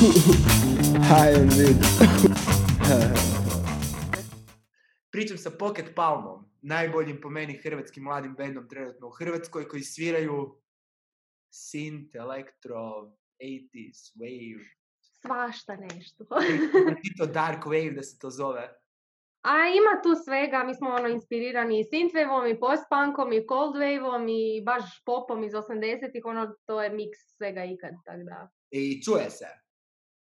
High. Pričam sa Pocket Palmom, najboljim po meni hrvatskim mladim bandom trenutno u Hrvatskoj koji sviraju synth, elektro, 80s, wave, Svašta nešto. i to dark wave da se to zove. A ima tu svega, mi smo ono inspirirani i synthwaveom, i postpunkom, i coldwaveom, i baš popom iz 80-ih, ono, to je miks svega ikad, tako da. I čuje se.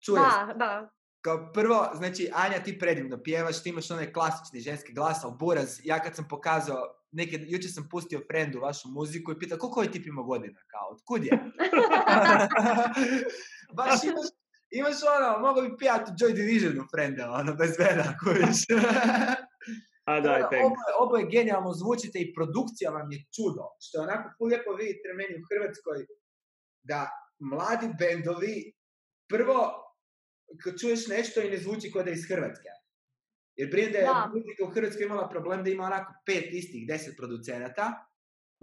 Čuje se. Da, da. Kao prvo, znači, Anja, ti predivno pjevaš, ti imaš onaj klasični ženski glas, ali buraz, ja kad sam pokazao, neke, jučer sam pustio frendu vašu muziku i pitao, koliko ovaj tip ima godina, kao, otkud je? Baš imaš, imaš ono, mogu bi pijati Joy Divisionu frende, ono, bez veda, kojiš. A da, oboje, oboje genijalno zvučite i produkcija vam je čudo. Što je onako lijepo vidite meni u Hrvatskoj da mladi bendovi prvo kad čuješ nešto i ne zvuči kao da je iz Hrvatske. Jer prije da je Da. muzika u Hrvatskoj imala problem da ima onako pet istih, deset producenata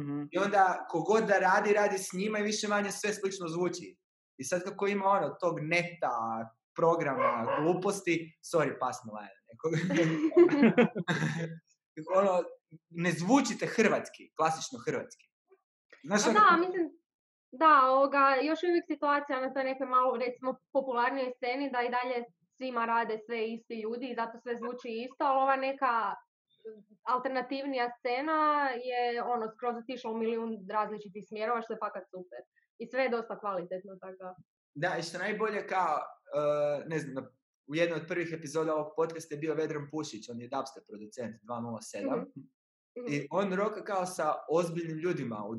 Mhm. i onda kogod da radi, radi s njima i više manje sve slično zvuči. I sad kako ima ono tog neta, programa, gluposti, sorry, pas mu lajan. ono, ne zvučite hrvatski, klasično hrvatski. Znaš, A ono, da, mislim, da, ovoga, još uvijek situacija na toj nekoj malo, recimo, popularnijoj sceni da i dalje svima rade sve isti ljudi i zato sve zvuči isto, ali ova neka alternativnija scena je ono skroz otišla u milijun različitih smjerova što je fakat super. I sve je dosta kvalitetno, tako da. I što najbolje kao, uh, ne znam, na- u jednoj od prvih epizoda ovog podcasta je bio Vedran Pušić, on je dubstep producent 207 Mhm. i on roka kao sa ozbiljnim ljudima u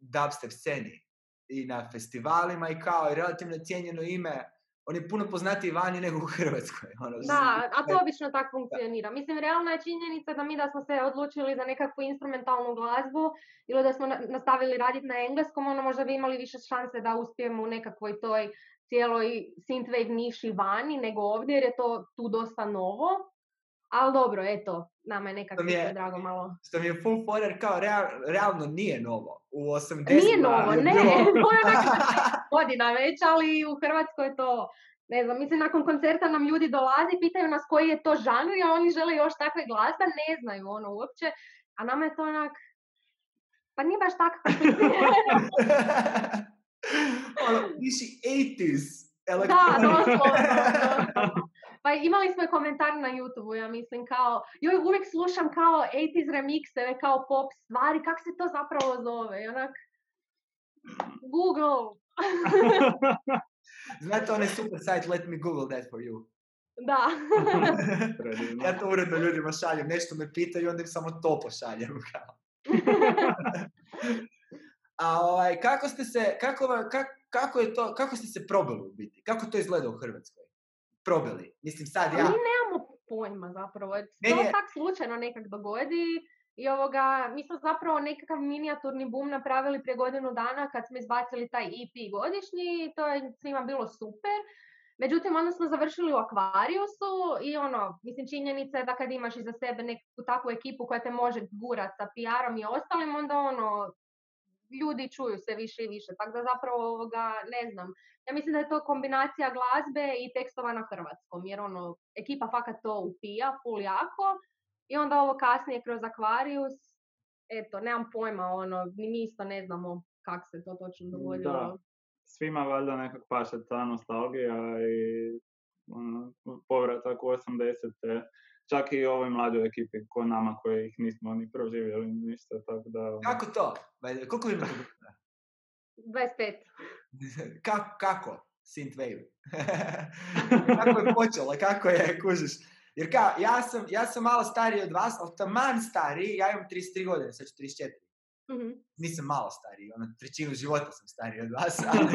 dubstep sceni i na festivalima i kao i relativno cijenjeno ime, on je puno poznatiji vani nego u Hrvatskoj. Ono, Da, a to ne- obično tako funkcionira. Mislim, realna je činjenica da mi da smo se odlučili za nekakvu instrumentalnu glazbu ili da smo na- nastavili raditi na engleskom, ono možda bi imali više šanse da uspijemo u nekakvoj toj cijeloj synthwave niši vani nego ovdje jer je to tu dosta novo. Ali dobro, eto, nama je nekako je- drago malo. Što mi je full forer kao real- realno nije novo. U 80 Nije novo, ne, to je godina već, ali u Hrvatskoj je to, ne znam, mislim nakon koncerta nam ljudi dolazi, pitaju nas koji je to žanr, a oni žele još takve glazbe, ne znaju ono uopće, a nama je to onak, pa nije baš tako ono, viši 80s. Da, doslovno. Pa imali smo i komentar na youtube ja mislim, kao, joj, uvijek slušam kao 80s remikseve, kao pop stvari, kak se to zapravo zove? I onak, Google. Znate onaj super sajt Let me google that for you. da. Ja to uredno ljudima šaljem, nešto me pitaju i onda im samo to pošaljem. Kao. A ovaj, kako ste se, kako, kak- kako je to, kako ste se probili u biti? Kako to izgleda u Hrvatskoj? Probili. Mislim sad ja, mi nemamo pojma zapravo. To je- tak slučajno nekak dogodi. I ovoga, mi smo zapravo nekakav minijaturni boom napravili prije godinu dana kad smo izbacili taj EP godišnji i to je svima bilo super. Međutim, onda smo završili u Akvariusu i ono, mislim, činjenica je da kad imaš iza sebe neku takvu ekipu koja te može gurat sa PR-om i ostalim, onda ono, ljudi čuju se više i više. Tako da zapravo ovoga, ne znam, ja mislim da je to kombinacija glazbe i tekstova na hrvatskom, jer ono, ekipa fakat to upija, full jako, i onda ovo kasnije kroz Aquarius, eto, nemam pojma, ono, ni mi isto ne znamo kako se to točno dogodilo. Da. Svima valjda nekak paše ta nostalgija i ono, povratak u 80-te. Čak i ovoj mlađoj ekipi ko nama koji ih nismo ni proživjeli ništa, tako da... ono, kako to? Koliko vi imate godina? 25. kako, kako? Synthwave. kako je počelo? Kako je, kužiš? Jer kao, ja sam, ja sam malo stariji od vas, ali taman stariji, ja imam 33 godine, sad ću 34. Mhm. Nisam malo stariji, ono, trećinu života sam stariji od vas. Ali,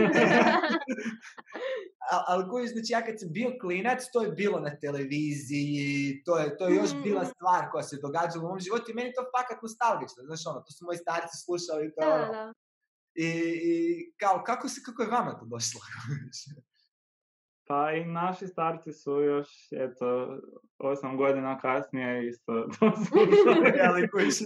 ali, kužiš, znači ja kad sam bio klinac, to je bilo na televiziji, to je, to je još bila Mhm. stvar koja se događala u mom životu i meni je to fakat nostalgično, znaš ono, to su moji starci slušali, to, Da, ono, da. I, i kao, kako, se, kako je vama to došlo? Pa i naši starci su još, eto, osam godina kasnije isto to slušali.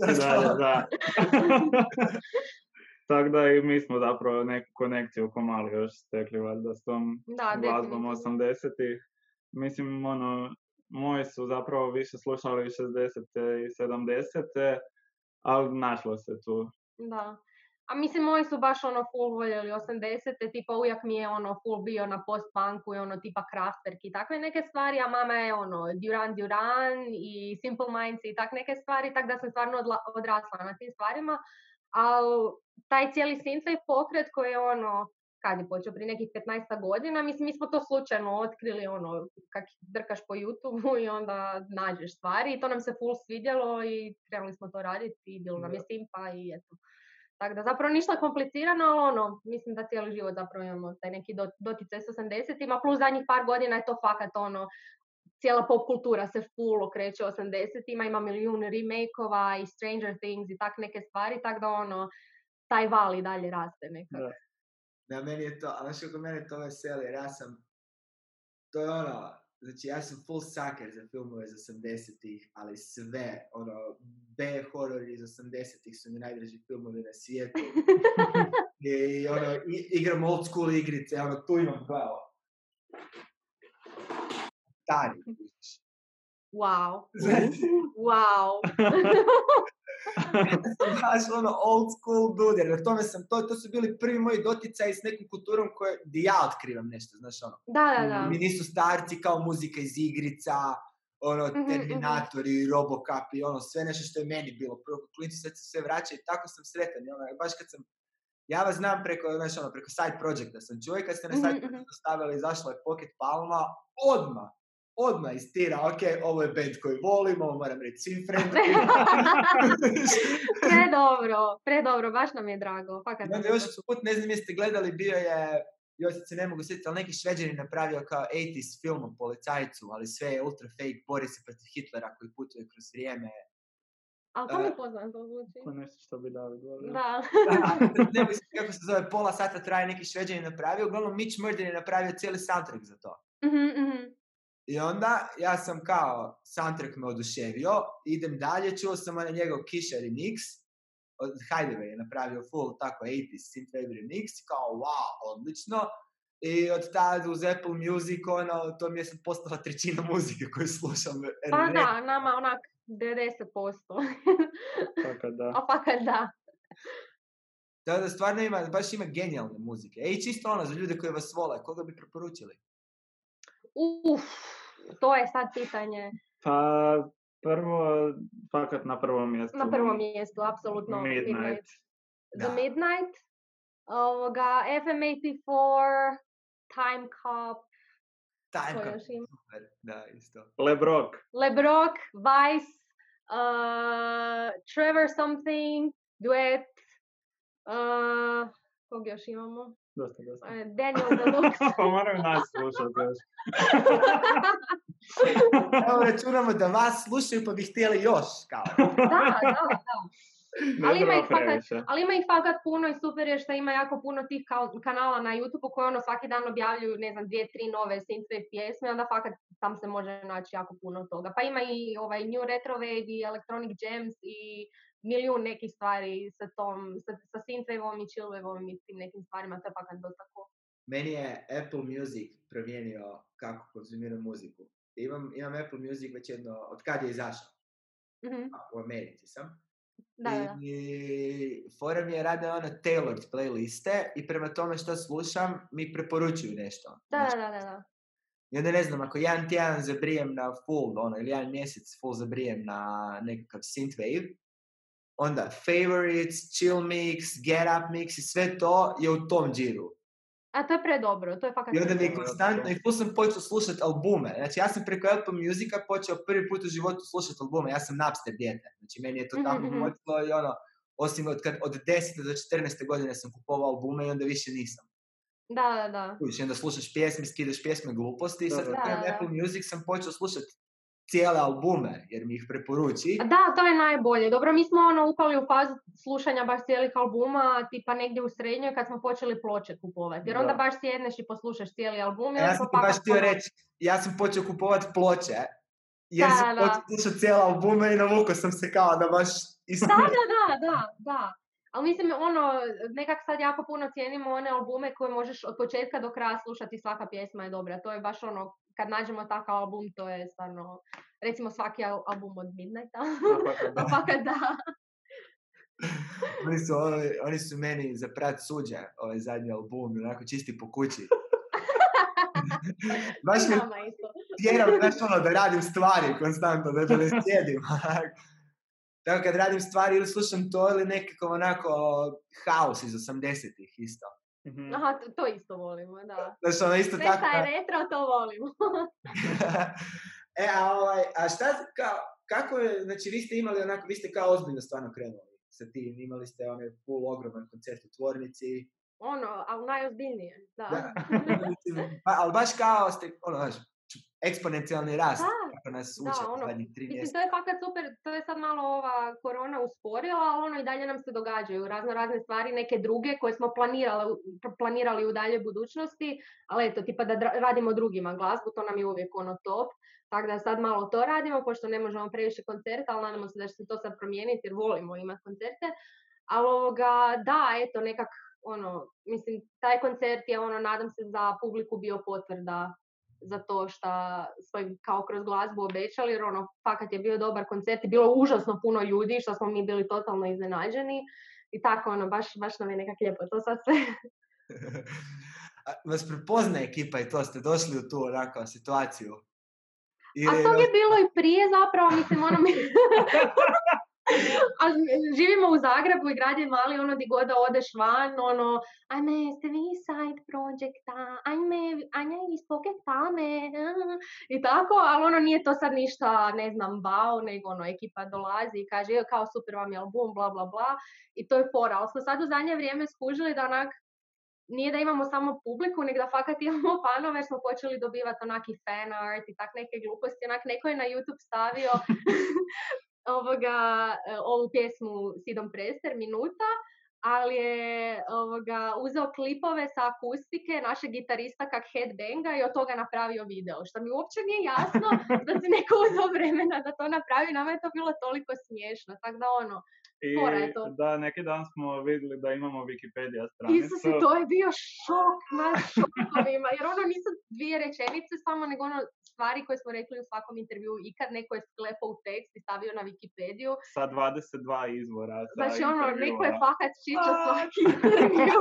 Da, da, da. Tako da i mi smo zapravo neku konekciju oko mali još stekli valjda s tom Da, glazbom definitivno. 80-ih. Mislim, ono, moji su zapravo više slušali 60. i 70. ali našlo se tu. Da. A mislim, moji su baš ono full voljeli 80. tipa uvijek mi je ono full bio na post-punku i ono tipa Kraftwerk i takve neke stvari, a mama je ono Duran Duran i Simple Minds i tak neke stvari, tako da sam stvarno odla- odrasla na tim stvarima. Ali taj cijeli synthwave pokret koji je ono, kad je počeo, prije nekih 15 godina, mislim, mi smo to slučajno otkrili, ono, kak drkaš po youtube i onda nađeš stvari i to nam se full svidjelo i krenuli smo to raditi i bilo nam je simpa i eto. Tako da zapravo ništa komplicirano, ali ono, mislim da cijeli život zapravo imamo taj neki dot- doticaj s 80-ima, plus zadnjih par godina je to fakat ono, cijela pop kultura se full okreće 80-ima, ima milijun remake-ova i Stranger Things i tak neke stvari, tako da ono, taj val i dalje raste nekako. Da. Da, meni je to, a znaš kako mene to veseli, jer ja sam, to je ono, znači ja sam full sucker za filmove iz 80-ih, ali sve, ono, B horror iz 80-ih su mi najdraži filmovi na svijetu. I ono, igram old school igrice, ono, tu imam gledao. Stari. Wow, Znači, wow. sam baš ono old school dude, jer na tome sam, to, to su bili prvi moji doticaji s nekom kulturom koje, di ja otkrivam nešto, znaš ono. Da, da, da. Mi nisu starci kao muzika iz igrica, ono, Mhm, mhm. Terminatori, Robocop i ono, sve nešto što je meni bilo. Prvo, klinci sad se sve vraća i tako sam sretan. I ono, baš kad sam, ja vas znam preko, znaš, ono, preko side projecta sam čuo i kad ste na side mhm. projectu stavili, izašla je Pocket Palma, odmah, odmah istira, ok, ovo je band koji volim, ovo moram reći svim friendovima. Predobro, predobro, baš nam je drago. Fakat onda je još put, ne znam jeste gledali, bio je, još se ne mogu sjetiti, ali neki šveđanin napravio kao 80s film o policajcu, ali sve je ultra fake, bori se protiv Hitlera koji putuje kroz vrijeme. Ali to E, mi poznato zvuči. To je nešto što bi David volio. Da. ne kako se zove, pola sata traje neki šveđanin napravio, uglavnom Mitch Murden je napravio cijeli soundtrack za to. Mhm, mhm. I onda ja sam kao, soundtrack me oduševio, idem dalje, čuo sam onaj njegov Kisha remix, od Hideaway je napravio full tako 80s synthwave remix, kao wow, odlično. I od tada uz Apple Music, ono, to mi je sad postala trećina muzike koju slušam. Pa da, nama onak 90%. Tako da. A fakat da. Da, da stvarno ima, baš ima genijalne muzike. E, i čisto ono, za ljude koji vas vole, koga bi preporučili? Uf, to je sad pitanje. Pa, prvo, fakat na prvom mjestu. Na prvom mjestu, apsolutno. Midnight. The Da. Midnight, ovoga, FM84, Time Cop, Time Cop, super, da, isto. Lebrock. LeBrock, Vice, uh, Trevor Something, Duet, uh, kog još imamo? Dosta, dosta. Uh, Daniel Deluxe. pa moram nas slušati još. Evo računamo da vas slušaju pa bi htjeli još, kao. da, da, da. Ne Ali ima ih fakat-. Ali ima ih fakat puno i super je što ima jako puno tih kao- kanala na YouTube koji ono svaki dan objavljuju, ne znam, dvije, tri nove synthwave pjesme, onda fakat tam se može naći jako puno toga. Pa ima i ovaj New Retro Wave i Electronic Jams i milijun nekih stvari sa tom, sa, sa synthwaveom i chillwaveom i tim nekim stvarima, to je fakat dosta cool. Meni je Apple Music promijenio kako konzumiram muziku. Imam, imam Apple Music već jedno, od kad je izašao, Mhm, a u Americi sam. Da, da. I fora mi je rade ono tailored playliste i prema tome što slušam mi preporučuju nešto. Da, da, da, da, da. I onda ne znam, ako jedan tjedan zabrijem na full, ono, ili jedan mjesec full zabrijem na nekakav synthwave, onda favorites, chill mix, get up mix i sve to je u tom džiru. A to je predobro, to je fakat I onda mi je konstantno, i full sam počeo slušati albume. Znači ja sam preko Apple Musica počeo prvi put u životu slušati albume. Ja sam Napster dijete. Znači meni je to Mhm, tako mhm. moćilo i ono, osim od, kad, od 10. do 14. godine sam kupovao albume i onda više nisam. Da, da, da. Kužiš, i onda slušaš pjesme, skidaš pjesme gluposti i sad Da, da. Apple Music sam počeo slušati cijele albume jer mi ih preporuči. Da, to je najbolje. Dobro, mi smo ono upali u fazu slušanja baš cijelih albuma, tipa negdje u srednjoj kad smo počeli ploče kupovati. Jer onda Da. baš sjedneš i poslušaš cijeli album. ja sam ti baš htio reći, ja sam počeo kupovati ploče jer Da, sam počeo slušati cijele albume i navukao sam se kao da baš Da, da, da, da, da. Ali mislim, ono, nekak sad jako puno cijenimo one albume koje možeš od početka do kraja slušati, svaka pjesma je dobra. To je baš ono, kad nađemo takav album, to je stvarno, recimo svaki album od Midnighta. pa kad da. oni, su, oni, oni su meni za prat suđa, ovaj zadnji album, onako čisti po kući. baš mi tjeram, znaš ono, da radim stvari konstantno, da ne sjedim. Tako kad radim stvari ili slušam to ili nekako onako haos iz 80-ih isto. Mm-hmm. Aha, to, to isto volimo, da. Znači, ono isto Sve tako... je retro, to volimo. e, a, ovaj, a šta, kao, kako je, znači vi ste imali onako, vi ste kao ozbiljno stvarno krenuli sa tim, imali ste onaj full ogroman koncert u tvornici. Ono, ali najozbiljnije, da. da. pa, ali baš kao ste, ono, znaš, eksponencijalni rast kako nas uče ono, zadnjih tri Mislim, to je fakat super, to je sad malo ova korona usporila, ali ono i dalje nam se događaju razno razne stvari, neke druge koje smo planirali, planirali u dalje budućnosti, ali eto, tipa da radimo drugima glazbu, to nam je uvijek ono top. Tako da sad malo to radimo, pošto ne možemo previše koncerta, ali nadamo se da će se to sad promijeniti jer volimo imati koncerte. Ali ovoga, da, eto, nekak, ono, mislim, taj koncert je, ono, nadam se za publiku bio potvrda za to što smo im kao kroz glazbu obećali, jer ono, fakat je bio dobar koncert i bilo užasno puno ljudi, što smo mi bili totalno iznenađeni. I tako, ono, baš, baš nam je nekak lijepo to sad sve. Vas prepozna ekipa i to ste došli u tu onako situaciju. A to je bilo i prije zapravo, mislim, ono mi... Ali živimo u Zagrebu i grad je mali, ono di god da odeš van, ono, ajme, ste vi side projekta, ajme, ajme, iz pocket fame, i tako, ali ono nije to sad ništa, ne znam, bao, nego ono, ekipa dolazi i kaže, kao super vam je album, bla, bla, bla, i to je fora, ali smo sad u zadnje vrijeme skužili da onak, nije da imamo samo publiku, nego da fakat imamo fanove, jer smo počeli dobivati onaki fan art i tak neke gluposti. Onak neko je na YouTube stavio ovoga, e, ovu pjesmu Sidom Prester, minuta, ali je ovoga, uzeo klipove sa akustike našeg gitarista kak headbanga i od toga napravio video. Što mi uopće nije jasno da si neko uzeo vremena da to napravi. Nama je to bilo toliko smiješno. Tako da ono, i da, neki dan smo vidjeli da imamo Wikipedia stranicu. Isuse, to je bio šok na šokovima, jer ono nisu dvije rečenice samo, nego ono stvari koje smo rekli u svakom intervju i kad neko je sklepao u tekst i stavio na Wikipediju. Sa 22 izvora. Znači ono, neko je fakat čičao svaki intervju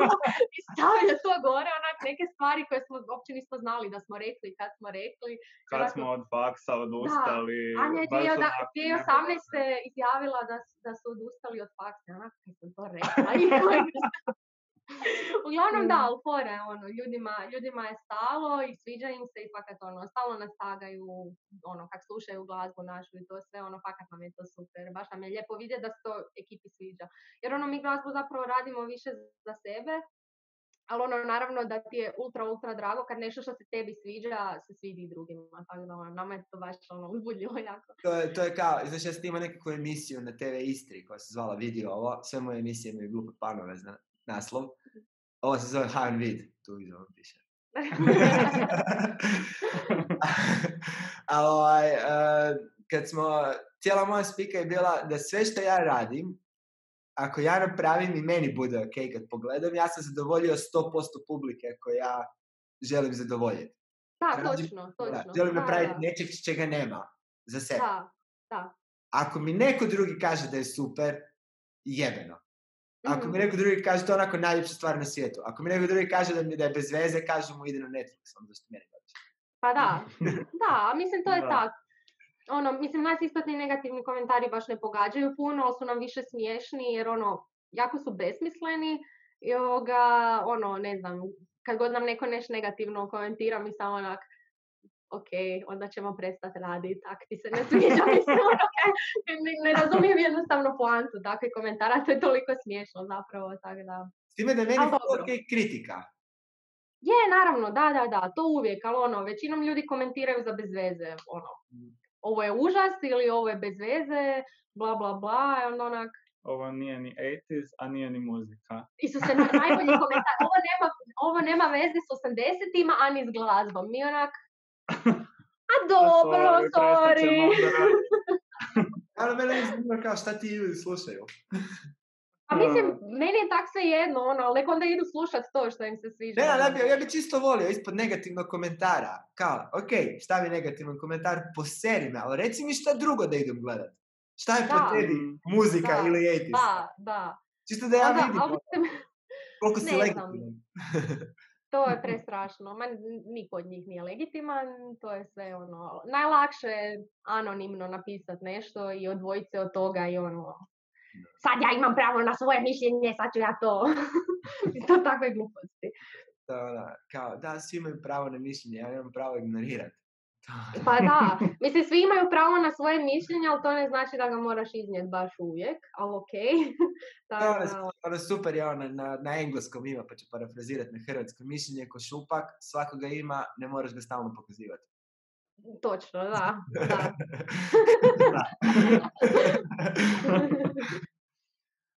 i stavio to gore, onak neke stvari koje smo uopće nismo znali da smo rekli kad smo rekli. Kad smo od faksa odustali. Da, Anja je 2018. izjavila da, da su odustali od faksa. Onak, sam to rekla. Uglavnom da, fore, ono, ljudima, ljudima je stalo i sviđa im se i fakat ono, stalno nas tagaju, ono, kak slušaju glazbu našu i to sve, ono, fakat nam je to super. Baš nam je lijepo vidjeti da se to ekipi sviđa. Jer ono, mi glazbu zapravo radimo više za sebe, ali ono, naravno da ti je ultra, ultra drago kad nešto što se tebi sviđa se svidi drugima. Tako da, ono, nama je to baš ono, uzbudljivo jako. To je, to je kao, znači ja sam imao nekakvu emisiju na TV Istri koja se zvala Video ovo, sve moje emisije imaju glupe panove, zna, naslov. Ovo se zove Han Vid, tu vam piše. A ovaj, uh, kad smo, cijela moja spika je bila da sve što ja radim, ako ja napravim i meni bude ok kad pogledam, ja sam zadovoljio 100% publike koje ja želim zadovoljiti. Da, točno, točno. želim napraviti nečeg čega nema za sebe. Da, da. Ako mi neko drugi kaže da je super, jebeno. Ako mi neko drugi kaže, to je onako najljepša stvar na svijetu. Ako mi neko drugi kaže da mi da je bez veze, kaže mu ide na Netflix, onda što meni Pa da, da, mislim to je tako. Ono, mislim, nas isto ti negativni komentari baš ne pogađaju puno, ali su nam više smiješni, jer ono, jako su besmisleni i ovoga, ono, ne znam, kad god nam neko nešto negativno komentira, mi samo onak, ok, onda ćemo prestati raditi, tak ti se ne sviđa, mislim, ono, ne, ne razumijem jednostavno poantu takvih komentara, to je toliko smiješno zapravo, tako da... S time da meni ok kritika. Je, naravno, da, da, da, to uvijek, ali ono, većinom ljudi komentiraju za bez veze, ono, mm. ovo je užas ili ovo je bez veze, bla, bla, bla, i onda onak, ovo nije ni 80s, a nije ni muzika. se najbolji komentar, ovo nema, ovo nema veze s 80-ima, ani s glazbom. Mi onak, a dobro, sorry. Ali mene zanima kao šta ti ljudi slušaju. Pa mislim, meni je tak sve jedno, ono, ali onda idu slušat to što im se sviđa. Ne, ali ja ono. bi, ja bi čisto volio ispod negativnog komentara. Kao, ok, stavi negativan komentar, poseri me, ali reci mi šta drugo da idem gledat. Šta je po Da. tebi muzika Da, ili 80s? Da, da. Čisto da ja Onda, vidim koliko si ne znam. To je prestrašno. Ma, n- niko od njih nije legitiman, to je sve ono... Najlakše je anonimno napisat nešto i odvojiti se od toga i ono... Sad ja imam pravo na svoje mišljenje, sad ću ja to. To takve gluposti. Je ono, kao, da, svi imaju pravo na mišljenje, ja imam pravo ignorirati. Pa da, mislim svi imaju pravo na svoje mišljenje, ali to ne znači da ga moraš iznijeti baš uvijek, ali je Tako ono, da, ono super je ono, na, na engleskom ima, pa ću parafrazirati na hrvatsko mišljenje ko šupak, svako ga ima, ne moraš ga stalno pokazivati. točno, da. da.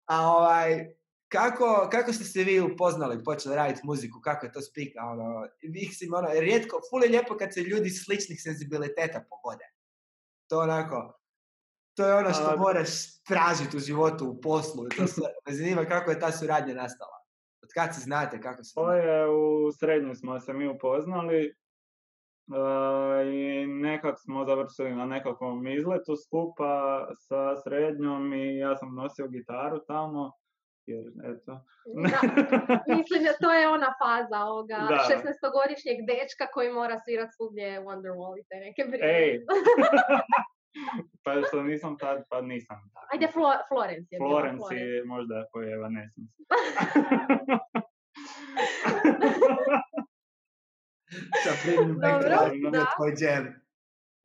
A ovaj, kako, kako ste se vi upoznali, počeli raditi muziku, kako je to spika, ono, mislim, ono, rijetko, ful je lijepo kad se ljudi sličnih senzibiliteta pogode. To onako, to je ono što A- moraš tražiti u životu, u poslu, to sve. Me zanima kako je ta suradnja nastala. Od kad se znate, kako se... To je u srednjoj smo se mi upoznali e, i nekak smo završili na nekakvom izletu skupa sa srednjom i ja sam nosio gitaru tamo. Jer, eto. Da, mislim da to je ona faza ovoga Da. 16-godišnjeg dečka koji mora svirat svugdje Wonderwall i te neke brige. Ej! pa što nisam tad, pa nisam. Ajde, Flo- Florence je bila, Florence Florence. je možda koji je Evanescence. Sa Dobro, Mercury, da. tvoj jam.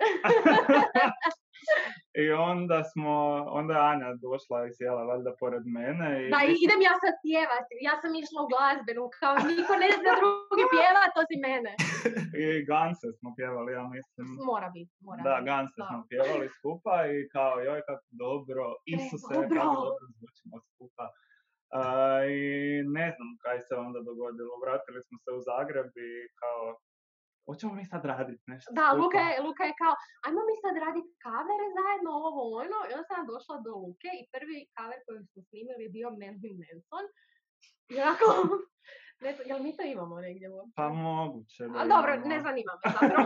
I onda smo, onda je Anja došla i sjela valjda pored mene. I Da, i idem ja sad pjevati. Ja sam išla u glazbenu, kao niko ne zna drugi pjeva, to si mene. I Ganse smo pjevali, ja mislim. Mora biti, mora Da. Ganse da. smo pjevali skupa i kao, joj, kako dobro, Isuse, dobro. kako dobro zvučimo skupa. A, I ne znam kaj se onda dogodilo. Vratili smo se u Zagreb i kao, hoćemo mi sad raditi nešto Da? Luka je, Luka je kao, ajmo mi sad raditi kavere zajedno, ovo ono. I onda sam došla do Luke i prvi kaver koji smo snimili je bio Marilyn Manson. I onako, ne jel mi to imamo negdje uopće? Pa moguće da Ali dobro, imamo. ne zanima me zapravo.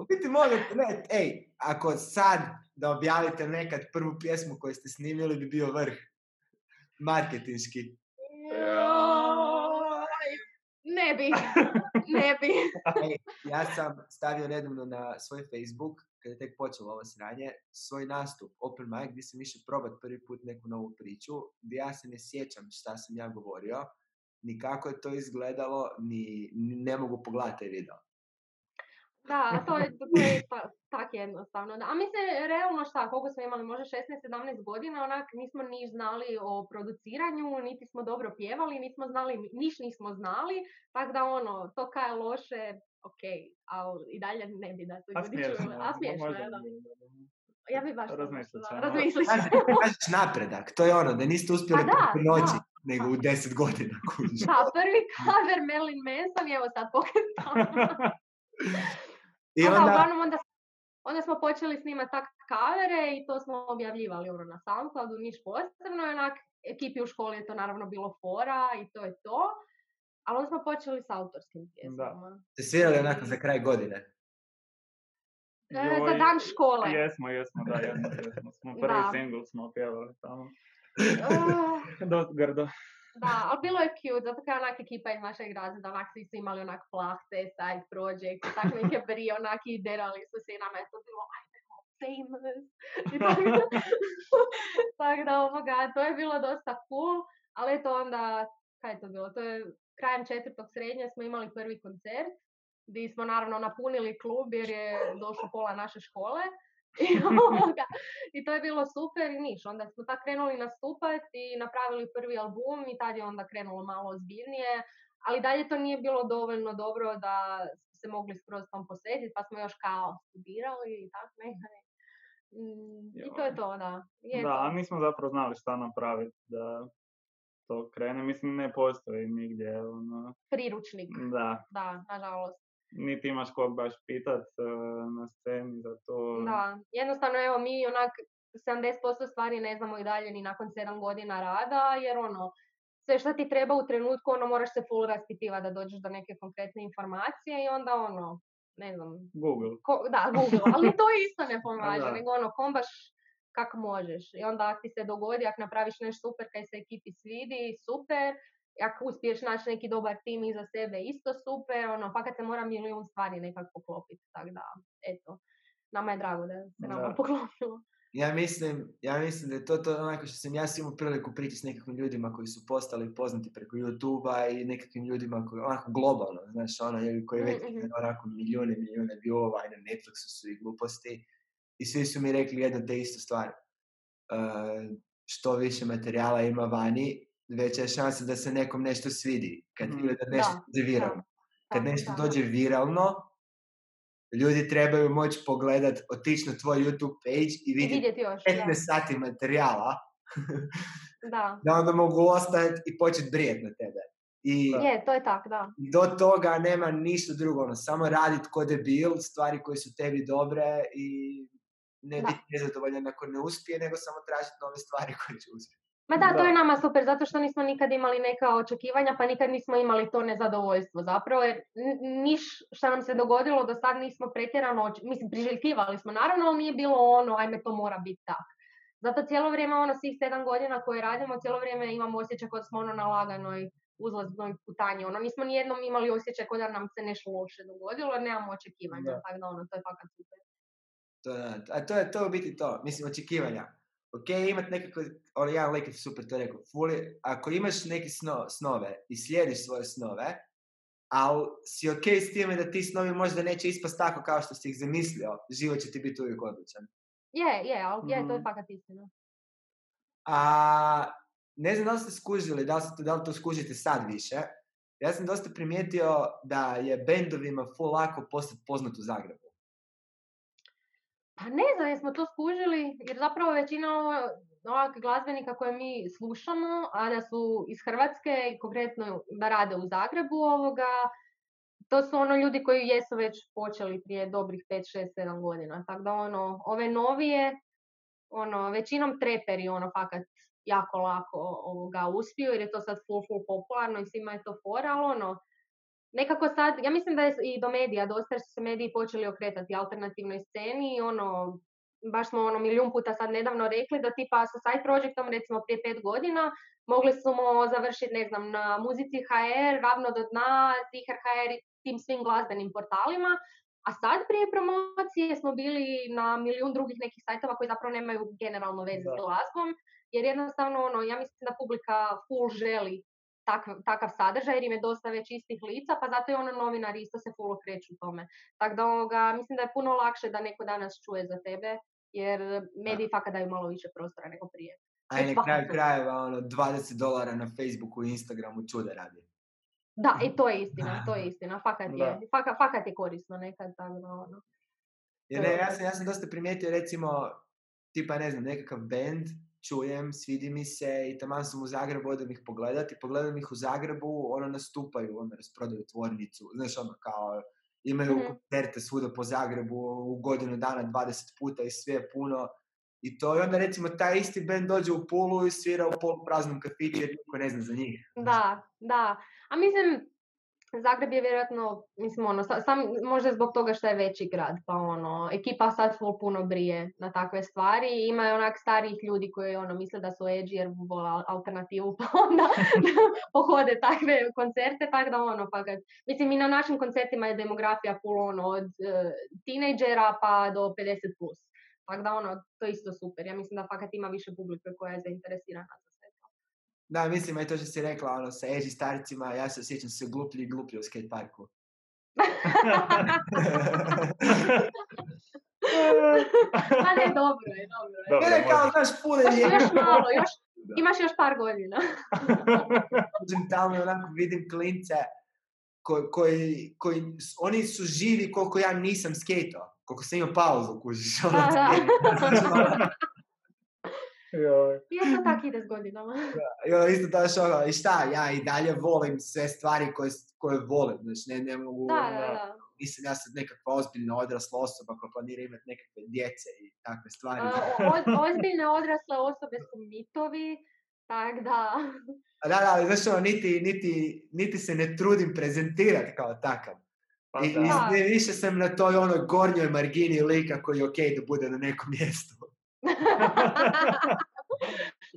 U biti mogu, ne, ej, ako sad da objavite nekad prvu pjesmu koju ste snimili bi bio vrh. Marketinški. Joj, Ne bi, ne bi. Ej, ja sam stavio nedavno na svoj Facebook, kada je tek počelo ovo sranje, svoj nastup, open mic, gdje sam išao probat prvi put neku novu priču, gdje ja se ne sjećam šta sam ja govorio, ni kako je to izgledalo, ni, ni ne mogu pogledati taj video. Da, to je, to je ta- tak jednostavno. Da. A mislim, realno šta, koliko smo imali, možda 16-17 godina, onak nismo ni znali o produciranju, niti smo dobro pjevali, nismo znali, niš nismo znali, tako da ono, to kaj je loše, ok, ali i dalje ne bi da to ljudi čuli. A smiješno je, da. Ja bi baš Razmislit kažeš napredak, to je ono, da niste uspjeli Pa da, preko noći, da. nego u deset godina. Da, prvi cover Marilyn Manson, evo sad pokretamo. I onda, uglavnom onda, onda smo počeli snimati tak kavere i to smo objavljivali ono na Soundcloudu, niš posebno, i onak ekipi u školi je to naravno bilo fora i to je to. Ali onda smo počeli s autorskim pjesmama. ste svirali onako za kraj godine. E, za Joj, dan škole. Jesmo, jesmo, da, jesmo, jesmo. Smo prvi Da. single smo pjevali tamo. Ah, Dost grdo. Da, ali bilo je cute, zato kao onak ekipa iz našeg razreda, onak svi su imali onak plahte, side project, i tak neke brije, onak i derali su se i nama je to bilo, ajde, famous. I tako, tak da ovoga, to je bilo dosta cool, ali eto onda, kaj je to bilo, to je krajem četvrtog srednje smo imali prvi koncert, gdje smo naravno napunili klub jer je došlo pola naše škole. I, ovoga, I to je bilo super i niš. Onda smo tako krenuli nastupati i napravili prvi album i tad je onda krenulo malo ozbiljnije. Ali dalje to nije bilo dovoljno dobro da se mogli skroz tom posvetiti, pa smo još kao studirali i tako nekaj. Mm, I to je to, da. Je Da, to. a nismo zapravo znali šta napraviti da to krene. Mislim, ne postoji nigdje, ono, Priručnik, da, da, nažalost. Niti imaš kog baš pitat eh, na sceni za to. Da, jednostavno evo mi onak 70% stvari ne znamo i dalje ni nakon 7 godina rada, jer ono, sve što ti treba u trenutku, ono, moraš se full raspitivati da dođeš do neke konkretne informacije i onda, ono, ne znam, Google. ko- da, Google, ali to isto ne pomaže, nego ono, kombaš kak možeš. I onda ako ti se dogodi, ako napraviš nešto super kaj se ekipi svidi, super. Ako uspiješ naći neki dobar tim iza sebe, isto super. Ono, fakat se mora milijun stvari nekako poklopiti. Tako da, eto, nama je drago da se nama poklopilo. Ja mislim, ja mislim da je to to onako što sam ja si imao priliku pričati s nekakvim ljudima koji su postali poznati preko YouTube-a i nekakvim ljudima koji onako globalno, znaš, ono, koji već Mhm, mhm. onako milijune, milijune viewova i na Netflixu su i gluposti i svi su mi rekli jedno te istu stvar. Uh, što više materijala ima vani, veća je šansa da se nekom nešto svidi. Kad Mhm. ili da nešto Da, dođe viralno. Kad Da, nešto da, dođe viralno, ljudi trebaju moći pogledat, otići na tvoj YouTube page i vidjeti vidjeti još, da. 15 sati materijala, da. da onda mogu ostati i početi brijet na tebe. I Je, to je tak, da. do toga nema ništa drugo, ono, samo radit ko debil, stvari koje su tebi dobre i ne biti nezadovoljan ako ne uspije, nego samo tražiti nove stvari koje će uspjeti. Ma da, to je nama super, zato što nismo nikad imali neka očekivanja, pa nikad nismo imali to nezadovoljstvo zapravo, jer niš što nam se dogodilo do sad nismo pretjerano, oč- mislim, priželjkivali smo naravno, ali nije bilo ono, ajme to mora biti tak. Zato cijelo vrijeme, ono, svih sedam godina koje radimo, cijelo vrijeme imamo osjećaj kao da smo ono na laganoj uzlaznoj putanji. Ono, nismo nijednom imali osjećaj kao da nam se nešto loše dogodilo, jer nemamo očekivanja, tako da ono, to je fakat super. To, je- a to je to u biti to, mislim, očekivanja. Ok, imat nekako, ono, jedan lik je super to rekao, fuli, ako imaš neke sno- snove i slijediš svoje snove, ali si ok s time da ti snovi možda neće ispast tako kao što si ih zamislio, život će ti biti uvijek odličan. Je, je, ali je, to je Mhm. fakat istina. A ne znam da li ste skužili, da li, ste, da li to skužite sad više. Ja sam dosta primijetio da je bendovima full lako postati poznat u Zagrebu. Pa ne znam jesmo to skužili, jer zapravo većina ovo- ovak glazbenika koje mi slušamo, a da su iz Hrvatske i konkretno da rade u Zagrebu ovoga, to su ono ljudi koji jesu već počeli prije dobrih 5, 6, 7 godina. Tako da ono, ove novije, ono, većinom treperi ono fakat jako lako ovoga uspiju jer je to sad full, full popularno i svima je to fora, ali ono, nekako sad, ja mislim da je i do medija, dosta su se mediji počeli okretati alternativnoj sceni i ono, baš smo ono milijun puta sad nedavno rekli da tipa sa side projectom recimo prije pet godina mogli smo završiti ne znam na muzici HR, ravno do dna, Ziher HR i tim svim glazbenim portalima, a sad prije promocije smo bili na milijun drugih nekih sajtova koji zapravo nemaju generalno veze s glazbom, jer jednostavno ono, ja mislim da publika full želi takav, takav sadržaj jer im je dosta već istih lica, pa zato i ono novinari isto se full okreću tome. Tako da ovoga, mislim da je puno lakše da neko danas čuje za tebe, jer mediji fakat daju malo više prostora nego prije. A i na kraju krajeva ono, 20 dolara na Facebooku i Instagramu čuda radi. Da, i to je istina, to je istina, fakat je, fakat, fakat je korisno nekad, tako da ono. Jer ne, ja sam, ja sam dosta primijetio recimo, tipa ne znam, nekakav band, čujem, svidi mi se i taman sam u Zagrebu, odem ih pogledat i pogledam ih u Zagrebu, ono nastupaju, ono rasprodaju tvornicu, znaš ono kao, imaju Mhm. koncerte svuda po Zagrebu u godinu dana 20 puta i sve je puno. I to i onda recimo taj isti band dođe u Pulu i svira u polupraznom kafiću jer niko ne zna za njih. Da, da. A mislim, Zagreb je vjerojatno, mislim, ono, sa- sam, možda zbog toga što je veći grad, pa ono, ekipa sad full puno brije na takve stvari i ima onak starijih ljudi koji ono, misle da su edgy jer vole al- alternativu, pa onda pohode takve koncerte, tako da ono, pa kad, mislim, i na našim koncertima je demografija full ono, od uh, tinejdžera pa do 50 plus. Tako da ono, to je isto super. Ja mislim da fakat ima više publike koja je zainteresirana za. Da, mislim, i to što si rekla, ono, sa edgy starcima, ja se osjećam se gluplji i gluplji u skate parku. Pa ne, dobro je, dobro je. Dobro, Ne, ne, kao, znaš, puno Još, je još malo, još, imaš još par godina. tamo i onako vidim klince koji, koji, koji, oni su živi koliko ja nisam skejto. Koliko sam imao pauzu, kužiš. Ono, Da, da. Joj. I to tak ide s godinama. I ono isto to što, ono, i šta, ja i dalje volim sve stvari koje, koje volim, znači ne, ne mogu, Da, da, da. nisam ja sad nekakva ozbiljna odrasla osoba koja planira imati nekakve djece i takve stvari. A, o- o- ozbiljne odrasle osobe su mitovi, tak da... Da, da, ali znaš ono, niti, niti, niti se ne trudim prezentirati kao takav. Pa I, da. i više sam na toj onoj gornjoj margini lika koji je okej da bude na nekom mjestu.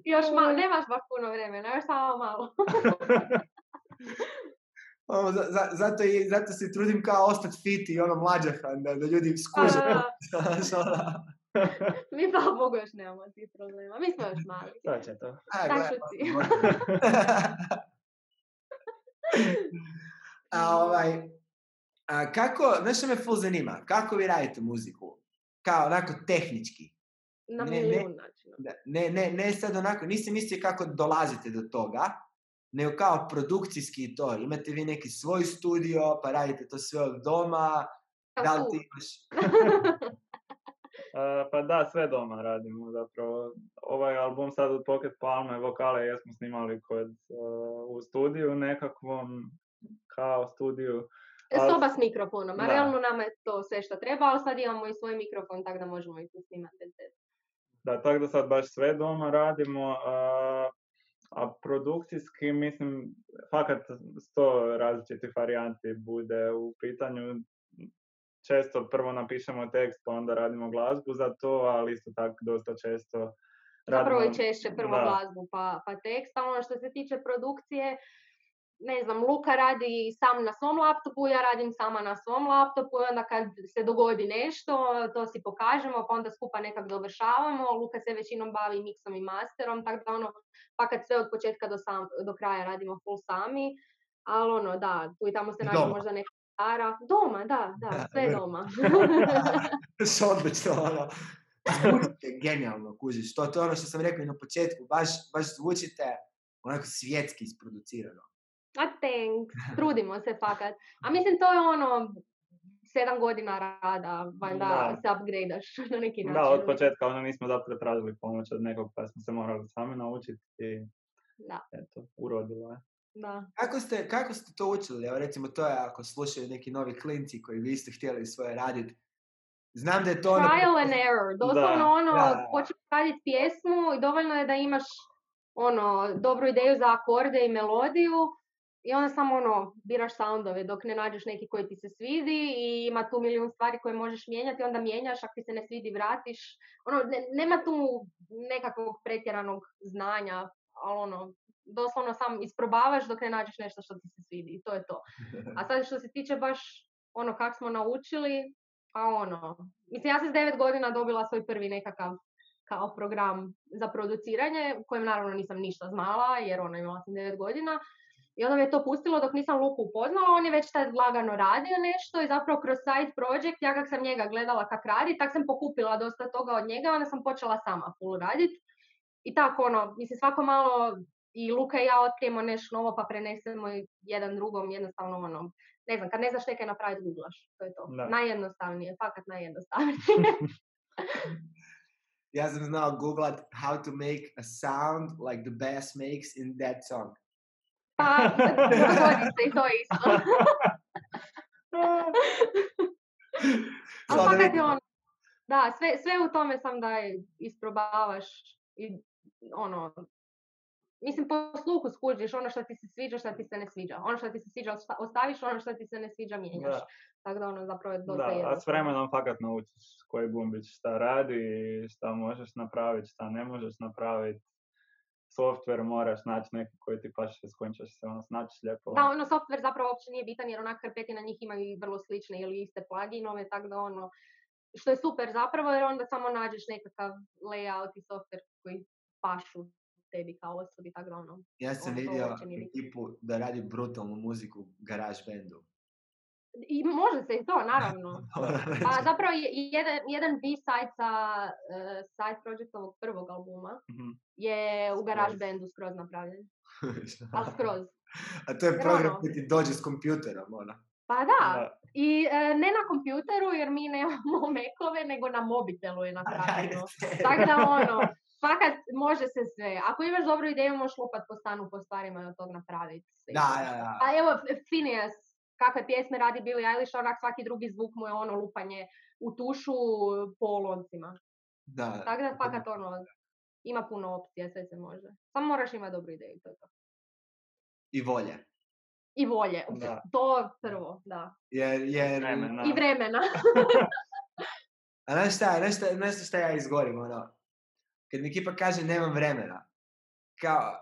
Još malo, nemaš baš puno vremena, još samo malo. Ono, za- za- zato, i, zato se trudim kao ostati fit i ono mlađahan, da, da ljudi skuže. Znaš, ono, Mi pa mogu još nemamo tih problema, mi smo još mali. To će to. a, Da, gle, šuti. a, ovaj, a kako, znaš što me full zanima, kako vi radite muziku? Kao onako tehnički. Na Ne, ne. milijun načina. Ne, ne, ne sad onako, nisam mislio kako dolazite do toga, nego kao produkcijski i to. Imate vi neki svoj studio, pa radite to sve od doma, da li ti imaš... E, pa da, sve doma radimo zapravo. Ovaj album sad od Pocket Palme, vokale jesmo snimali kod, e, u studiju nekakvom, kao studiju. Ali- Soba s mikrofonom, a Da. realno nama je to sve što treba, ali sad imamo i svoj mikrofon, tako da možemo i snimati bez. Da, tako da sad baš sve doma radimo, a, a produkcijski, mislim, fakat sto različitih varijanti bude u pitanju. Često prvo napišemo tekst, pa onda radimo glazbu za to, ali isto tako dosta često Zapravo i radimo- češće prvo da. glazbu pa, pa tekst, a ono što se tiče produkcije, ne znam, Luka radi sam na svom laptopu, ja radim sama na svom laptopu i onda kad se dogodi nešto, to si pokažemo, pa onda skupa nekak dovršavamo. Luka se većinom bavi miksom i masterom, tako da ono, pa kad sve od početka do, sam, do kraja radimo full sami, ali ono, da, tu i tamo se nađe možda neka stara. Doma, da, da, Da, sve da. doma. Odlično, ono. Zvučite genijalno, kužiš. To, to je ono što sam rekao i na početku. Baš, baš zvučite onako svjetski isproducirano. A thanks, trudimo se fakat. A mislim to je ono, sedam godina rada, valjda Da. se upgradeaš na neki način. Da, od uvijek. početka ono nismo zapravo tražili pomoć od nekog, pa smo se morali sami naučiti i Da, eto, urodilo je. da. Kako ste, kako ste to učili? Evo recimo to je ako slušaju neki novi klinci koji vi ste htjeli svoje raditi. Znam da je to ono... Trial and error, doslovno Da. ono, Da. počneš raditi pjesmu i dovoljno je da imaš ono, dobru ideju za akorde i melodiju i onda samo ono, biraš soundove dok ne nađeš neki koji ti se svidi i ima tu milijun stvari koje možeš mijenjati, onda mijenjaš, ako ti se ne svidi vratiš. Ono, ne- nema tu nekakvog pretjeranog znanja, ali ono, doslovno sam isprobavaš dok ne nađeš nešto što ti se svidi i to je to. A sad što se tiče baš ono kak smo naučili, pa ono, mislim ja sam s devet godina dobila svoj prvi nekakav kao program za produciranje, kojem naravno nisam ništa znala, jer ona imala sam devet godina. I onda me je to pustilo dok nisam Luku upoznala, on je već tad lagano radio nešto i zapravo kroz side project, ja kak sam njega gledala kak radi, tak sam pokupila dosta toga od njega, onda sam počela sama full radit. I tako ono, mislim svako malo i Luka i ja otkrijemo nešto novo pa prenesemo jedan drugom, jednostavno ono, ne znam, kad ne znaš nekaj napraviti, googlaš, to je to. Da. Najjednostavnije, fakat najjednostavnije. Ja sam znao googlat how to make a sound like the bass makes in that song. Pa, se i to isto. A Sad fakat je ono, da, sve, sve u tome sam da je isprobavaš i ono, mislim po sluhu skužiš ono što ti se sviđa, što ti se ne sviđa. Ono što ti se sviđa osta- ostaviš, ono što ti se ne sviđa mijenjaš. Da. Tako da ono zapravo je dosta Da, a s vremenom fakat naučiš koji gumbić šta radi, šta možeš napraviti, šta ne možeš napraviti. Software moraš naći neki koji ti paše, s kojim ćeš se ono snaći lijepo. Da, ono software zapravo uopće nije bitan jer onak na njih imaju i vrlo slične ili iste pluginove, tako da ono, što je super zapravo jer onda samo nađeš nekakav layout i software koji pašu tebi kao osobi, tako da ono. Ja sam ono, vidio ekipu da radi brutalnu muziku u garage bandu. I može se i to, naravno. Pa zapravo jedan, jedan B-side sa uh, side projectovog prvog albuma Mhm. je u garage bandu skroz napravljen. Ali skroz. A to je program ono- koji ti dođe s kompjuterom, ono. Pa da, Da. i e, ne na kompjuteru jer mi nemamo mekove, nego na mobitelu je napravljeno. Tako da ono, fakat može se sve. Ako imaš dobru ideju, možeš lupat po stanu po stvarima i od tog napraviti. Da, da, da. A evo, F- Phineas, kakve pjesme radi Billie Eilish, onak svaki drugi zvuk mu je ono lupanje u tušu po loncima. Da. Tako da fakat ono, ima puno opcija, sve se može. Samo moraš imati dobru ideju, to je to. I volje. I volje, Da. to prvo, da. Jer, jer, Vremena. I vremena. A znaš šta, znaš šta, znaš šta ja izgorim, ono, kad mi ekipa kaže nemam vremena, kao,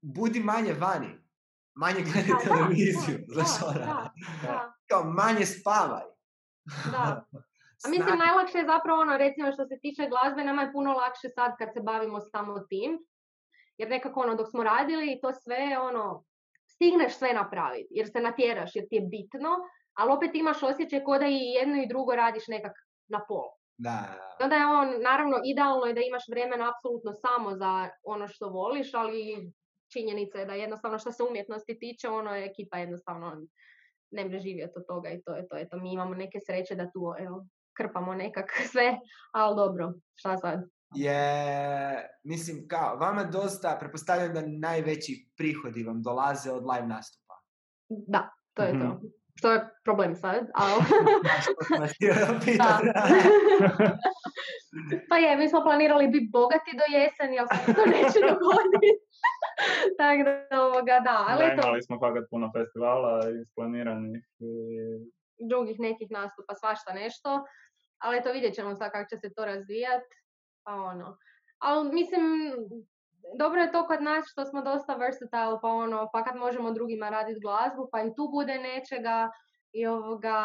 budi manje vani, manje gledaj Da, televiziju, da, znaš da, ona, da, kao manje spavaj. da. A mislim, najlakše je zapravo ono, recimo što se tiče glazbe, nama je puno lakše sad kad se bavimo samo tim. Jer nekako ono, dok smo radili, to sve ono, stigneš sve napraviti, jer se natjeraš, jer ti je bitno, ali opet imaš osjećaj kao da i jedno i drugo radiš nekak na pol. Da, I onda je on, naravno, idealno je da imaš vremena apsolutno samo za ono što voliš, ali činjenica je da jednostavno što se umjetnosti tiče, ono je ekipa jednostavno ne može živjeti od toga i to je to. Eto, mi imamo neke sreće da tu evo, krpamo nekak sve, ali dobro, šta sad? je, mislim, kao, vama dosta, pretpostavljam da najveći prihodi vam dolaze od live nastupa. Da, to je to. Mhm. Što je problem sad, ali... Pa je, mi smo planirali biti bogati do jeseni, ali se to neće dogoditi. Tako da, ovoga, da, ali Da, imali smo fakat puno festivala isplaniranih i drugih nekih nastupa, svašta nešto. Ali eto, vidjet ćemo sad kako će se to razvijat. Pa ono. Ali mislim, dobro je to kod nas što smo dosta versatile, pa ono, pa kad možemo drugima raditi glazbu, pa i tu bude nečega. I ovoga,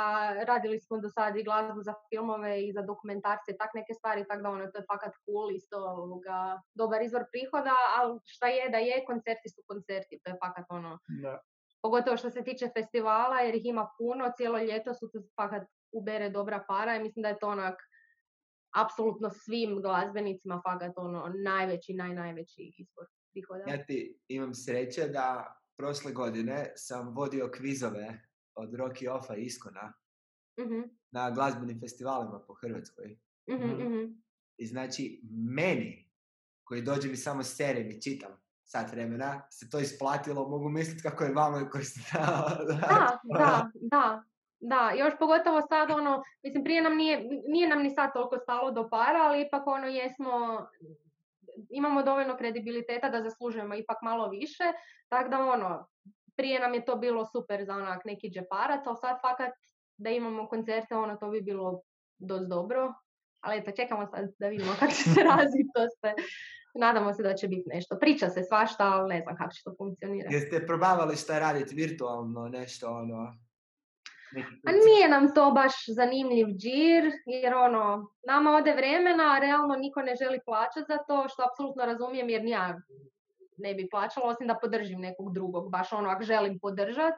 radili smo do sad i glazbu za filmove i za dokumentarce i tak neke stvari, tako da ono, to je fakat cool, isto ovoga, dobar izvor prihoda, ali šta je da je, koncerti su koncerti, to je fakat ono, da. pogotovo što se tiče festivala jer ih ima puno, cijelo ljeto su tu fakat ubere dobra para i mislim da je to onak apsolutno svim glazbenicima fakat ono najveći, naj, najveći izvor prihoda. Ja ti imam sreće da prošle godine sam vodio kvizove od Rocky Offa i Iskona Mhm, na glazbenim festivalima po Hrvatskoj. mhm, Mhm. mhm. I znači, meni, koji dođe mi samo s serije i čitam sat vremena, se to isplatilo, mogu misliti kako je vama koji ste. Da, da, da. Da, još pogotovo sad ono, mislim prije nam nije, nije nam ni sad toliko stalo do para, ali ipak ono jesmo, imamo dovoljno kredibiliteta da zaslužujemo ipak malo više, tako da ono, prije nam je to bilo super za onak neki džeparac, ali sad fakat da imamo koncerte, ono to bi bilo dosta dobro, ali eto čekamo sad da vidimo kako će se razviti to sve. Nadamo se da će biti nešto. Priča se svašta, ali ne znam kako će to funkcionirati. Jeste probavali šta raditi virtualno, nešto ono... A nije nam to baš zanimljiv džir, jer ono, nama ode vremena, a realno niko ne želi plaćati za to, što apsolutno razumijem jer ja ne bi plaćala, osim da podržim nekog drugog, baš ono, ako želim podržat.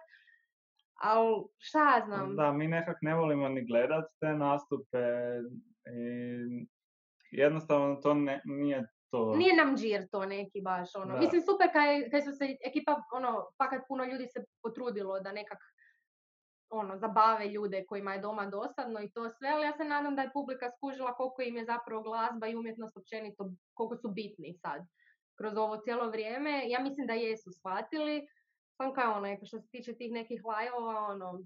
Ali šta ja znam, Da, mi nekak ne volimo ni gledat te nastupe i jednostavno to ne, nije to. nije nam džir to neki baš, ono. Da. Mislim, super kaj, kaj su se ekipa, ono, fakat puno ljudi se potrudilo da nekak ono, zabave ljude kojima je doma dosadno i to sve, ali ja se nadam da je publika skužila koliko im je zapravo glazba i umjetnost općenito, koliko su bitni sad kroz ovo cijelo vrijeme. Ja mislim da jesu shvatili, samo kao ono, što se tiče tih nekih live-ova, ono,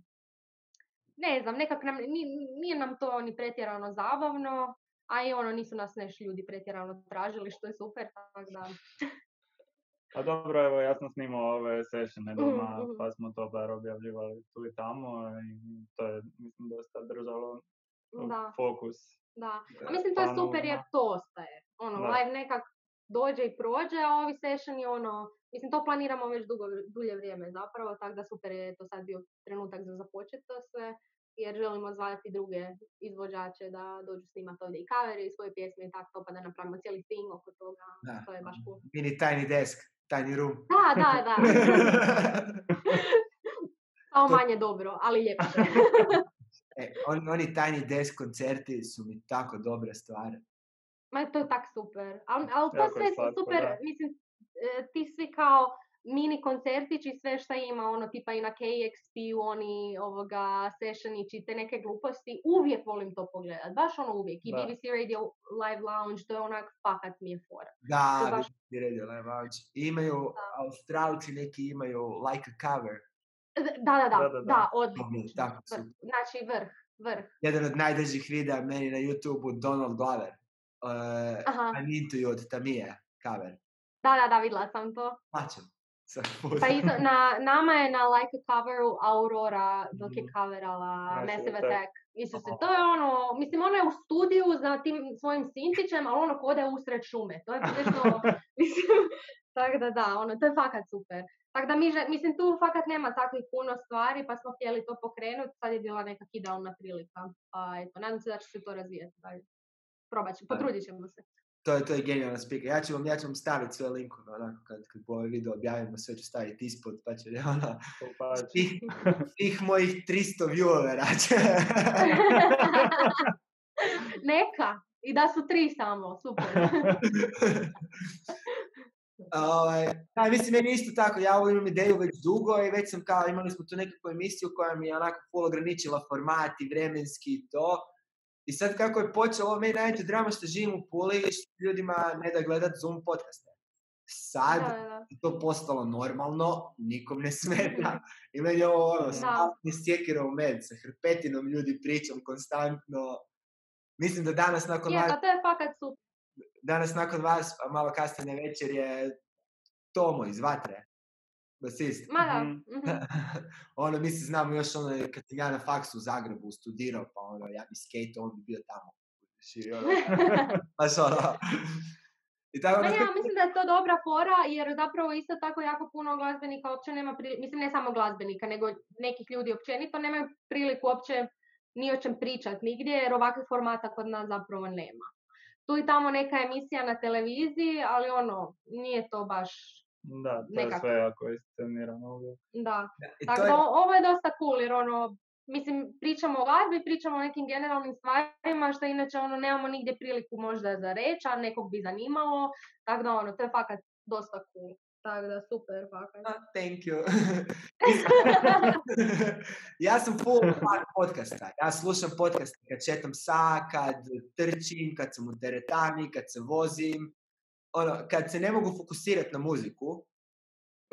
ne znam, nekak nam, ni- nije nam to ni pretjerano zabavno, a i ono, nisu nas neš ljudi pretjerano tražili, što je super, tako da, A dobro, evo, ja sam snimao ove sessione doma, Mhm, mhm. pa smo to bar objavljivali tu i tamo i to je, mislim, dosta držalo da, fokus. da. A mislim, to je super jer to ostaje. Ono, Da. live nekak dođe i prođe, a ovi sessioni, ono, mislim, to planiramo već dugo, dulje vrijeme zapravo, tako da super je to sad bio trenutak za započeti to sve, jer želimo zvati druge izvođače da dođu snimati ovdje i kavere i svoje pjesme i tako, pa da napravimo cijeli thing oko toga, Da. to je baš cool. Mini tiny desk, tiny room. Da, da, da, samo To- manje dobro, ali ljepše. e, on, oni tiny desk koncerti su mi tako dobre stvari. Ma to je tak super. Ali al to sve slatko, super, da. mislim, e, ti svi kao mini koncertići, sve šta ima, ono tipa i na KXP-u, oni ovoga sessionići, te neke gluposti, uvijek volim to pogledat, baš ono uvijek. I Da. BBC Radio Live Lounge, to je onak fakat mi je fora. Da, baš- BBC Radio Live Lounge. I Imaju, Australci neki imaju like a cover. Da, da, da, Da, da, da, da. odlično. Tako. Znači vrh, vrh. Jedan od najdržih videa meni na YouTube-u, Donald Glover. Uh, Aha, I'm into you od Tamije, cover. da, da, da, vidjela sam to. Plaćam. Pa isto, na, nama je na like a coveru Aurora dok je Mhm. coverala Massive Massive Attack. Isuse, to je ono, mislim ona je u studiju za tim svojim sintićem, ali ono kode usred šume. To je prilično, mislim, tako da da, ono, to je fakat super. Tako da mi, mislim, tu fakat nema takvih puno stvari, pa smo htjeli to pokrenuti, sad je bila nekak idealna prilika. Pa eto, nadam se da će se to razvijati dalje. Probat ćemo, potrudit ćemo se. To je, to je genijalna spika. Ja ću vam, ja ću vam staviti sve linkove, onako, kad, kad ovaj video objavimo, sve ću staviti ispod, pa će, ono, Pa, svih, svih mojih 300 viewera će. Neka! I da su tri samo, super. ovaj, a, mislim, meni isto tako, ja ovo imam ideju već dugo i već sam kao, imali smo tu nekakvu emisiju koja mi je onako full ograničila format i vremenski i to. I sad kako je počelo, ovo meni najveće drama što živim u Puli i što ljudima ne da gledat Zoom podcaste. Sad Da, da, je to postalo normalno, nikom ne smeta. I meni je ovo ono, Da. stavni sjekira u med, sa hrpetinom ljudi pričam konstantno. Mislim da danas nakon, Je, vas, pa to je fakat super. danas nakon vas, a malo kasnije večer je Tomo iz Vatre, basist. Ma da. Mhm. mhm. ono, mi se znamo još ono, kad sam ja na faksu u Zagrebu studirao, pa ono, ja bi skate, on bi bio tamo. I ono, ono, I tako, Ma ono, ja mislim da je to dobra fora jer zapravo isto tako jako puno glazbenika uopće nema priliku, mislim ne samo glazbenika nego nekih ljudi općenito nemaju priliku uopće ni o čem pričat nigdje jer ovakvih formata kod nas zapravo nema. Tu i tamo neka emisija na televiziji, ali ono, nije to baš, Da, to je Nekako. sve jako iscenirano da. i Tako je- da ovo je dosta cool jer ono, mislim pričamo o glazbi, pričamo o nekim generalnim stvarima što inače ono nemamo nigdje priliku možda za reći, a nekog bi zanimalo, tako da ono, to je fakat dosta cool. Tako da super, fakat. Ah, Thank you. ja sam full fan podcasta. Ja slušam podcaste kad četam sa, kad trčim, kad sam u teretani, kad se vozim. Ono, kad se ne mogu fokusirati na muziku,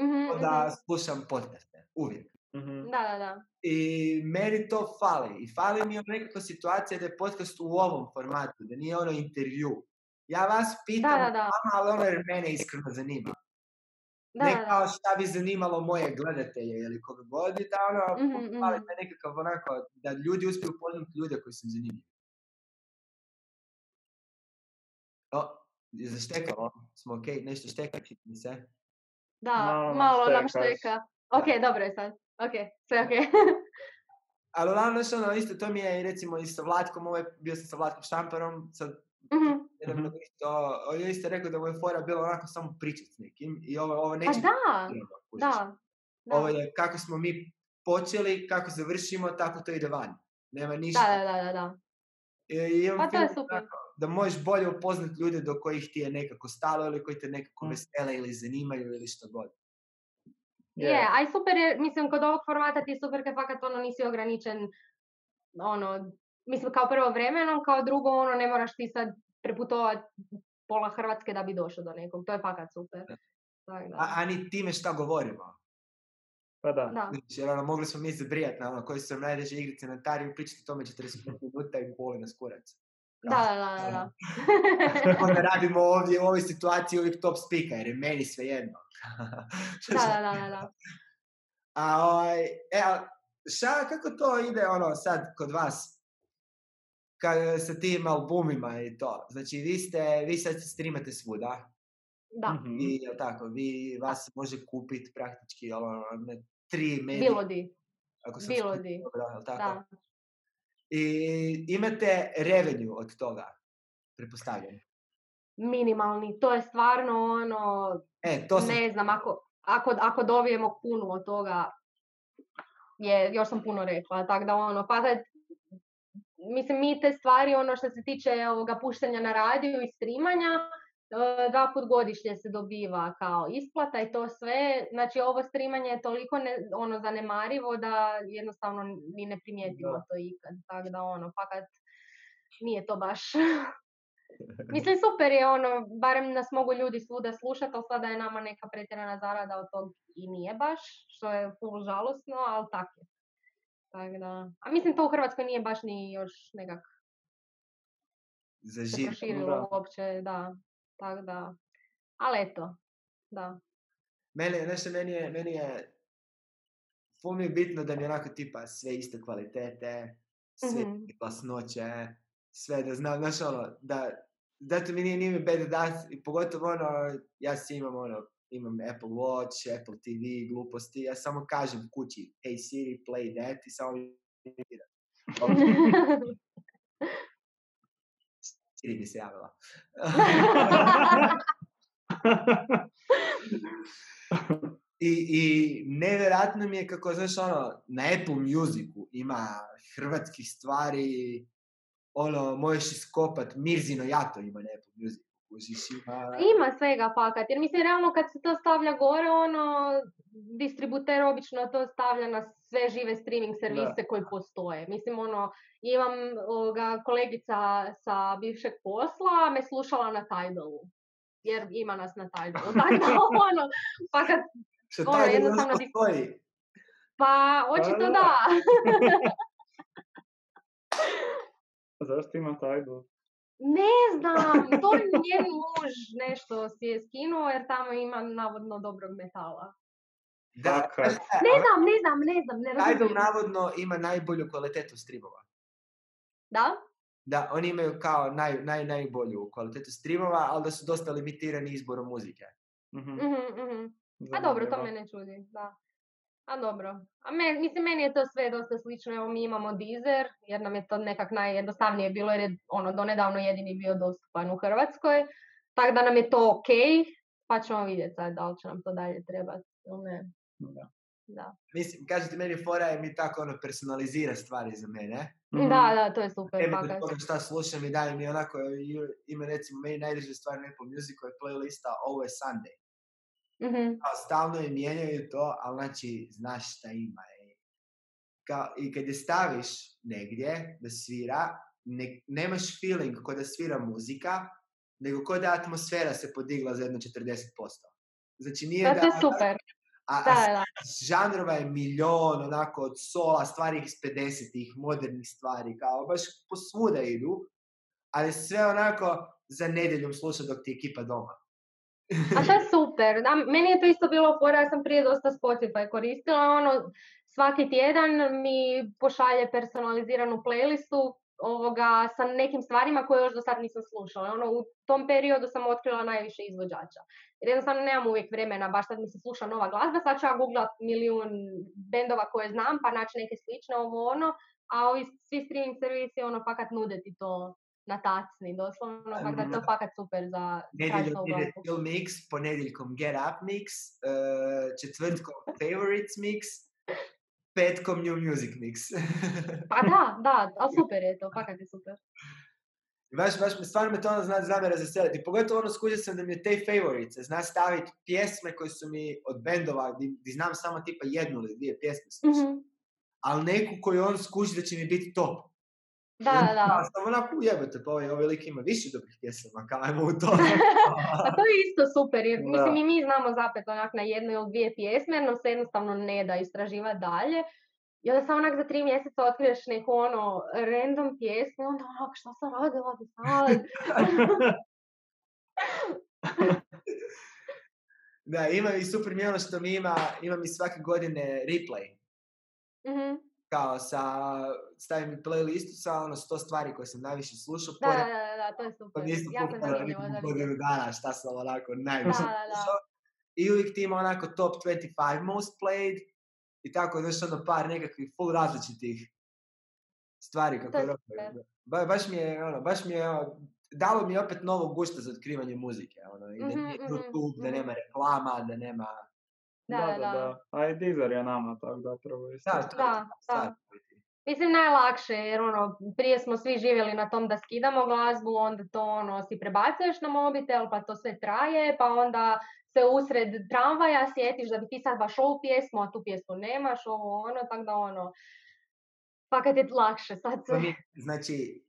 Mhm, onda mhm. slušam podcaste. Uvijek. Mhm. Da, da, da. I meni to fali. I fali mi je nekakva situacija da je podcast u ovom formatu, da nije ono intervju. Ja vas pitam, Da, da, da. ali ono jer mene iskreno zanima. Da, ne da, da. kao šta bi zanimalo moje gledatelje ili koga god i da ono, Mhm, fali mhm. taj nekakav onako, da ljudi uspiju upoznati ljude koji su im zanimljivi. O, je zaštekalo, smo ok, nešto šteka, čini mi se. Da, Malo nam malo nam šteka. Ok, dobro je sad. Ok, sve ok. Ali uglavnom, znaš, ono, isto to mi je, recimo, i sa Vlatkom, ovo je, bio sam sa Vlatkom Štamparom, sad, Mhm. jedan Mhm. mm isto, on je isto rekao da mu je fora bilo onako samo pričat s nekim i ovo, ovo Pa neće da, ono, kužiš. da. da. Ovo je kako smo mi počeli, kako završimo, tako to ide van. Nema ništa. Da, da, da, da, da. I, i imam Pa to je super. onako Da možeš bolje upoznat ljude do kojih ti je nekako stalo ili koji te nekako Mm. vesele ili zanimaju ili što god. Je, a i super je, mislim, kod ovog formata ti je super kad fakat ono nisi ograničen, ono, mislim, kao prvo vremenom, kao drugo, ono, ne moraš ti sad preputovat pola Hrvatske da bi došao do nekog, to je fakat super. Tak da. A, a ni time šta govorimo. Pa da. Da. Znači, jer ono, mogli smo mi zabrijat na ono, koji su nam najveće igrice na Atari i pričati o tome 45 minuta i boli nas kurac. Da, da, da, da, da. Onda radimo ovdje u ovoj situaciji uvijek top spika, jer je meni svejedno. da, da, da, da, da. A, ovaj, e, a šta, kako to ide ono sad kod vas? Ka, sa tim albumima i to. Znači, vi ste, vi sad streamate svuda. Da, Mhm. I jel tako, vi, vas može kupiti praktički ono, na tri medije. bilo di, ako sam bilo di. dobro, jel tako? Da. I imate revenue od toga, pretpostavljam. Minimalni, to je stvarno ono, E, to sam... ne znam, ako, ako, ako dobijemo kunu od toga, je, još sam puno rekla, tako da ono, pa da, mislim, mi te stvari, ono što se tiče ovoga puštanja na radiju i streamanja, dva put godišnje se dobiva kao isplata i to sve, znači ovo streamanje je toliko ne, ono zanemarivo da jednostavno ni ne primijetimo Da. to ikad, tako da ono, fakat nije to baš, Mislim, super je ono, barem nas mogu ljudi svuda slušati, ali sada je nama neka pretjerana zarada od tog i nije baš, što je full žalosno, ali tako je. Tak da. A mislim, to u Hrvatskoj nije baš ni još nekak da. uopće, da. Tak da. Ali eto, da. Meni, znaš, meni je, meni je, ful mi je bitno da mi onako tipa sve iste kvalitete, sve Mhm. iste glasnoće, sve da znam, znaš ono, da, zato mi nije, nije mi bed da, i pogotovo ono, ja si imam ono, imam Apple Watch, Apple TV, gluposti, ja samo kažem kući, hey Siri, play that, i samo Siri bi se javila. I, I nevjerojatno mi je kako, znaš, ono, na Apple Musicu ima hrvatskih stvari, ono, možeš iskopat, Mirzino Jato ima na Apple Musicu, ima... Svega fakat, jer mislim realno kad se to stavlja gore, ono, distributer obično to stavlja na sve žive streaming servise koji postoje. Mislim, ono, imam ovoga, kolegica sa bivšeg posla me slušala na Tidalu. Jer ima nas na Tidalu. Tako ono, pa kad, ono, jednostavno pa očito da. da. Zašto ima Tidal? Ne znam, to je njen muž nešto si je skinuo jer tamo ima navodno dobrog metala. Da. Ne znam, ne znam, ne znam, ne Tidal razumijem. navodno ima najbolju kvalitetu streamova. Da? Da, oni imaju kao naj, naj, najbolju kvalitetu streamova, ali da su dosta limitirani izborom muzike. Mhm, Mhm, mhm. A dobro, to me ne čudi, da. A dobro. A me, mislim, meni je to sve dosta slično. Evo, mi imamo Deezer, jer nam je to nekak najjednostavnije bilo, jer je ono, donedavno jedini bio dostupan u Hrvatskoj. Tako da nam je to ok, pa ćemo vidjeti sad da li će nam to dalje trebati ili ne. Da. Da. Mislim, kažete meni, fora je mi tako ono personalizira stvari za mene. Mhm. da, da, to je super. Do toga šta slušam i daje mi onako, ima recimo meni najdraža stvar na Apple Musicu je playlista Always Sunday. Mhm. Kao, stalno je mijenjaju to, ali znači, znaš šta ima. I, kao, i kad je staviš negdje da svira, ne, nemaš feeling ko da svira muzika, nego ko da atmosfera se podigla za jedno 40%. Znači nije Da, je super. A, a Da, žanrova je milion, onako, od sola, stvari iz 50-ih, modernih stvari, kao, baš posvuda idu, ali sve onako za nedjeljom sluša dok ti je ekipa doma. A je super. Da, meni je to isto bilo fora, ja sam prije dosta Spotify koristila, ono, svaki tjedan mi pošalje personaliziranu playlistu ovoga, sa nekim stvarima koje još do sad nisam slušala. Ono, u tom periodu sam otkrila najviše izvođača. Jer jednostavno nemam uvijek vremena, baš sad mi se sluša nova glazba, sad ću ja googlat milijun bendova koje znam, pa naći neke slične, ovo ono, a ovi svi streaming servisi, ono, fakat nude ti to na tacni, doslovno, tako da to fakat super za Nedjeljom tražiti ide. Chill Mix, ponedjeljkom Get Up Mix, eh, četvrtkom Favorites Mix, petkom New Music Mix. Pa da, da, ali super je to, fakat je super. baš, baš stvarno me to ono zna, zna me razveseliti. Pogotovo ono skužio sam da mi je te favorites, zna staviti pjesme koje su mi od bendova, di, di znam samo tipa jednu ili dvije pjesme. Mhm. ali neku koju on skuži da će mi biti top. Da, da, da. Ja sam onako ujebate, pa ovaj, ovaj lik ima više dobrih pjesama, kao ajmo u to. A to je isto super, jer Da. mislim i mi znamo zapet onak na jednu ili dvije pjesme, jer nam se jednostavno ne da istraživati dalje. I onda samo onak za tri mjeseca otkriješ neku ono random pjesmu i onda onak šta sam radila do sad? da, ima i super mi je ono što mi ima, ima mi svake godine replay. Mhm. Kao sa, stavim mi playlistu sa ono sto stvari koje sam najviše slušao. Da, pored- da, da, da, to je Pa super. je pogledao zanimljivo da vidiš. dana šta sam onako najviše Da, da, da. slušao. I uvijek ti ima onako top 25 most played i tako, znaš, ono par nekakvih full različitih stvari kako je. Ba, baš mi je, ono, baš mi je, ono, dalo mi je opet novog gušta za otkrivanje muzike, ono, i da Mhm, nije mhm, YouTube, da mhm. nema reklama, da nema... Da, da, da, da. A i Deezer je nama tako da prvo isto. Da, to Da, da. Mislim najlakše jer ono, prije smo svi živjeli na tom da skidamo glazbu, onda to ono si prebacuješ na mobitel pa to sve traje, pa onda se usred tramvaja sjetiš da bi ti sad baš ovu pjesmu, a tu pjesmu nemaš, ovo ono, tako da ono, fakat je lakše sad Pa sve. znači,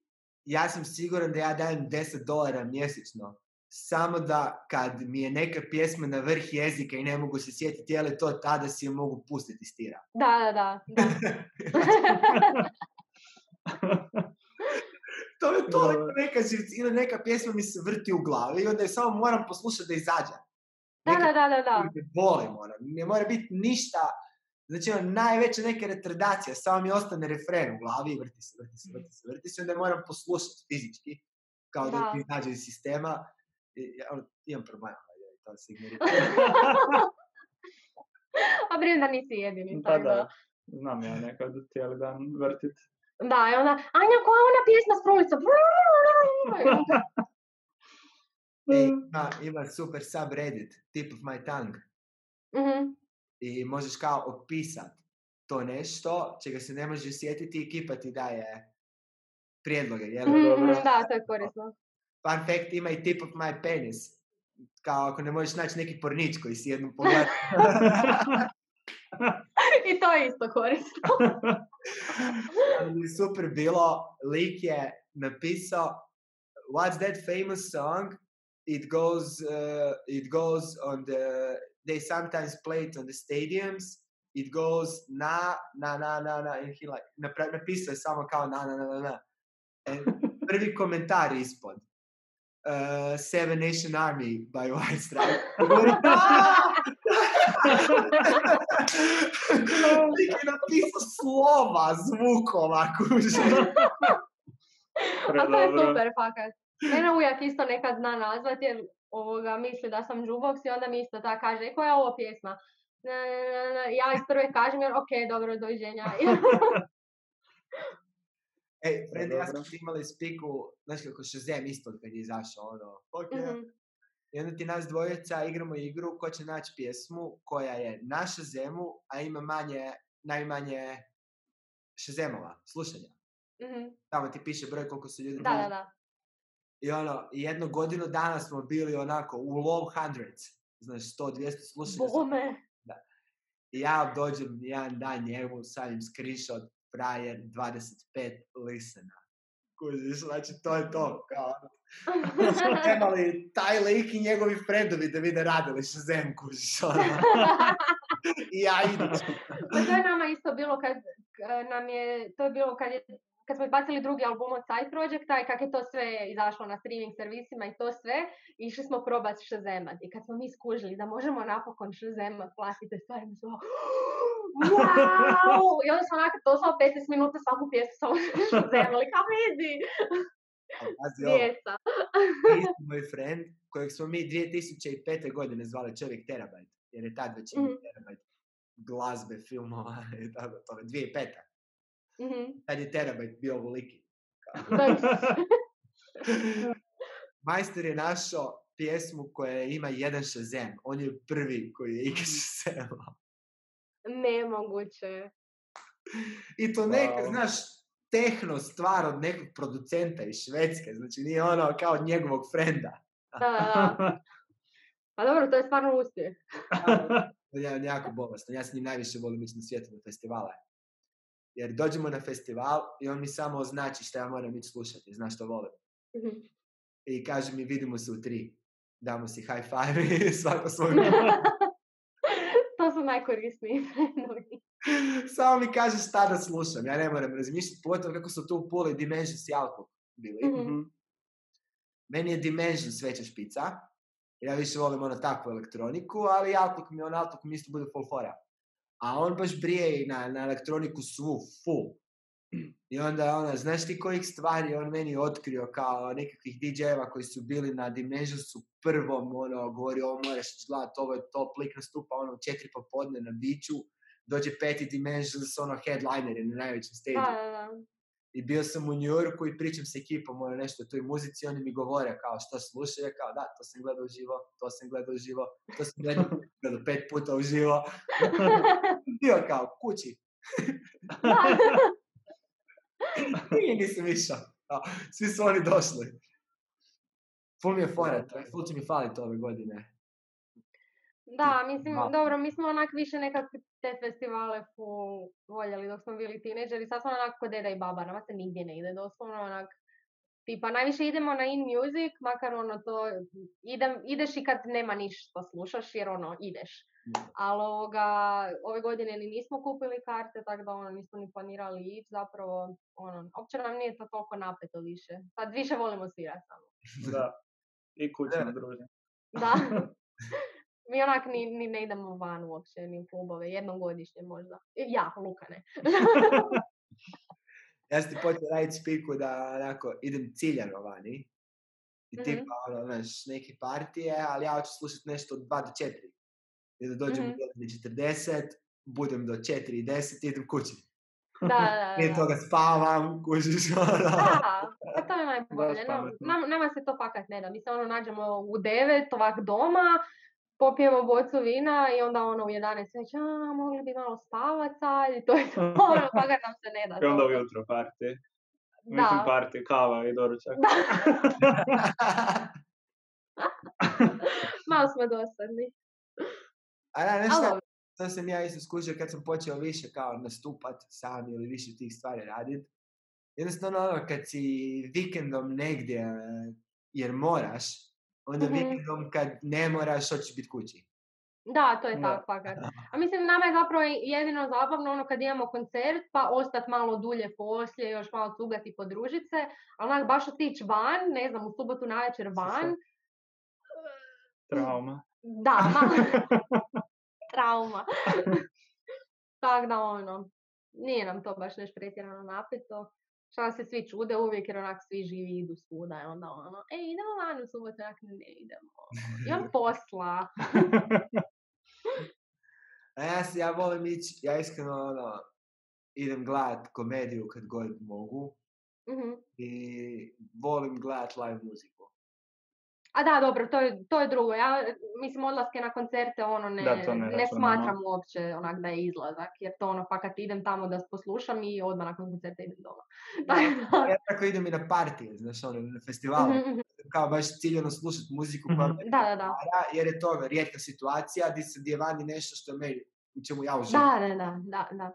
ja sam siguran da ja dajem 10 dolara mjesečno. Samo da kad mi je neka pjesma na vrh jezika i ne mogu se sjetiti je li to tada si je mogu pustiti s tira. Da, da, da. da. to je toliko neka živcina, neka pjesma mi se vrti u glavi i onda je samo moram poslušati da izađe. Da, da, da, da, da. boli. Ne mora biti ništa, znači ono, najveća neka retardacija, samo mi ostane refren u glavi i vrti se, vrti se, vrti se, vrti se, onda moram poslušati fizički, kao da, Da. izađe iz sistema. Ja, ono, imam problema, ali to se ignorira. A vjerujem da nisi jedini. Da, tako da. Znam ja nekad cijeli dan vrtit. Da, i onda, Anja, koja je ona pjesma s frulica? E, ima, ima super subreddit, tip of my tongue. Mhm. I možeš kao opisat to nešto, čega se ne može sjetiti i ekipa ti daje prijedloge, jel? Dobro. mhm, Da, to je korisno. Fun fact, ima i tip of my penis. Kao ako ne možeš naći neki pornić koji si jednom pogledao. I to je isto korisno. Super bilo, lik je napisao What's that famous song? It goes, uh, it goes on the, they sometimes play it on the stadiums. It goes na, na, na, na, na, and he like, napisao je samo kao na, na, na, na, na. And prvi komentar ispod. Uh, Seven Nation Army by White Stripes. "Ah!" Lik je napisao slova, zvukova, kuže. A to je super, fakat. Mene ujak isto nekad zna nazvat jer ovoga, misli da sam jukebox i onda mi isto ta kaže, "E, koja je ovo pjesma? Ja iz prve kažem, jer ok, dobro, doviđenja. Ej, Fred i ja smo imali spiku, znaš kako Shazam isto kad je izašao, ono, yeah. Mhm. I onda ti nas dvojica igramo igru ko će naći pjesmu koja je na Shazemu, a ima manje, najmanje Shazemova, slušanja. Mhm. Tamo ti piše broj koliko su ljudi Da, da, da. I ono, jednu godinu dana smo bili onako u low hundreds, znaš, 100, 200 slušanja. Bome. I ja dođem jedan dan njemu, stavim screenshot, frajer, 25 listena. Kužiš, znači to je to, kao ono. Trebali taj lik i njegovi friendovi da vide radili Shazam, kužiš, ono. I ja idem. Pa to je nama isto bilo kad nam je, to je bilo kad je kad smo izbacili drugi album od Side Projecta i kak je to sve izašlo na streaming servisima i to sve, išli smo probat Shazamat. I kad smo mi skužili da možemo napokon Shazamat platite stvari, mi smo wow! I onda smo onako doslovno 15 minuta svaku pjesmu samo Shazamali, kao vidi, isti moj friend, kojeg smo mi 2005. godine zvali čovjek terabajt, jer je tad već Mhm. terabajt glazbe, filmova i tako toga, 2005. Mhm. Tad je terabajt bio ovoliki. Majstor je našao pjesmu koja ima jedan Shazam. On je prvi koji je ikad Shazamao. Nemoguće. I to neka, Wow. znaš, tehno stvar od nekog producenta iz Švedske. Znači nije ono kao od njegovog frenda. Da, da, da. Pa dobro, to je stvarno uspjeh. Je jako bolesno. Ja s njim najviše volim ići na svijetu na festivale. Jer dođemo na festival i on mi samo označi šta ja moram ići slušati. Znaš što volim. Mhm. I kaže mi vidimo se u tri. Damo si high five i svako svoj to su najkorisniji. Samo mi kaže šta da slušam, ja ne moram razmišljati, pogotovo kako su tu u Puli Dimensions i Alko bili. Mhm. Meni je Dimensions veća špica, jer ja više volim ono takvu elektroniku, ali Altok mi, on Altok mi isto bude full fora. A on baš brije i na, na elektroniku svu, full. I onda, ona, znaš ti kojih stvari on meni otkrio kao nekakvih DJ-eva koji su bili na Dimensionsu prvom, ono, govori, ovo moraš gledat, ovo je top, lik nastupa, ono, u četiri popodne na biću, dođe peti Dimensions, ono, headliner je na najvećem stage. I bio sam u New Yorku i pričam s ekipom o nešto o toj muzici, oni mi govore kao što slušaju, kao da, to sam gledao uživo, to sam gledao uživo, to sam gledao, pet puta uživo. Bio kao kući, nije nisam išao. Svi su oni došli. Ful mi je fora, ful će mi falit ove godine. Da, mislim, dobro, mi smo onak više nekak te festivale full voljeli dok smo bili tineđeri, sad smo onak kod deda i baba, nama se nigdje ne ide, doslovno onak, Tipa, najviše idemo na in music, makar ono to, idem, ideš i kad nema ništa slušaš, jer ono, ideš. Mm. Ali ovoga, ove godine ni nismo kupili karte, tako da ono, nismo ni planirali ići, zapravo, ono, uopće nam nije to toliko napeto više. Sad više volimo svirati samo. Da. I kućno Da. druženje. Da. Mi onak ni, ni ne idemo van uopće, ni u klubove, jednom godišnje možda. Ja, Luka ne. Ja sam ti počeo raditi spiku da onako, idem ciljano vani. I Mhm. tipa, ono, znaš, neke partije, ali ja hoću slušati nešto od 2 do 4. I da dođem Mhm. u 1.40, budem do 4 i 10 i idem kući. Da, da, da. toga spavam, kužiš, ono. Da, pa to je najbolje. Nam, nama se to fakat ne da. Mi se ono nađemo u devet, ovak doma, popijemo bocu vina i onda ono u 11 već, a, mogli bi malo spavat sad i to je to. Ono, fakat nam se ne da. I onda ujutro party. Mislim Da. party, kava i doručak. Malo smo dosadni. A da, dobro. to sam ja isto skužio kad sam počeo više kao nastupat sam ili više tih stvari radit. Jednostavno ono, kad si vikendom negdje e, jer moraš, onda Mhm. vikendom kad ne moraš, hoćeš biti kući. Da, to je tako fakat. A mislim, nama je zapravo jedino zabavno ono kad imamo koncert, pa ostat malo dulje poslije, još malo cugati i podružit se, ali onak baš otići van, ne znam, u subotu navečer van, Trauma. da, malo trauma. Tako da ono, nije nam to baš nešto pretjerano napeto. Šta se svi čude uvijek jer onak svi živi idu svuda i onda ono, e idemo van u subotu, onak ne idemo. Imam posla. A ja, se- ja volim ići, ja iskreno ono, idem gledat komediju kad god mogu Mhm. i volim gledat live muziku. A da, dobro, to je, to je drugo. Ja, mislim, odlaske na koncerte, ono, ne, Da, to ne ne smatram uopće onak da je izlazak, jer to ono, fakat idem tamo da poslušam i odmah nakon koncerta idem doma. Ja tako idem i na partije, znaš, ono, na festivalu. Mhm, mhm. Kao baš ciljano slušat muziku koja Mhm. me Da, da, da. jer je to ono, rijetka situacija di se di je vani nešto što meni, u čemu ja uživam. Da, da, da, da, da.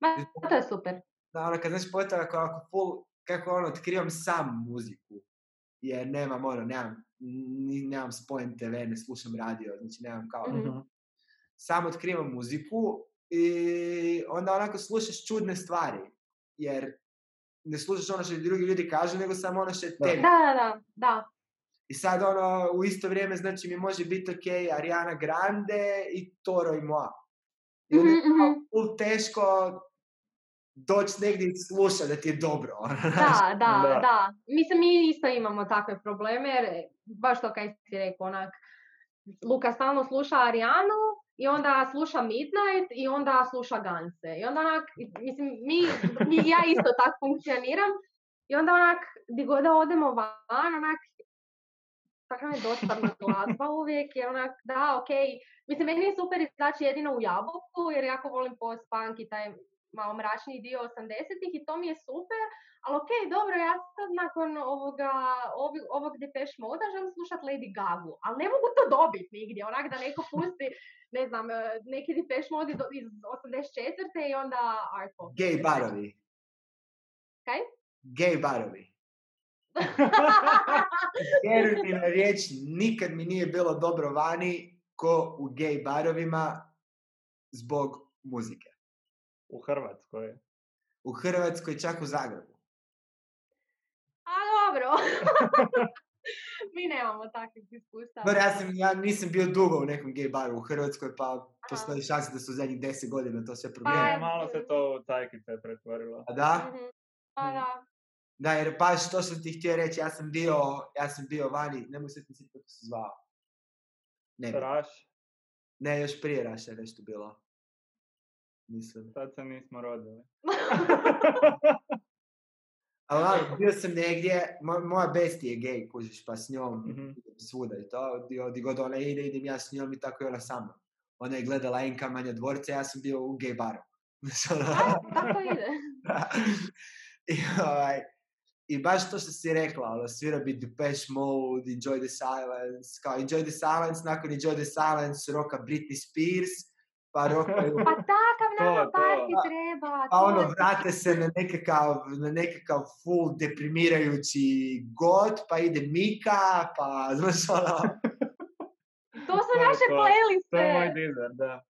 Ma, to je super. Da, ono, kad znaš poeta kako, ako full, kako ono, otkrivam sam muziku, jer nemam ono, nemam, ni, nemam spojen TV, ne slušam radio, znači nemam kao, Mhm. Mhm. sam otkrivam muziku i onda onako slušaš čudne stvari, jer ne slušaš ono što drugi ljudi kažu, nego samo ono što je Da. tebi. Da, da, da, da. I sad ono, u isto vrijeme, znači mi može biti ok Ariana Grande i Toro i Moa. I onda Mhm, mhm. full teško doći negdje i slušati da ti je dobro. Da, da, Da. da. Mislim, mi isto imamo takve probleme, jer baš to kaj si rekao, onak, Luka stalno sluša Arijanu i onda sluša Midnight i onda sluša Ganse. I onda onak, mislim, mi, mi ja isto tako funkcioniram i onda onak, di god da odemo van, onak, tako je dosadna glazba uvijek, je onak, da, okej. Mislim, meni je super izaći jedino u Jabuku, jer jako volim post-punk i taj malo mračniji dio 80-ih i to mi je super, ali okej, dobro, ja sad nakon ovoga, ovi, ovog Depeche Moda želim slušat Lady Gagu, ali ne mogu to dobiti nigdje, onak da neko pusti, ne znam, eh, neki Depeche Mode iz iz 84. i onda Art Pop. Gay barovi. Kaj? Gay barovi. Vjeruj mi na riječ, nikad mi nije bilo dobro vani ko u gay barovima zbog muzike. U Hrvatskoj. U Hrvatskoj, čak u Zagrebu. A dobro. Mi nemamo takvih iskustava. Ja, sam, ja nisam bio dugo u nekom gay baru u Hrvatskoj, pa postoji šansa da su u zadnjih deset godina to sve Pa, promijenilo. malo se to u tajkice pretvorilo. A da? Mhm. Pa da. Da, jer pa što sam ti htio reći, ja sam bio, ja sam bio vani, ne mogu se sjetiti kako se zvao. Ne, Raš, ne, još prije Raša je nešto bilo. Mislim. sad se nismo rodili. Ali ono, bio sam negdje, mo- moja besti je gej, kužiš, pa s njom Mhm. idem svuda i to, di, god ona ide, idem ja s njom i tako i ona sa mnom. Ona je gledala Enka manja dvorca, ja sam bio u gej baru. Ono, tako ide. I, ovaj, I baš to što si rekla, ono, svira bi Depeche Mode, Enjoy the Silence, kao Enjoy the Silence, nakon Enjoy the Silence roka Britney Spears, pa rokaju, Pa takav nama party treba. pa ono, vrate se na nekakav, na nekakav full deprimirajući god, pa ide Mika, pa, znaš, ono, To su To naše to. playliste. To je moj dizer, da.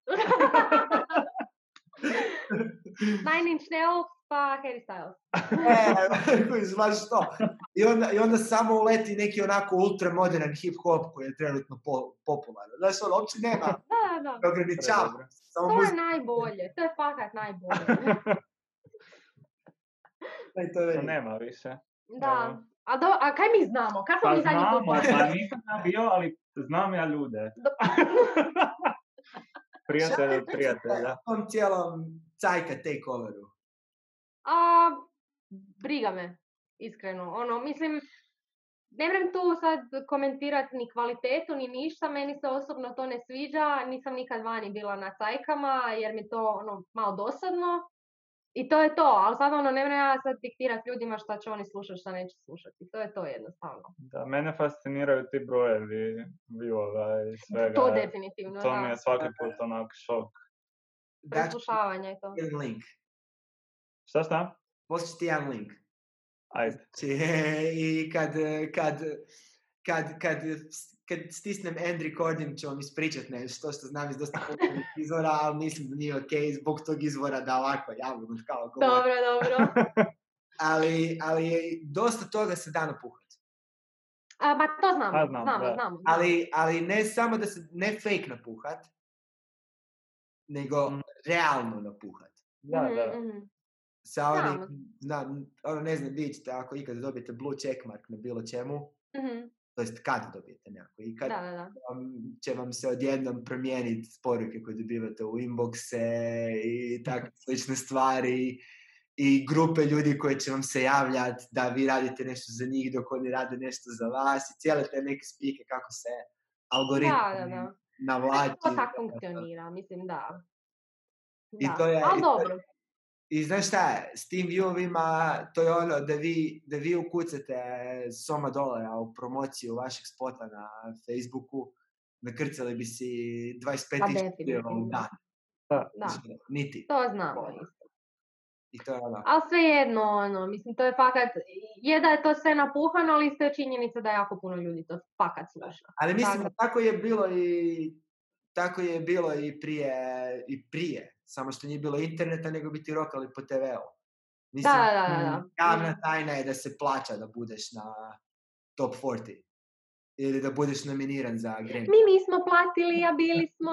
Nine Inch Nails pa Harry Styles. e, baš to. I onda, I onda samo uleti neki onako ultramodern hip-hop koji je trenutno po, popularan. Znaš, ono, uopće nema Da, da. ne ograničava. Samo To je muzika, najbolje. To je fakat najbolje. i to je To nema više. Da. A, do, a kaj mi znamo? Kako Pa mi znamo, bili? pa nisam ja bio, ali znam ja ljude. Prijatelj od prijatelja. Tom cijelom cajka takeoveru. A, briga me, iskreno. Ono, mislim, ne vrem tu sad komentirati ni kvalitetu, ni ništa, meni se osobno to ne sviđa, nisam nikad vani bila na cajkama, jer mi to ono, malo dosadno. I to je to, ali sad ono, ne vrem ja sad diktirati ljudima šta će oni slušati, šta neće slušati. To je to jednostavno. Da, mene fasciniraju ti brojevi viewova i svega. To definitivno, To da. mi je svaki put onak šok. Preslušavanje i to. link. Šta šta? Poslije ti jedan link. Ajde. Znači, I kad, kad, kad, kad, kad stisnem end recording ću vam ispričat nešto što znam iz dosta popularnih izvora, ali mislim da nije ok zbog tog izvora da ovako javno kao govorim. Dobro, dobro. Ali, ali dosta toga se da napuhat. A, to znamo, A, znam, znamo, da. znamo. Ali, ali ne samo da se, ne fake napuhat, nego Mm. realno napuhat. Da, da. Mhm, mhm. Sa onim, znam, ono ne znam, vidjet ćete ako ikad dobijete blue checkmark na bilo čemu, Mhm. to jest kad dobijete nekako ikad, Da, da, da. vam, će vam se odjednom promijeniti poruke koje dobivate u inboxe i takve slične stvari i grupe ljudi koje će vam se javljati da vi radite nešto za njih dok oni rade nešto za vas i cijele te neke spike kako se algoritmi Da, da, da. navlači. To tako funkcionira, mislim da. I Da, to je- ali i to je- dobro. I znaš šta s tim viewovima, to je ono da vi, da vi ukucate soma dolara u promociju vašeg spota na Facebooku, nakrcali bi si 25 Pa tisuća viewova u definitivno. dan. Da. Da, Niti. to znamo isto. I to je ono. Ali svejedno, ono, mislim, to je fakat, je da je to sve napuhano, ali isto je činjenica da jako puno ljudi to fakat sluša. Ali mislim, Tako. tako je bilo i tako je bilo i prije, i prije. Samo što nije bilo interneta, nego bi ti rokali po TV-u. Mislim, Da, da, da, da. javna tajna je da se plaća da budeš na top 40. Ili da budeš nominiran za Grammy. Mi nismo platili, a bili smo.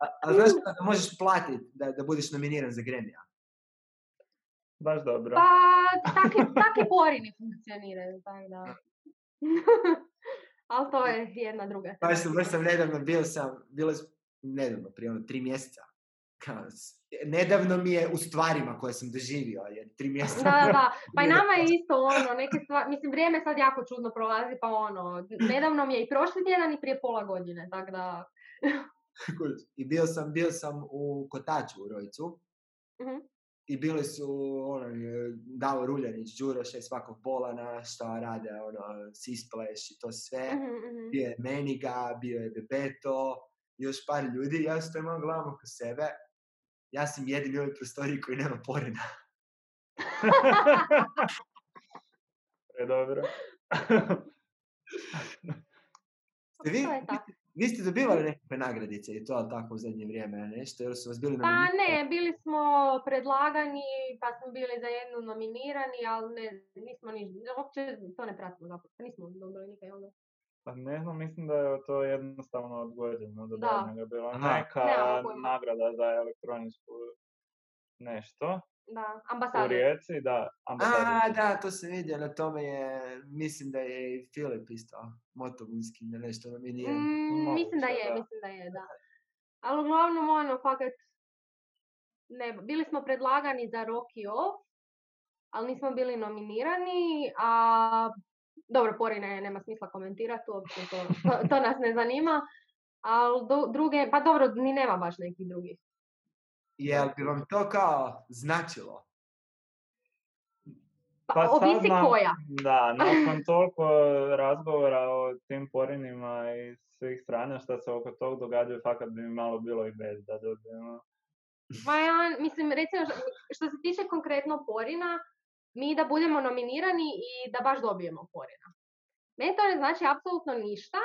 A, a znaš da možeš platiti da, da budeš nominiran za Grammy? Baš dobro. Pa, takvi, takvi porini funkcioniraju, tako da. ali to je jedna druga Baš tema. sam, baš sam nedavno, bio sam, bilo nedavno, prije ono, tri mjeseca. Kao, nedavno mi je u stvarima koje sam doživio, jer tri mjeseca... Da, da, da. Pa i nama je isto ono, neke stvari, mislim, vrijeme sad jako čudno prolazi, pa ono, nedavno mi je i prošli tjedan i prije pola godine, tako da. I bio sam, bio sam u Kotaču u Rojcu mhm, i bili su ono, e, Davor Uljanić, Đuroš, svakog Bolana, šta rade, ono, Sispleš i to sve. mhm, mhm. Bio je Meniga, bio je Bebeto, još par ljudi, ja stojim malo glavom oko sebe. Ja sam jedini u ovoj prostoriji koji nema porena. Je dobro. Ste vi, To vi ste- dobivali nekakve nagradice i to tako u zadnje vrijeme, nešto, jer su vas bili Pa nominirani? ne, bili smo predlagani, pa smo bili za jednu nominirani, ali ne, nismo ni, uopće to ne pratimo zapravo, pa nismo dobili nikaj onda. Pa ne znam, mislim da je to jednostavno odgođeno do Da. daljnjega bila Aha. neka pojma. nagrada za elektroničku nešto Da, u ambasador. Rijeci, da, A, ambasador. da, to sam vidio, na tome je, mislim da je i Filip isto, Motogunski, na nešto nominiran. Mm, mislim da Moguće, je, da. mislim da je, da. Ali uglavnom, ono, fakat, ne, bili smo predlagani za Rocky Off, ali nismo bili nominirani, a dobro, Porine nema smisla komentirati, uopće to, to, to nas ne zanima, ali druge, pa dobro, ni nema baš nekih drugih. Jel bi vam to kao značilo? Pa, Pa sad ovisi nam- koja. Da, nakon toliko razgovora o tim porinima i svih stranja što se oko tog događaju, fakat bi mi malo bilo i bez da dobijemo. Pa ja, mislim, recimo, što- što se tiče konkretno porina, mi da budemo nominirani i da baš dobijemo porina. Meni to ne znači apsolutno ništa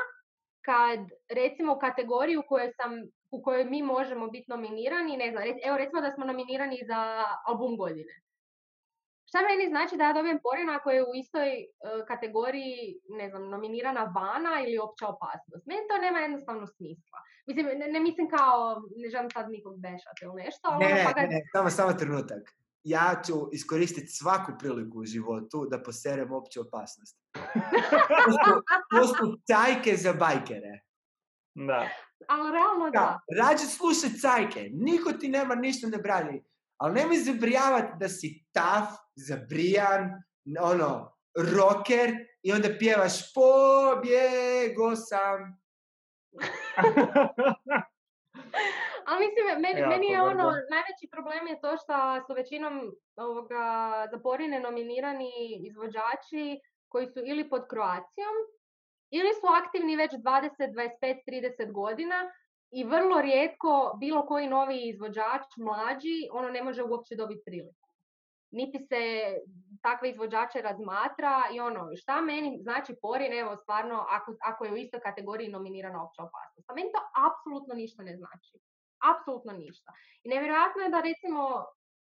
kad, recimo, u kategoriji u kojoj sam u kojoj mi možemo biti nominirani, ne znam, evo recimo da smo nominirani za album godine. Šta meni znači da ja dobijem porin ako je u istoj e, kategoriji, ne znam, nominirana vana ili opća opasnost? Meni to nema jednostavno smisla. Mislim, ne, ne mislim kao, ne želim sad nikog bešati ili nešto, ali Ne, ono ne, pa ga- ne, ne, samo, samo trenutak. Ja ću iskoristiti svaku priliku u životu da poserem opću opasnost. To su, to su cajke za bajkere. Da. ali realno da. Da, rađe slušaj cajke, niko ti nema ništa ne brani. Ali nemoj zabrijavati da si taf, zabrijan, ono, rocker i onda pjevaš pobjego sam. Ali mislim, meni, meni je ono, najveći problem je to što su većinom ovoga, za porine nominirani izvođači koji su ili pod Kroacijom, ili su aktivni već 20, 25, 30 godina i vrlo rijetko bilo koji novi izvođač, mlađi, ono ne može uopće dobiti priliku. Niti se takve izvođače razmatra i ono, šta meni znači porin, evo stvarno, ako, ako je u istoj kategoriji nominirana opća opasnost. A meni to apsolutno ništa ne znači. Apsolutno ništa. I nevjerojatno je da recimo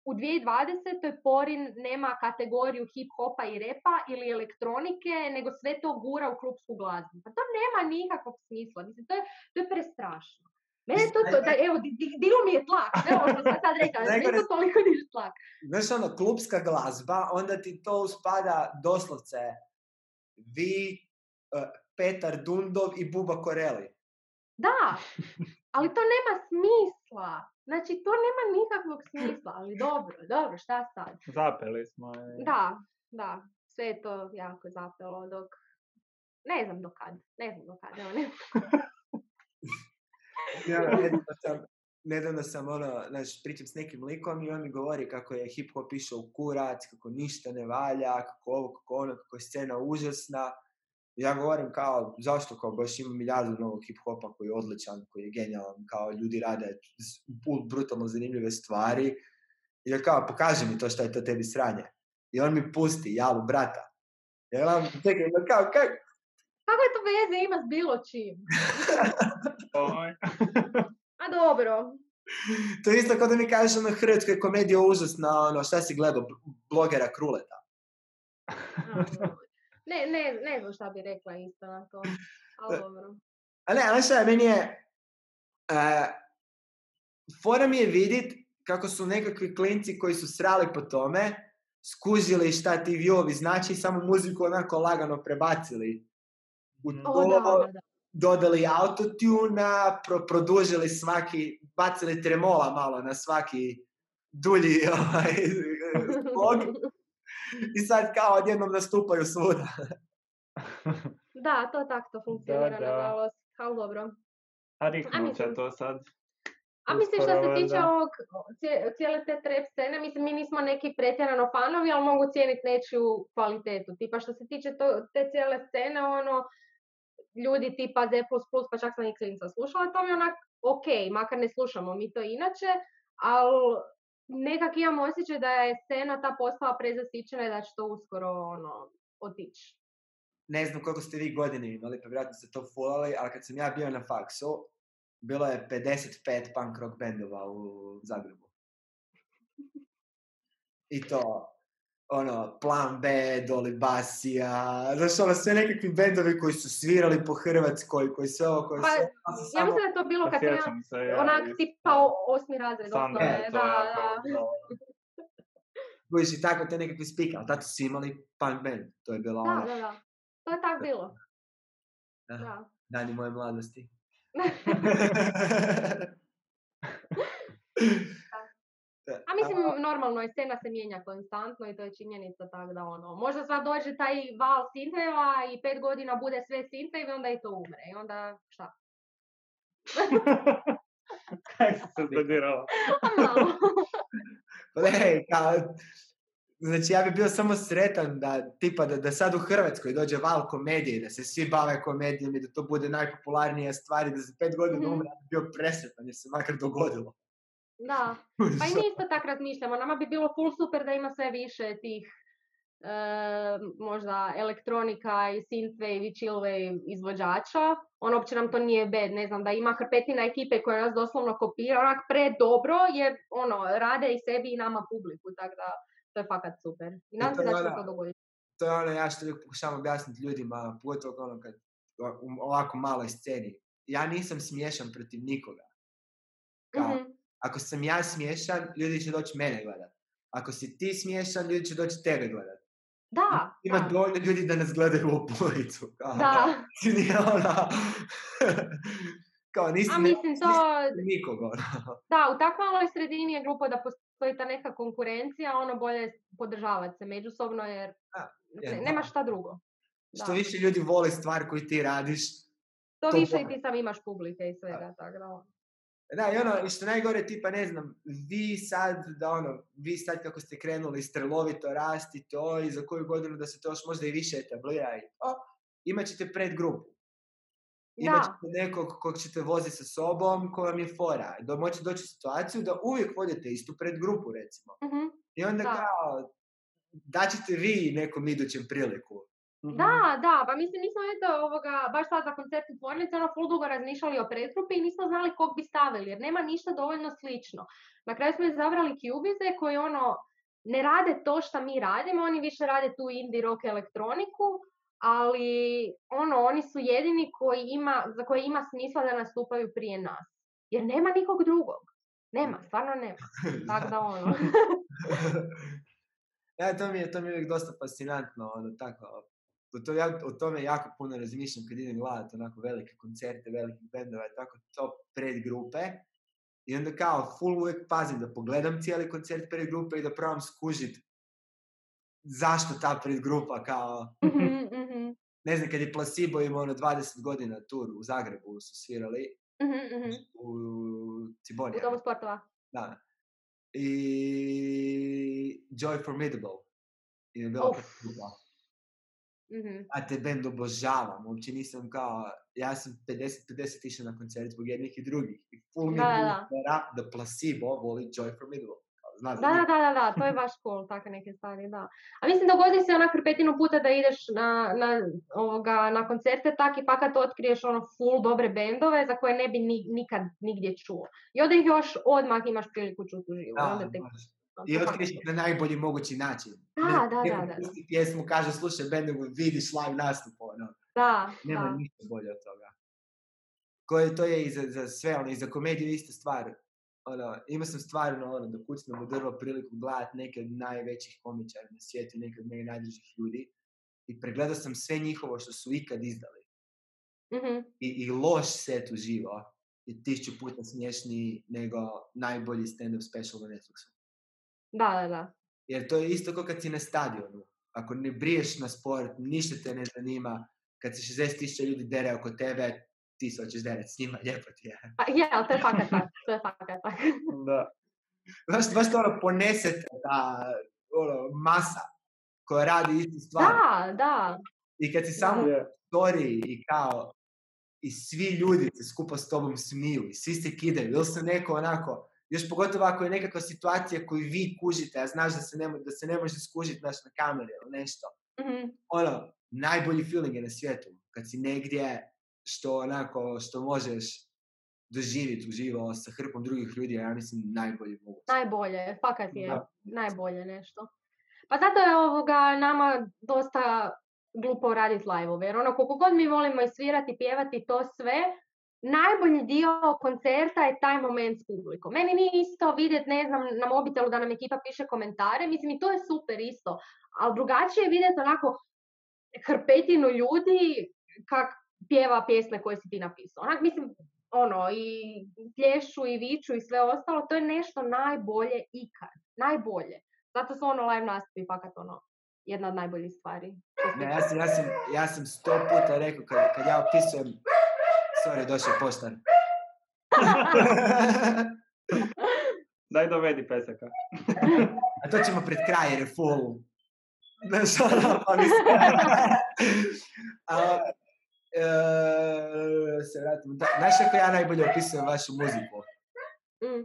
u 2020. Porin nema kategoriju hip-hopa i repa ili elektronike, nego sve to gura u klubsku glazbu. Pa to nema nikakvog smisla. Mislim, to je, to je prestrašno. Mene to, to da, evo, di, di- diglo mi je tlak. Evo što sam sad rekla, Najgore- to toliko diže tlak. Znaš ono, klubska glazba, onda ti to spada doslovce vi, eh, Petar Dundov i Buba Koreli. Da, ali to nema smisla. Znači, to nema nikakvog smisla, ali dobro, dobro, šta sad? Zapeli smo. i- Da, da, sve je to jako zapelo dok... Ne znam do kad, ne znam do kad, evo ne. Ja, nedavno sam, nedavno sam ono, znaš, pričam s nekim likom i on mi govori kako je hip hop išao u kurac, kako ništa ne valja, kako ovo, kako ono, kako je scena užasna. I ja govorim kao, zašto kao baš ima milijardu novog hip hopa koji je odličan, koji je genijalan, kao ljudi rade brutalno zanimljive stvari. I ja kao, pokaži mi to što je to tebi sranje. I on mi pusti, jalu brata. Ja gledam, čekaj, ma kao, kak, Kako je to veze ima s bilo čim? A dobro, To je isto kao da mi kažeš ono hrvatska je komedija užasna, ono, šta si gledao, blogera Kruleta. Ne, ne, ne znam šta bi rekla isto na to, ali dobro. A ne, ali šta, meni je... Uh, fora mi je vidit kako su nekakvi klinci koji su srali po tome, skužili šta ti viewovi znači i samo muziku onako lagano prebacili. U Mm. O, to, da, da, da. dodali autotuna, pro, produžili svaki, bacili tremola malo na svaki dulji ovaj, slog. I sad kao odjednom nastupaju svuda. Da, to tako to funkcionira, da. nažalost, ali dobro. A A riknut će mislim- to sad. A mislim što se tiče ovog, cije- cijele te trap scene, mislim mi nismo neki pretjerano fanovi, ali mogu cijeniti nečiju kvalitetu. Tipa što se tiče to, te cijele scene, ono, ljudi tipa Z++, pa čak sam i klinca slušala, to mi je onak ok, makar ne slušamo mi to inače, ali nekak imam osjećaj da je scena ta postala prezasićena i da će to uskoro ono, otići. ne znam koliko ste vi godine imali, pa vjerojatno ste to fulali, ali kad sam ja bio na faksu, bilo je 55 punk rock bendova u Zagrebu. I to, ono, Plan B, Doli Basija, znaš, ono, sve nekakvi bendovi koji su svirali po Hrvatskoj, koji sve ovo, koji Pa, sve... su Ja mislim da je to bilo kad sam Sjećam se, ja onak isto. tipa osmi razred Sandra osnovne, je to da, da. Budiš i tako te nekakve spike, ali tad su imali punk band. To je bilo Da, ono, da, da. To je tako bilo. Da. Da. dani moje mladosti. A mislim, normalno je, scena se mijenja konstantno i to je činjenica tako da ono, možda sad dođe taj val sinteva i pet godina bude sve sintev i onda i to umre. I onda šta? Kaj se zbedirala? A malo. Pa ne, kao, Znači, ja bi bio samo sretan da, tipa, da, da sad u Hrvatskoj dođe val komedije, da se svi bave komedijom i da to bude najpopularnija stvar i da za pet godina Mhm. umre, ja bi bio presretan jer se makar dogodilo. Da, pa i mi isto tak razmišljamo. Nama bi bilo full super da ima sve više tih e, možda elektronika i synthwave i chillwave izvođača. On uopće nam to nije bad, ne znam, da ima hrpetina ekipe koja nas doslovno kopira, onak pre dobro jer ono, rade i sebi i nama publiku, tako da to je fakat super. I nadam to se je da će to dogoditi. To je ono ja što uvijek pokušavam objasniti ljudima, pogotovo ono kad u ovako maloj sceni. Ja nisam smiješan protiv nikoga. Kao, Mhm. Ako sam ja smiješan, ljudi će doći mene gledat. Ako si ti smiješan, ljudi će doći tebe gledat. Da, Ima da, dovoljno ljudi da nas gledaju u. Kao, da. Nije ono... kao nisi, A mislim to, nisi nikog, ono. da, u tak maloj sredini je glupo da postoji ta neka konkurencija, ono bolje je podržavati se međusobno jer Da, ne- jer nema da. šta drugo. Što Da. više ljudi vole stvar koju ti radiš. To to više i ti sam imaš publike i svega, tako da. Da, i ono, što najgore, tipa, ne znam, vi sad, da ono, vi sad kako ste krenuli strelovito rasti to i za koju godinu da se to još možda i više etablira i o, imat ćete predgrupu. Imat ćete nekog kog ćete voziti sa sobom, ko vam je fora. Da moći doći u situaciju da uvijek vodite istu predgrupu, recimo. Mhm. I onda Da. kao, daćete vi nekom idućem priliku. Mhm. Da, da, pa mislim nismo eto ovoga, baš sad za koncert u tvornici, ono full dugo razmišljali o predgrupi i nismo znali kog bi stavili, jer nema ništa dovoljno slično. Na kraju smo izabrali Cubize koji ono, ne rade to što mi radimo, oni više rade tu indie rock elektroniku, ali ono, oni su jedini koji ima, za koje ima smisla da nastupaju prije nas. Jer nema nikog drugog. Nema, stvarno nema. Tako da ono. ja, to mi je, to mi je uvijek dosta fascinantno, ono, tako, o, to, ja, o tome jako puno razmišljam kad idem gledati onako velike koncerte, velikih bendova i tako, to predgrupe. I onda kao, full uvijek pazim da pogledam cijeli koncert predgrupe i da probam skužit zašto ta predgrupa, kao, Mhm, mhm, ne znam, kad je Placebo imao ono 20 godina tur u Zagrebu su svirali, mhm, mhm. u U Cibonija. domu sportova. Da. I Joy Formidable. I je bila predgrupa. Mhm. a te bend obožavam, uopće nisam kao, ja sam 50-50 išao na koncert zbog jednih i drugih. I full mi Da, da, da. da Placebo voli Joy Formidable. Kao, Zna Da, da, njih. da, da, da, to je baš cool, takve neke stvari, da. A mislim, dogodi se onak petinu puta da ideš na, na, ovoga, na koncerte tak i fakat otkriješ ono full dobre bendove za koje ne bi ni, nikad nigdje čuo. I onda ih još odmah imaš priliku čuti uživo. i Da, onda te, baš. I super. na najbolji mogući način. Da, Ne, da, neko da, da. pjesmu, kaže, slušaj, bendovu, vidiš live nastup, ono. Da, Nema da. ništa bolje od toga. Koje, to je i za, za sve, ono, i za komediju ista stvar. Ono, imao sam stvarno, ono, da kucnem u drvo priliku gledat neke od najvećih komičara na svijetu, neke od najdražih ljudi. I pregledao sam sve njihovo što su ikad izdali. Mhm. I, i loš set uživo je tisuću puta smješniji nego najbolji stand-up special na Netflixu. Da, da, da. Jer to je isto kao kad si na stadionu. Ako ne briješ na sport, ništa te ne zanima, kad se 60.000 ljudi dere oko tebe, ti se hoćeš deret s njima, lijepo ti je. Pa, je, ali to je fakat tak, to je fakat tak. Da. Baš, baš to ono ponesete ta ono, masa koja radi istu stvar. Da, da. I kad si samo story i kao i svi ljudi se skupa s tobom smiju i svi se kidaju, ili se neko onako, još pogotovo ako je nekakva situacija koju vi kužite, a znaš da se ne, da se ne može skužiti naš na kameri ili nešto. Mhm. Ono, najbolji feeling je na svijetu. Kad si negdje što onako, što možeš doživjeti uživo sa hrpom drugih ljudi, ja mislim najbolji moguće. Najbolje, fakat je Da. najbolje nešto. Pa zato je ovoga nama dosta glupo raditi live jer ono koliko god mi volimo i svirati, pjevati to sve, najbolji dio koncerta je taj moment s publikom. Meni nije isto vidjeti, ne znam, na mobitelu da nam ekipa piše komentare, mislim i to je super isto, ali drugačije je vidjeti onako hrpetinu ljudi kak pjeva pjesme koje si ti napisao. Onak, mislim, ono, i plješću i viču i sve ostalo, to je nešto najbolje ikad. Najbolje. Zato su ono live nastupi fakat ono, jedna od najboljih stvari. ja sam, ja sam, ja sam sto puta rekao kad, kad ja opisujem... Sorry, došao poštar. Daj dovedi pesaka. A to ćemo pred kraj jer je full. Ono, pa mislim... A, e, se. Da, znaš kako ja najbolje opisujem vašu muziku? Mm.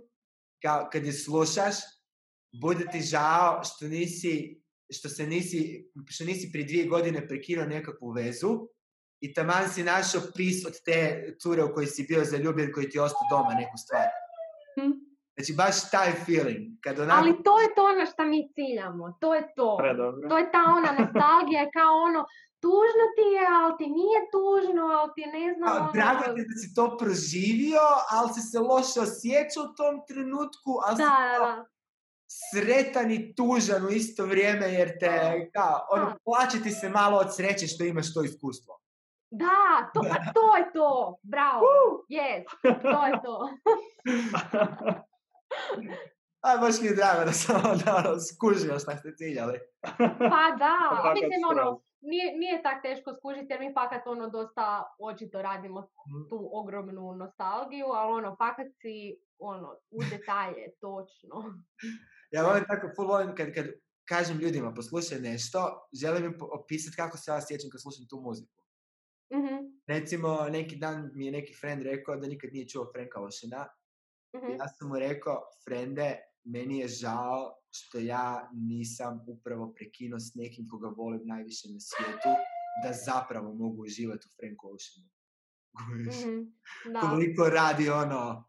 Kao, kad je slušaš, bude ti žao što nisi, što se nisi, što nisi prije dvije godine prekinuo nekakvu vezu i taman si našao pis od te cure u kojoj si bio zaljubljen koji ti je ostao doma neku stvar. Hm. Znači, baš taj feeling. Kad onako... Ali to je to na što mi ciljamo. To je to. Predobro. To je ta ona nostalgija, kao ono, tužno ti je, ali ti nije tužno, ali ti je ne znam... Kao, ono, drago ti je da si to proživio, ali si se loše osjećao u tom trenutku, ali si Da, da. sretan i tužan u isto vrijeme, jer te, kao, ono, Da. plaće ti se malo od sreće što imaš to iskustvo. Da, to, a to je to. Bravo. Yes, to je to. Aj, baš mi je drago da sam ono, skužio šta ste ciljali. Pa da, a Fakat mislim ono, nije, nije tak teško skužiti jer mi fakat ono dosta očito radimo Mhm. tu ogromnu nostalgiju, ali ono fakat si ono u detalje, točno. Ja volim tako, full volim kad, kad kažem ljudima poslušaj nešto, želim im opisati kako se ja sjećam kad slušam tu muziku. Mhm, Recimo, neki dan mi je neki friend rekao da nikad nije čuo Franka Oceana. mhm. Ja sam mu rekao, frende, meni je žao što ja nisam upravo prekinuo s nekim koga volim najviše na svijetu, da zapravo mogu uživati u Frank Oceanu. Mhm, Da. Koliko radi ono,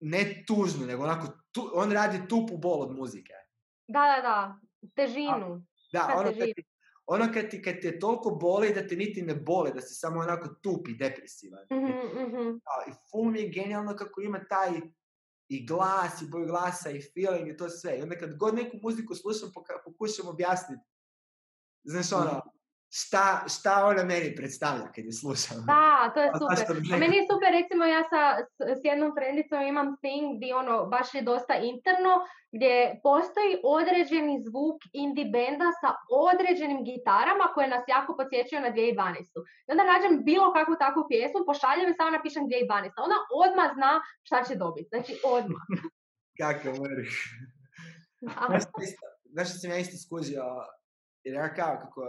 ne tužno, nego onako, tu, on radi tupu bol od muzike. Da, da, da. Težinu. Da, Kad ono te kad, živi. ti, ono kad, ti, kad te toliko boli da te niti ne boli, da si samo onako tup i depresivan. Mhm, mhm. Kao, I full mi je genijalno kako ima taj i glas, i boj glasa, i feeling, i to sve. I onda kad god neku muziku slušam, poka- pokušam objasniti, znaš ono, šta, šta ona meni predstavlja kad je slušam. Da, to je A super. A meni je super, recimo ja sa, s, jednom frendicom imam thing gdje ono baš je dosta interno, gdje postoji određeni zvuk indie benda sa određenim gitarama koje nas jako podsjećaju na 2012. I onda nađem bilo kakvu takvu pjesmu, pošaljem i samo napišem 2012. Ona odmah zna šta će dobiti. Znači odmah. Što isto- Znaš što sam ja isto skužio, jer ja kao kako,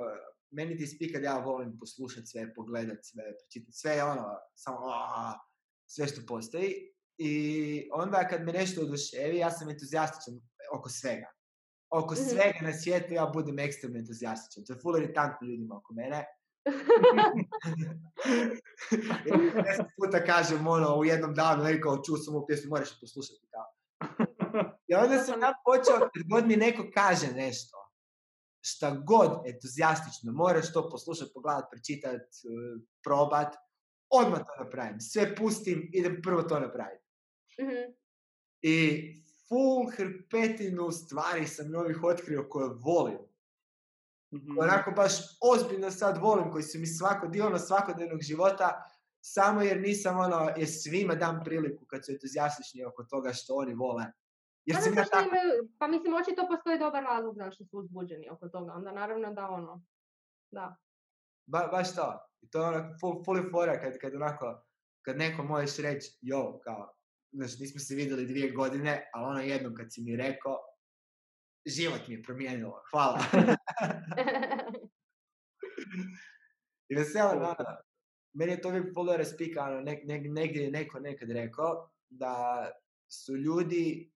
meni ti kad ja volim poslušati sve, pogledat sve, pročitati sve, je ono, samo aaa, sve što postoji. I onda kad me nešto oduševi, ja sam entuzijastičan oko svega. Oko Mhm. svega na svijetu ja budem ekstremno entuzijastičan. To je full iritantno ljudima oko mene. Deset puta kažem ono u jednom danu, ne kao čuo sam ovu pjesmu, moraš poslušati kao. I onda sam ja počeo, kad god mi neko kaže nešto, šta god entuzijastično, moraš to poslušati, pogledat, pročitat, eh, probat, odmah to napravim. Sve pustim, idem prvo to napraviti. Mhm. I full hrpetinu stvari sam novih otkrio koje volim. Mhm. Onako baš ozbiljno sad volim, koji su mi svako dio ono svakodnevnog života, samo jer nisam ono, jer svima dam priliku kad su entuzijastični oko toga što oni vole. Jer Pa što tako, imaju, pa mislim, očito postoji dobar razlog zašto su uzbuđeni oko toga. Onda naravno da ono, da. ba, baš to. I to je onako full, full fora kad, kad onako, kad neko možeš reći, jo, kao, znaš, nismo se vidjeli dvije godine, ali ono jednom kad si mi rekao, život mi je promijenilo, hvala. I veselo, ono, meni je to uvijek puno raspika, ono, nek, nek, negdje je neko nekad rekao da su ljudi,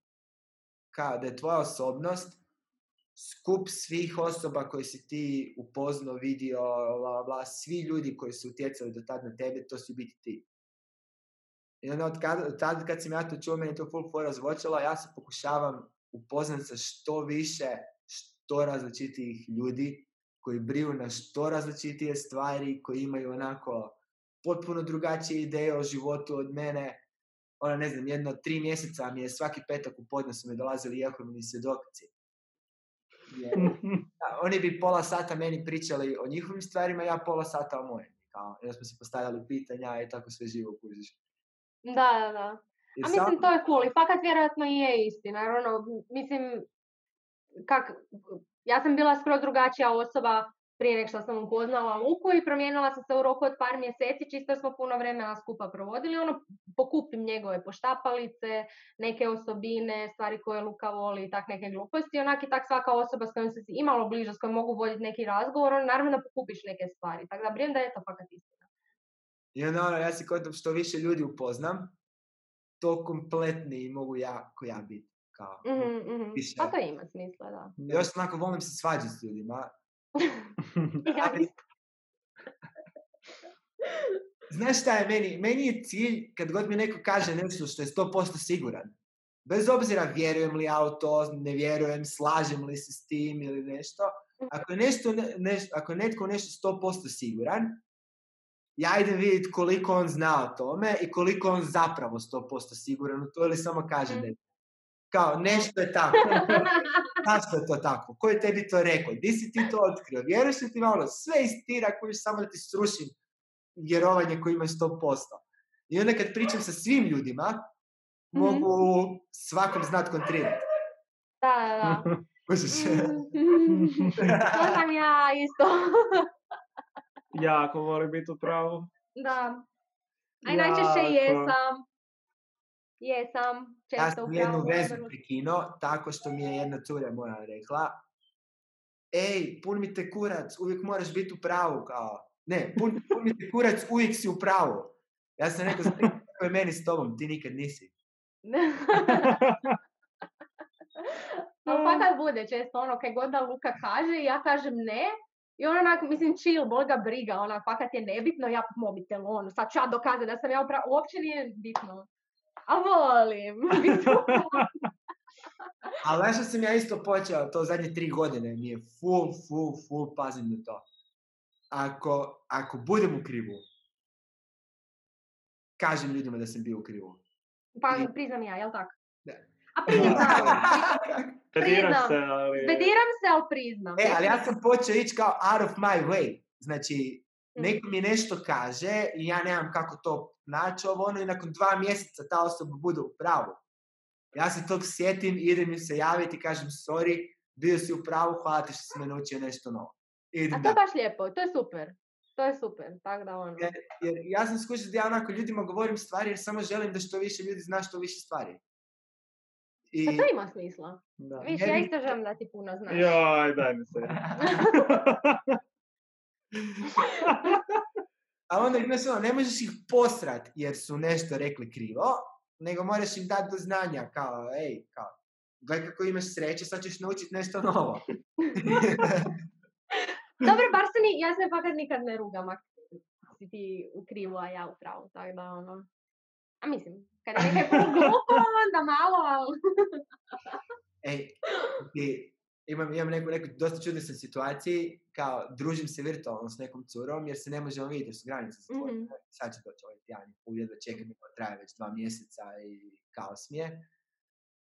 kao da je tvoja osobnost skup svih osoba koje si ti upoznao, vidio, bla, bla, svi ljudi koji su utjecali do tad na tebe, to su biti ti. I onda od, kad, od tad kad sam ja to čuo, meni to full fora zvočalo, ja se pokušavam upoznat sa što više, što različitijih ljudi koji briju na što različitije stvari, koji imaju onako potpuno drugačije ideje o životu od mene. Ono, ne znam, jedno tri mjeseca mi je svaki petak u podne su mi dolazili jehovini svjedoci. Jer, da, oni bi pola sata meni pričali o njihovim stvarima, ja pola sata o mojim. Kao, smo se postavljali pitanja i tako sve živo kužiš. Da, da, da. A sam- mislim, to je cool. I fakat vjerojatno i je istina. Jer ono, mislim, kak, ja sam bila skroz drugačija osoba prije nek što sam upoznala Luku i promijenila sam se u roku od par mjeseci, čisto smo puno vremena skupa provodili, ono, pokupim njegove poštapalice, neke osobine, stvari koje Luka voli i tak neke gluposti, onak i tak svaka osoba s kojom se imalo bliže, s kojom mogu voditi neki razgovor, on naravno da pokupiš neke stvari, tako da brijem da je to fakat istina. I onda ono, ja si kod što više ljudi upoznam, to kompletni mogu ja, ko ja biti. Kao, Mhm, mhm. više. Pa to ima smisla, da. Još onako volim se svađati s ljudima. Ali- Znaš šta je meni? Meni je cilj kad god mi neko kaže nešto što je 100% siguran. Bez obzira vjerujem li ja u to, ne vjerujem, slažem li se s tim ili nešto. Ako je, nešto, ne- neš- ako je netko nešto 100% siguran, ja idem vidjeti koliko on zna o tome i koliko on zapravo 100% siguran u to ili samo kaže Mhm. ne. Kao, nešto je tako. Zašto je to tako? Ko je tebi to rekao? Di si ti to otkrio? Vjeruješ li ti malo? Sve istira koji samo da ti srušim vjerovanje koje imaš 100%. I onda kad pričam sa svim ljudima, Mhm. mogu svakom znat kontrirati. Da, da, da. To sam ja isto. jako voli biti u pravu. da. A i najčešće jesam. Jesam. Ja Često u sam jednu vezu prekinuo tako što mi je jedna cura moja rekla Ej, pun mi te kurac, uvijek moraš biti u pravu, kao. Ne, pun, pun mi te kurac, uvijek si u pravu. Ja sam rekao, "Znaš kako je meni s tobom, ti nikad nisi. Ali fakat bude često ono, kaj god da Luka kaže, ja kažem ne, i on onak, mislim, chill, bol ga briga, onak, fakat je nebitno, ja mobitel, ono, sad ću ja dokazati da sam ja upravo, uopće nije bitno. A volim. Ali znaš što sam ja isto počeo, to zadnje tri godine, mi je full, full, full pazim na to. Ako, ako budem u krivu, kažem ljudima da sam bio u krivu. Pa I- priznam ja, jel tako? Da. A priznam, Priznam. se, ali... Bediram se, ali priznam. E, ali ja sam počeo ići kao out of my way. Znači, Mm. neko mi nešto kaže i ja nemam kako to naći ovo ono i nakon dva mjeseca ta osoba bude u pravu. Ja se tog sjetim, idem im se javiti i kažem sorry, bio si u pravu, hvala ti što si me naučio nešto novo. I idem A to je baš lijepo, to je super. To je super, tako da ono. Jer, jer ja sam skušao da ja onako ljudima govorim stvari jer samo želim da što više ljudi zna što više stvari. I Pa to ima smisla. Da. Viš, Ne ja isto želim da ti puno znaš. Joj, daj mi se. A onda znaš, ono, ne možeš ih posrat jer su nešto rekli krivo, nego moraš im dati do znanja, kao, ej, kao, gledaj kako imaš sreće, sad ćeš naučiti nešto novo. Dobro, bar se ni, ja se fakat nikad ne rugam ako si ti u krivu, a ja u pravu, tako da ono... A mislim, kad je nekaj glupo, onda malo, ali... Ej, imam, imam neku, neku dosta čudnu sam situaciji, kao, družim se virtualno s nekom curom, jer se ne možemo vidjeti, jer su granice zatvorene. Mhm. Sad će doći ovaj tjedan, i pol, jedva čekam, traje već dva mjeseca i kaos mi je.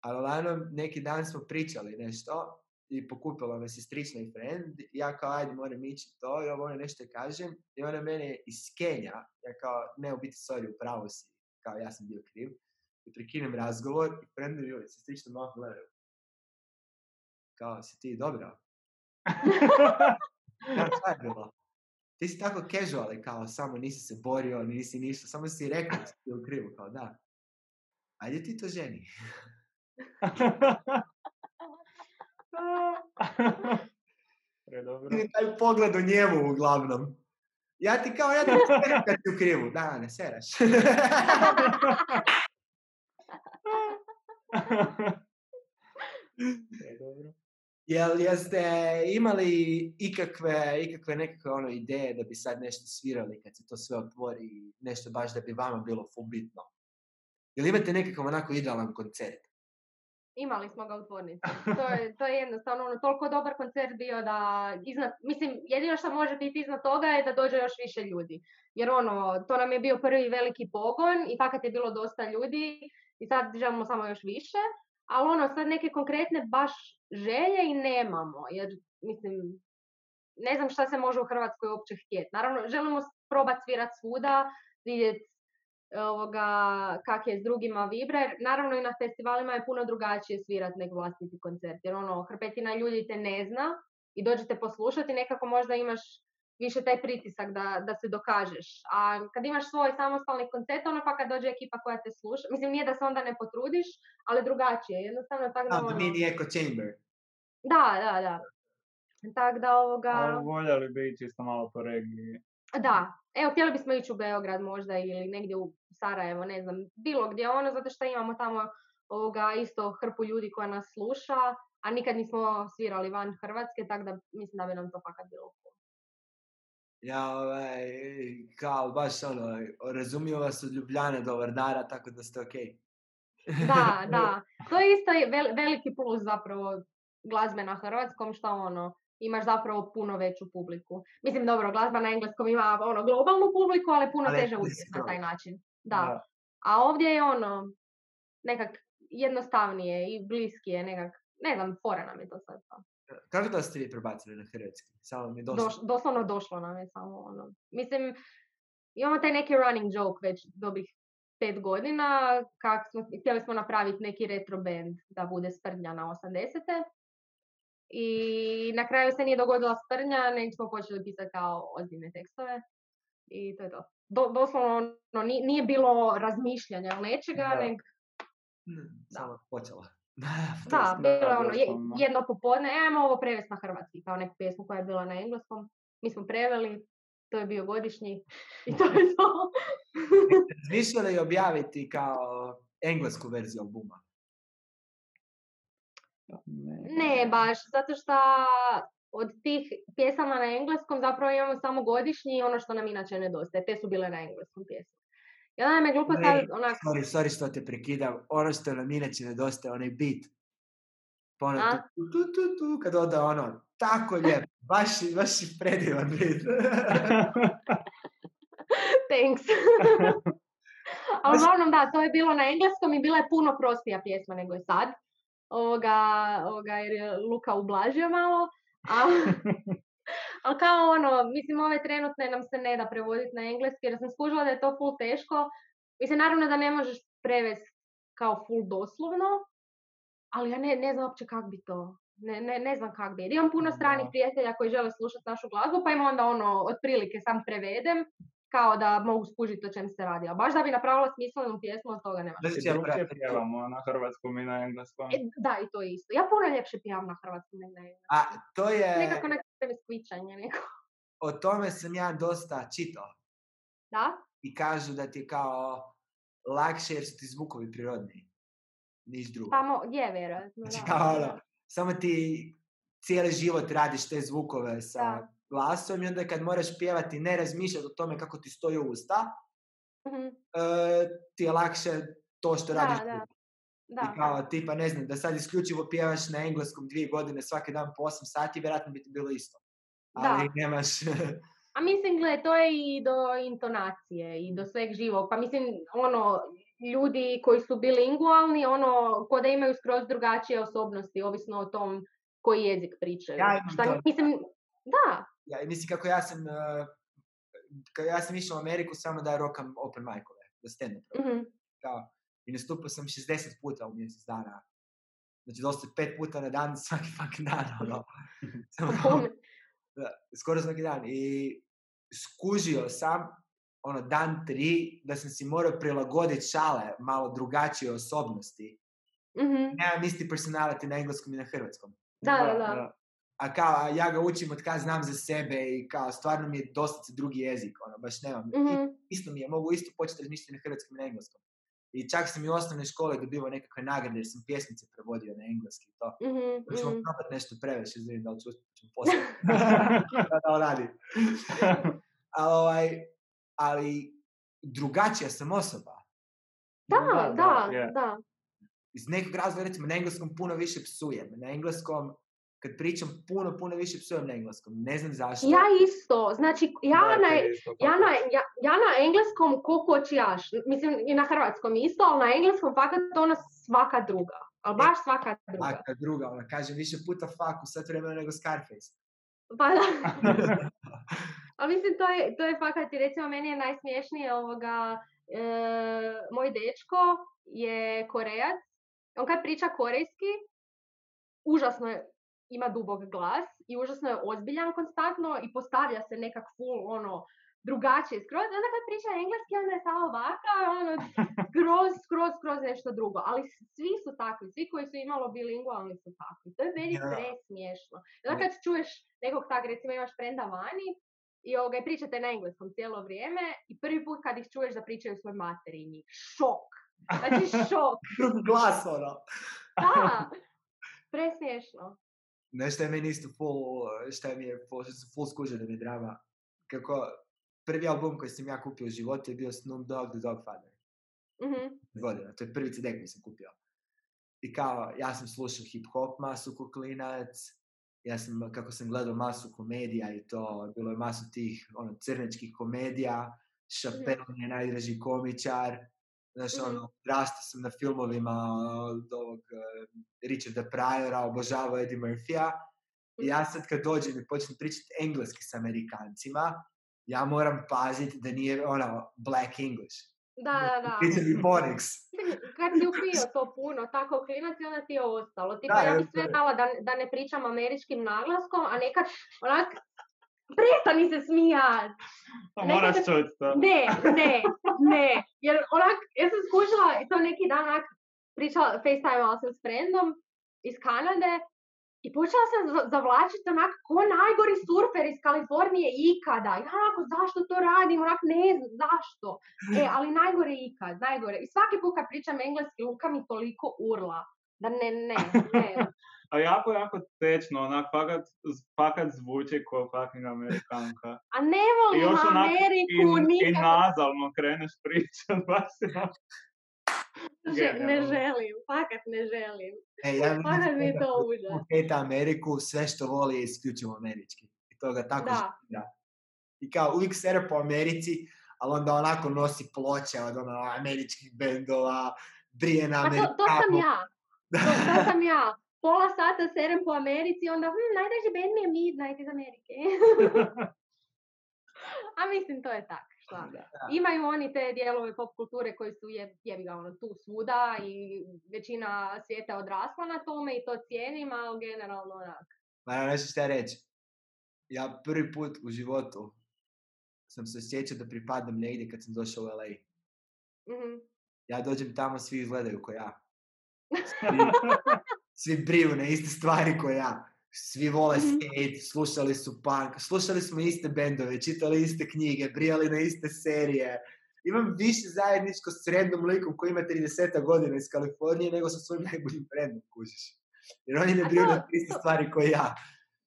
Ali uglavnom, neki dan smo pričali nešto i pokupila me sestrična i friend. Ja kao, ajde, moram ići to i ovo ono nešto kažem. I ona mene iz Kenja, ja kao, ne, u biti, sorry, upravo si. Kao, ja sam bio kriv. I prekinem razgovor i friendovi joj, sestrična malo gledaju. Kao, si ti dobra? Ja, šta je bilo? Ti si tako casual, kao, samo nisi se borio, nisi ništa, samo si rekao da si bio u krivu, kao da. Ajde ti to ženi. Predobro. I taj pogled u njemu uglavnom. Ja ti kao, ja ti seram kad si u krivu. Da, ne seraš. Predobro. Jel jeste imali ikakve, ikakve nekakve ono ideje da bi sad nešto svirali kad se to sve otvori nešto baš da bi vama bilo full bitno? Jel imate nekakav onako idealan koncert? Imali smo ga u tvornici. To je, to je jednostavno ono, toliko dobar koncert bio da iznad, mislim, jedino što može biti iznad toga je da dođe još više ljudi. Jer ono, to nam je bio prvi veliki pogon i fakat je bilo dosta ljudi i sad želimo samo još više. Ali ono, sad neke konkretne baš želje i nemamo. Jer, mislim, ne znam šta se može u Hrvatskoj uopće htjeti. Naravno, želimo probati svirat svuda, vidjeti ovoga, kak je s drugima vibre. Naravno i na festivalima je puno drugačije svirat nek vlastiti koncert, jer ono, hrpetina ljudi te ne zna i dođete poslušati, nekako možda imaš više taj pritisak da, da se dokažeš. A kad imaš svoj samostalni koncert, ono pa kad dođe ekipa koja te sluša, mislim nije da se onda ne potrudiš, ali drugačije, jednostavno tako da A, ono... mini echo chamber. Da, da, da. Tak da ovoga... A voljeli bi ići isto malo po regiji. Da, evo htjeli bismo ići u Beograd možda ili negdje u Sarajevo, ne znam, bilo gdje ono, zato što imamo tamo ovoga isto hrpu ljudi koja nas sluša, a nikad nismo svirali van Hrvatske, tako da mislim da bi nam to fakat bilo cool. Ja, ovaj, kao, baš ono, razumiju vas od Ljubljane do Vardara, tako da ste okej. Da, da. To je isto veliki plus zapravo glazbe na hrvatskom, što ono, imaš zapravo puno veću publiku. Mislim, dobro, glazba na engleskom ima ono globalnu publiku, ali puno Ali teže uspjeti na taj način. Da. Da. A ovdje je ono, nekak jednostavnije i bliskije, nekak, ne znam, fora nam je to sad. Kako da ste vi prebacili na hrvatski? Samo mi došlo. Doš, doslovno došlo nam je samo ono. Mislim, imamo taj neki running joke već dobrih pet godina, kak smo, htjeli smo napraviti neki retro band da bude sprdnja na 80. I na kraju se nije dogodila sprdnja, nego smo počeli pisati kao ozbiljne tekstove. I to je to. Do, doslovno, ono, ni- nije bilo razmišljanja nečega, nego Mm, Samo počela. Da, da, bilo je ono, jedno popodne, "E, ajmo ovo prevesti na hrvatski, kao neku pjesmu koja je bila na engleskom. Mi smo preveli, to je bio godišnji i to je to. Razmišljali objaviti kao englesku verziju albuma? ne baš, zato što od tih pjesama na engleskom zapravo imamo samo godišnji i ono što nam inače nedostaje. Te su bile na engleskom pjesmu. I onda nam je glupo staviti onak, Sorry, sorry što te prekidam. Ono što nam inače nedostaje, onaj beat. Pa ono, tu, tu, tu, tu, kad oda ono, tako lijep. Baš, baš je predivan beat. thanks. Ali uglavnom da, to je bilo na engleskom i bila je puno prostija pjesma nego je sad. Ovoga, ovoga jer je Luka ublažio malo. A, ali kao ono, mislim ove trenutne nam se ne da prevoditi na engleski jer sam skužila da je to full teško. Mislim, naravno da ne možeš prevesti kao full doslovno, ali ja ne, ne znam uopće kak bi to. Ne, ne, ne znam kak bi. Jer Imam puno stranih Da. prijatelja koji žele slušati našu glazbu, pa im onda ono, otprilike sam prevedem, kao da mogu skužiti o čem se radi. A baš da bi napravila smislenu pjesmu, od toga nema. Da I ću ja pjevamo na hrvatskom i na engleskom. E, da, i to je isto. Ja puno ljepše pjevam na hrvatskom nego na engleskom. A to je, Nekako neko skvičanje, neko. o tome sam ja dosta čitao. Da? I kažu da ti je kao lakše jer su ti zvukovi prirodniji. Niš drugo. Pa mo, je, vjerojatno. Znači kao ono, samo ti cijeli život radiš te zvukove sa Da. glasom i onda kad moraš pjevati ne razmišljati o tome kako ti stoji usta, Mhm. e, ti je lakše to što Da, radiš. da. Da, I kao tipa, ne znam, da sad isključivo pjevaš na engleskom dvije godine svaki dan po 8 sati, vjerojatno bi ti bilo isto. Ali Da. nemaš... A mislim, gle, to je i do intonacije i do sveg živog. Pa mislim, ono, ljudi koji su bilingualni, ono, ko da imaju skroz drugačije osobnosti, ovisno o tom koji jezik pričaju. Ja Šta, to. mislim, da, ja, mislim kako ja sam... kad ja sam išao u Ameriku samo da rokam open micove, da stand-up rokam. mhm, kao, i nastupao sam 60 puta u mjesec dana. Znači, dosta pet puta na dan, svaki fucking dan, ono. Da, skoro svaki dan. I skužio sam, ono, dan tri, da sam si morao prilagoditi šale malo drugačije osobnosti. mhm, Nemam isti personality na engleskom i na hrvatskom. Da, da, da. A kao, a ja ga učim od kad znam za sebe i kao, stvarno mi je dosta drugi jezik, ono, baš nemam. I mhm, isto mi je, mogu isto početi razmišljati na hrvatskom i na engleskom. I čak sam i u osnovnoj školi dobivao nekakve nagrade jer sam pjesmice prevodio na engleski i to. mhm, Hoćemo mhm. probat nešto prevesti, da vidim da li ću uspjeti poslije. da, da radi. Ali, ovaj, ali drugačija sam osoba. Da, Da, da, da, da. Iz nekog razloga, recimo, na engleskom puno više psujem. Na engleskom, kad pričam, puno, puno više psujem na engleskom. Ne znam zašto. Ja isto, znači ja Da, na, isto ja na, ja, ja na engleskom ko kočijaš, mislim i na hrvatskom isto, ali na engleskom fakat ono svaka druga. Ali baš svaka druga. Svaka druga, ona kaže više puta fuck u sat vremena nego Scarface. Pa da. Ali mislim, to je, to je fakat, i recimo meni je najsmiješnije ovoga, e, moj dečko je korejac, on kad priča korejski, užasno je ima dubog glas i užasno je ozbiljan konstantno i postavlja se nekak full ono drugačije skroz. Onda kad priča engleski onda je samo ovaka, ono skroz, skroz, skroz nešto drugo. Ali svi su takvi, svi koji su imalo bilingualni su takvi. To je meni presmiješno. Onda kad čuješ nekog tak, recimo imaš frenda vani, i ovoga, i pričate na engleskom cijelo vrijeme i prvi put kad ih čuješ da pričaju svoj materinji. Šok! Znači šok! Drugi glas, ono. Da! Presmiješno. Nešto je meni isto full, šta mi je full, full mi drama. Kako, prvi album koji sam ja kupio u životu je bio Snoop Dogg, The Dogfather. Mhm. godina. To je prvi CD koji sam kupio. I kao, ja sam slušao hip-hop masu ko klinac, ja sam, kako sam gledao masu komedija i to, bilo je masu tih ono, crnečkih komedija, Chappelle mi je najdraži komičar, znaš, Mhm. ono, rastao sam na filmovima od ovog eh, Richarda Pryora, obožavao Eddie Murphy-a, i ja sad kad dođem i počnem pričati engleski s Amerikancima, ja moram paziti da nije, ono, black English. Da, da, da. Pričam i Bonix. Kad si upio to puno, tako klinac i onda ti je ostalo. Tipa, Da, ja bi sve dala da, da ne pričam američkim naglaskom, a nekad onak, prestani se smijat! Pa moraš čuti to. Ne, ne, ne. Jer onak, ja sam skušala i to neki dan onak pričala, FaceTime sam s friendom iz Kanade i počela sam za- zavlačiti onak ko najgori surfer iz Kalifornije ikada. Ja onako, zašto to radim? Onak, ne znam, zašto? E, ali najgore ikad, najgore. I svaki put kad pričam engleski, Luka mi toliko urla. Da ne, ne, ne. A jako, jako tečno, onak, fakat, fakat zvuči ko fucking Amerikanka. A ne I volim još onak i, Ameriku i nikako. nazalno kreneš pričat, baš ono- Ne želim, fakat ne želim. E, ja Fakat mi je to užas. hejta Ameriku, sve što voli je isključivo američki. I to ga tako Da. I kao uvijek sere po Americi, ali onda onako nosi ploče od ono, američkih bendova, brije na Pa to, to sam ja. To, to sam ja. Pola sata serem po Americi, onda hm, najdraži band mi je Midnight iz Amerike. A mislim, to je tak. Šta? Da. Imaju oni te dijelove pop kulture koji su je, jebi ga, ono, tu svuda i većina svijeta je odrasla na tome i to cijenim, ali generalno onak. Ma ja nešto šta reći. Ja prvi put u životu sam se osjećao da pripadam negdje kad sam došao u LA. Mhm. Ja dođem tamo, svi izgledaju ko ja. Svi, svi briju na iste stvari ko ja. Svi vole Mhm. skate, slušali su punk, slušali smo iste bendove, čitali iste knjige, brijali na iste serije. Imam više zajedničko s random likom koji ima 30 godina iz Kalifornije nego sa svojim najboljim friendom, kužiš. Jer oni ne briju na iste stvari ko ja.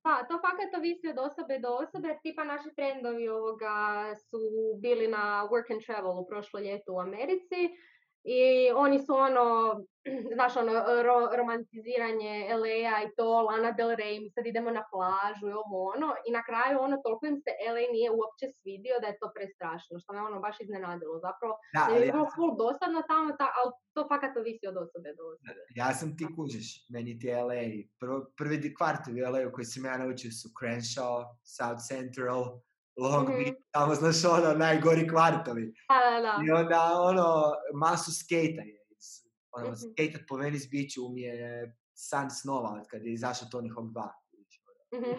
Da, to fakat ovisi od osobe do osobe, jer tipa naši friendovi ovoga su bili na work and travel u prošlo ljeto u Americi i oni su ono, znaš ono, ro- romantiziranje LA-a i to, Lana Del Rey, mi sad idemo na plažu i ovo ono, i na kraju ono, toliko im se LA nije uopće svidio da je to prestrašno, što me ono baš iznenadilo. Zapravo, Da, ali je ja, bilo full dosadno tamo, ta- ali to fakat ovisi od osobe do osobe. ja sam ti kužiš, meni ti LA. Prvi kvartovi u LA u koji sam ja naučio su Crenshaw, South Central, Long Mhm. Beach, tamo znaš ono, najgori kvartovi. Da, da, da. I onda ono, masu skejta je. Iz, ono, Mhm. skejtat po Venice Beachu mi je san snova od kad je izašao Tony Hawk 2. Mhm.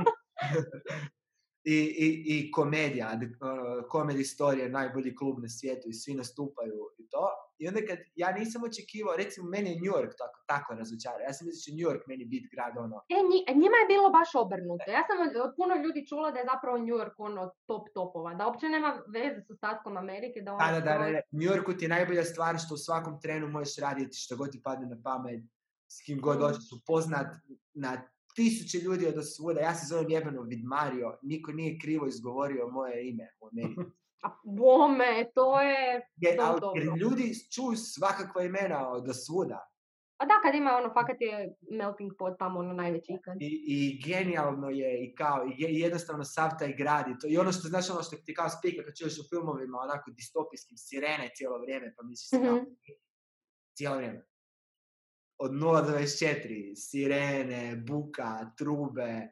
I, i, i komedija, ono, Comedy Story je najbolji klub na svijetu i svi nastupaju i to. I onda kad ja nisam očekivao, recimo meni je New York tako, tako razočarao. Ja sam mislio da će New York meni biti grad ono, E, nji- njima je bilo baš obrnuto. Ja sam od, od puno ljudi čula da je zapravo New York ono top topova, da uopće nema veze s ostatkom Amerike, da ono Da, da, da, da. New Yorku ti je najbolja stvar što u svakom trenu možeš raditi što god ti padne na pamet, s kim god Mm. hoćeš upoznat na tisuće ljudi od svuda. Ja se zovem jebeno Vidmario, niko nije krivo izgovorio moje ime u Americi. A bome, to je... Je, To ali, dobro. jer ljudi čuju svakakva imena od svuda. A da, kad ima ono, fakat je melting pot tamo ono najveći ikad. I, i genijalno je i kao i, je- i jednostavno sav taj grad i to i ono što znaš ono što ti kao spika kad čuješ u filmovima onako distopijskim sirene cijelo vrijeme pa misliš Mhm. cijelo vrijeme od 0 do 24 sirene, buka, trube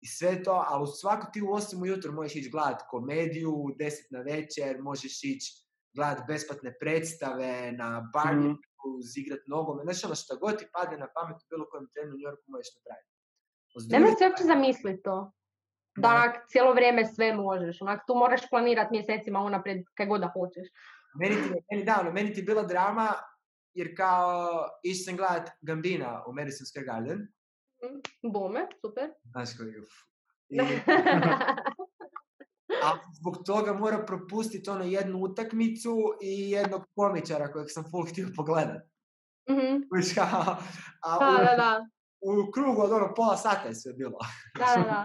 i sve to, ali u svako ti u 8 ujutro možeš ići gledat komediju, u 10 na večer možeš ići gledat besplatne predstave, na barbecue, Mhm. zigrat nogomet, znači ono što god ti padne na pamet u bilo kojem trenu u New Yorku možeš napraviti. Ne možeš si uopće zamisliti to. Da onak cijelo vrijeme sve možeš. Onak tu moraš planirati mjesecima unaprijed kaj god da hoćeš. Meni, ti, meni, da, ono, meni ti bila drama, jer kao išao sam gledat Gambina u Madison Square Garden. Mm, Bome, super. Znaš koji, uf. I, a zbog toga mora propustiti ono jednu utakmicu i jednog komičara kojeg sam full htio pogledat. Mhm, Kužiš, kao, a Da, u, da, da. u krugu od ono pola sata je sve bilo. Da, da, da.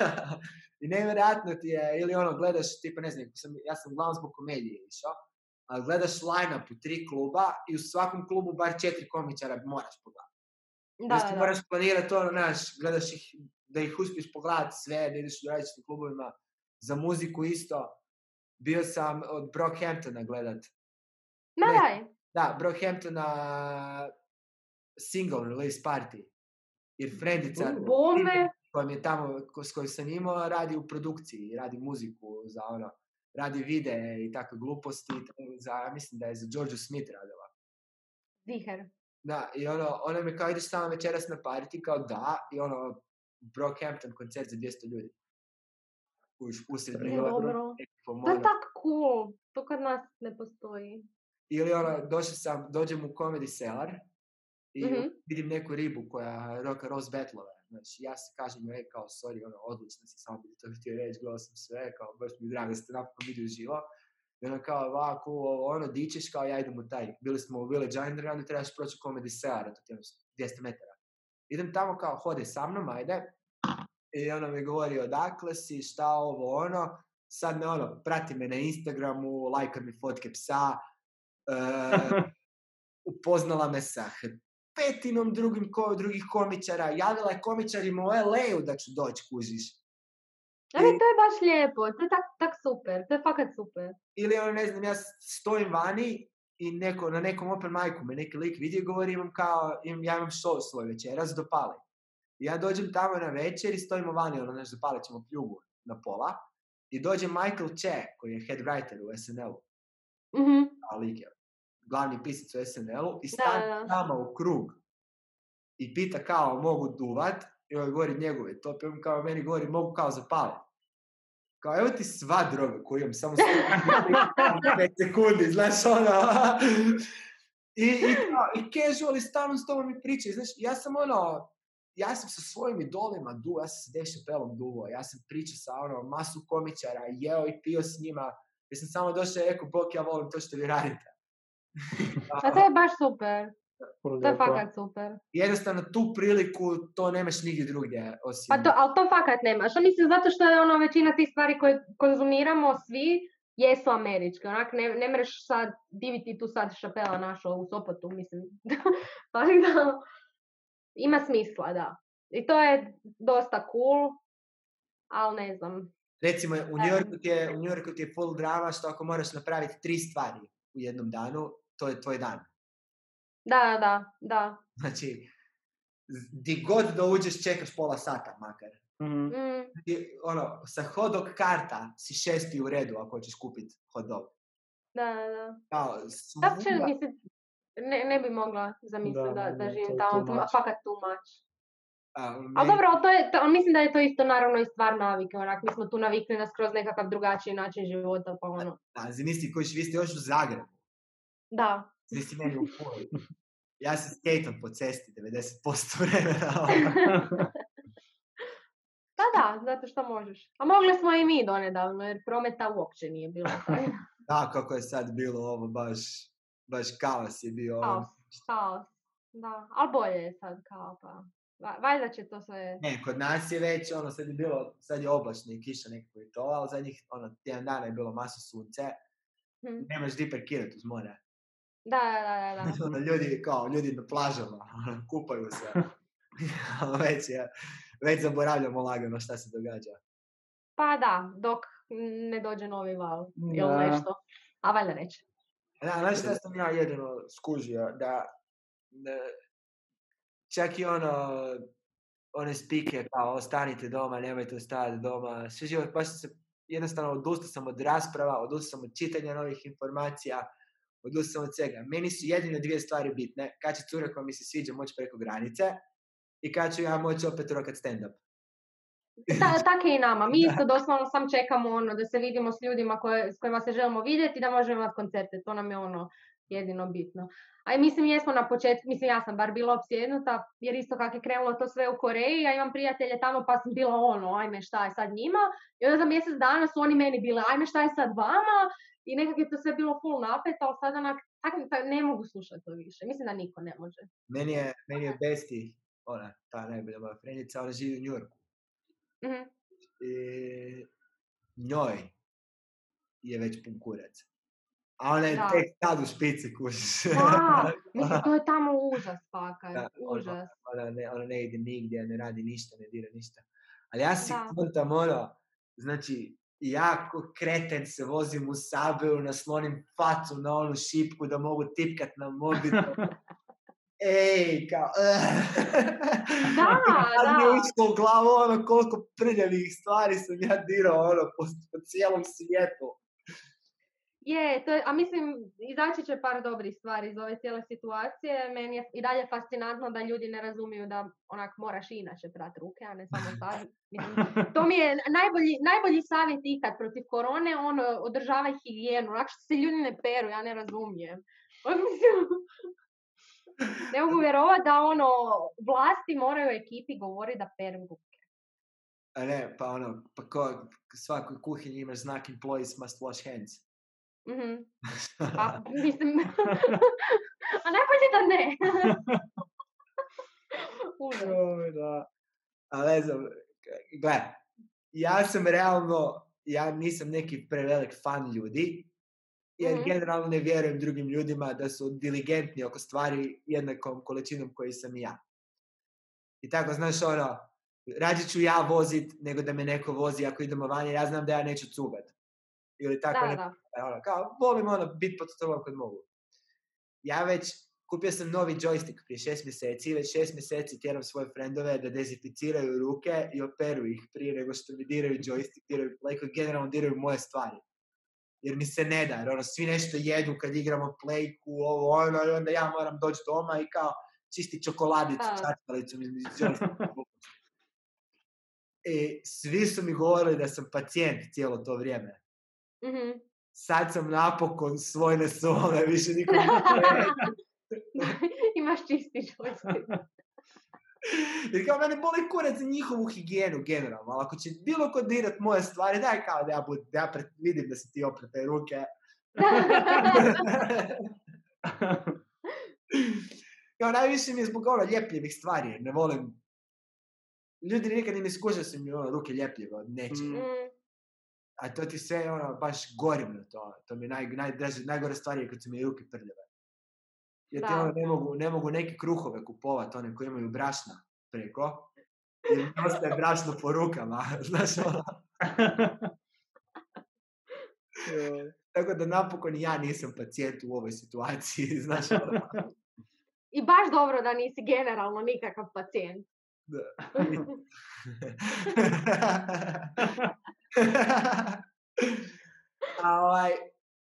I nevjerojatno ti je, ili ono, gledaš, tipa, ne znam, sam, ja sam uglavnom zbog komedije išao, gledaš line-up u tri kluba i u svakom klubu bar četiri komičara moraš pogledati. Da, Znači, da, da. moraš planirati ono, znaš, gledaš ih, da ih uspiješ pogledati sve, da ideš u različitim klubovima, za muziku isto. Bio sam od Brockhamptona gledat. Ma ne. Da, Brockhamptona single release party. Jer frendica Bome. koja mi je tamo, s kojom sam imao, radi u produkciji, radi muziku za ono, radi videe i takve gluposti, za, ja mislim da je za George Smith radila. Ziher. Da, i ono, ona mi kao ideš tamo večeras na party, kao da, i ono, Brockhampton koncert za 200 ljudi. Uš, usred dobro. nekakvom, To je ono, tak cool. To kod nas ne postoji. Ili ono, došao sam, dođem u Comedy Cellar i Mhm. vidim neku ribu koja roka Rose Battlove. Znači, ja se kažem joj kao, sorry, ono, odlično si, samo bi to htio reći, gledao sam sve, kao, baš mi je drago da ste napokon vidio uživo. I ono kao, va, cool, ono, dičeš, kao, ja idem u taj. Bili smo u Village Undergroundu, trebaš proći u Comedy Cellar, to ti je ono 200 metara. Idem tamo kao, hode sa mnom, ajde. I ono mi govori, odakle si, šta ovo, ono. Sad me ono, prati me na Instagramu, lajka mi fotke psa, e, upoznala me sa petinom drugim ko, drugih komičara, javila je komičarima u LA-u da ću doći, kužiš. Ali I- to je baš lijepo. To je tak, tak super. To je fakat super. Ili ono, ne znam, ja stojim vani i neko, na nekom open micu me neki lik vidi i govori imam kao, imam, ja imam show svoj večeras, dopali. I ja dođem tamo na večer i stojimo vani, ono, znaš, dopalit ćemo pljugu na pola. I dođe Michael Che, koji je head writer u SNL-u, Mhm. a lik je glavni pisac u SNL-u, i stane nama u krug i pita kao mogu duvat, i ovaj govori njegove top, i on kao meni govori mogu kao zapalit. Kao evo ti sva droga koju imam, samo 5 sekundi, znaš ono. I, i, kao, i casual i stalno s tobom mi priča. Znaš, ja sam ono, ja sam sa svojim idolima duo, ja sam sa Dave Chappellom duo, ja sam pričao sa ono, masu komičara, jeo i pio s njima, jer sam samo došao i rekao, bok, ja volim to što vi radite. Pa to je baš super. To je fakat super. jednostavno tu priliku to nemaš nigdje drugdje osim... Pa to, ali to fakat nemaš. A mislim zato što je ono većina tih stvari koje konzumiramo svi jesu američke. Onak ne, ne mreš sad diviti tu sad šapela našao u Sopotu, mislim. Tako da ima smisla, da. I to je dosta cool, ali ne znam. Recimo, u New Yorku ti je, u New Yorku ti je full drama što ako moraš napraviti tri stvari u jednom danu, to je tvoj dan. Da, da, da, da. Znači, di god da uđeš čekaš pola sata makar. Mhm. Mm, I, ono, sa hot dog karta si šesti u redu ako hoćeš kupiti hot dog. da, da, da. Kao, svuda- mislim, ne, ne bi mogla zamisliti Da, da, da, da, da, živim to je tamo, much. fakat too much. a, Ali dobro, to je, to, mislim da je to isto naravno i stvar navike, onak, mi smo tu navikli na skroz nekakav drugačiji način života, pa ono, a, zamisli koji vi ste još u Zagrebu. Da. Zamisli meni u. Ja se skatam po cesti 90% vremena. ono. Da, da, zato što možeš. A mogli smo i mi donedavno, jer prometa uopće nije bilo. Da, kako je sad bilo ovo, baš, baš kaos je bio. Kaos. Kaos. Da, ali bolje je sad kao pa. Va- Valjda će to sve... Ne, kod nas je već, ono, sad je bilo, sad je oblačno i kiša nekako i to, ali zadnjih, ono, tjedan dana je bilo masu sunce. Hm. Nemaš di parkirati uz more. Da, da, da, da. Ono, ljudi, kao, ljudi na plažama, ono, kupaju se. Već je, već zaboravljamo lagano šta se događa. Pa da, dok ne dođe novi val ili nešto. A valjda neće. Da, znaš šta sam ja jedino skužio, da, da čak i ono, one spike kao ostanite doma, nemojte ostajati doma, sve život, baš se, jednostavno odustao sam od rasprava, odustao sam od čitanja novih informacija, sam od svega. Meni su jedine dvije stvari bitne, kad će cura koja mi se sviđa moći preko granice i kad ću ja moći opet rokat stand-up. Ta, tako je i nama. Mi isto doslovno sam čekamo ono da se vidimo s ljudima koje, s kojima se želimo vidjeti i da možemo imati koncerte. To nam je ono jedino bitno. A i mislim jesmo na početku, mislim ja sam bar bila opsjednuta jer isto kako je krenulo to sve u Koreji, ja imam prijatelje tamo pa sam bila ono, ajme šta je sad njima. I onda za mjesec dana su oni meni bili, ajme šta je sad vama. I nekako je to sve bilo full napet, ali sad onak, tak, ne mogu slušati to više. Mislim da niko ne može. Meni je, meni je besti, ona, ta najbolja moja frendica, ona živi u New Yorku. Mhm. I njoj je već pun kurac. A ona je Da. tek tad u špici, kužiš. Da, mislim, to je tamo užas, ono, užas. ona, ne, ona ne ide nigdje, ne radi ništa, ne dira ništa. Ali ja si kontam ono, znači, ja ko kreten se vozim u Sabeu, naslonim facu na onu šipku da mogu tipkat na mobitel. Ej, kao... Da, Sad mi da. ušlo u glavu ono koliko prljavih stvari sam ja dirao ono po, po cijelom svijetu. Je, to je, a mislim, izaći će par dobrih stvari iz ove cijele situacije. Meni je i dalje fascinantno da ljudi ne razumiju da onak moraš inače prat ruke, a ne samo sad. To mi je najbolji, najbolji savjet ikad protiv korone, ono, održavaj higijenu. Onak što se ljudi ne peru, ja ne razumijem. Ne mogu vjerovati da ono, vlasti moraju ekipi govoriti da peru ruke. A ne, pa ono, pa ko, svakoj kuhinji imaš znak employees must wash hands. Mhm. Pa, mislim, a najbolje da ne. Joj, da. A ne znam, gle, ja sam realno, ja nisam neki prevelik fan ljudi, jer generalno ne vjerujem drugim ljudima da su diligentni oko stvari jednakom količinom koji sam i ja. I tako, znaš, ono, rađe ću ja vozit nego da me neko vozi ako idemo van, jer ja znam da ja neću cugat. Ili tako, Da, ne- da. ono, kao, volim ono, bit pod tobom kad mogu. Ja već, kupio sam novi joystick prije šest mjeseci, i već šest mjeseci tjeram svoje frendove da dezinficiraju ruke i operu ih prije nego što mi diraju joystick, diraju playku, generalno diraju moje stvari. Jer mi se ne da, jer ono, svi nešto jedu kad igramo playku, ovo, ono, i onda ja moram doći doma i kao čisti čokoladicu, čačkalicom iz joysticka. I svi su mi govorili da sam pacijent cijelo to vrijeme Mhm. sad sam napokon svoj ne sole, više nikom Imaš čisti joystick. Jer kao mene boli kurac za njihovu higijenu generalno, ali ako će bilo ko dirat moje stvari, daj kao da ja, bud, da ja vidim da si ti opre te ruke. kao najviše mi je zbog ono ljepljivih stvari, jer ne volim Ljudi nikad ne skuže su mi ono, ruke ljepljive od nečega. Mm. A to ti sve ono, baš gorim na to. To mi je naj, najdraže, najgore stvari je kad su mi ruke prljave. Jer ti Da. ono, ne mogu, ne mogu neke kruhove kupovat, one koji imaju brašna preko. Jer mi ostaje brašno po rukama, znaš ono. Tako da napokon ja nisam pacijent u ovoj situaciji, znaš ono. I baš dobro da nisi generalno nikakav pacijent. A ovaj,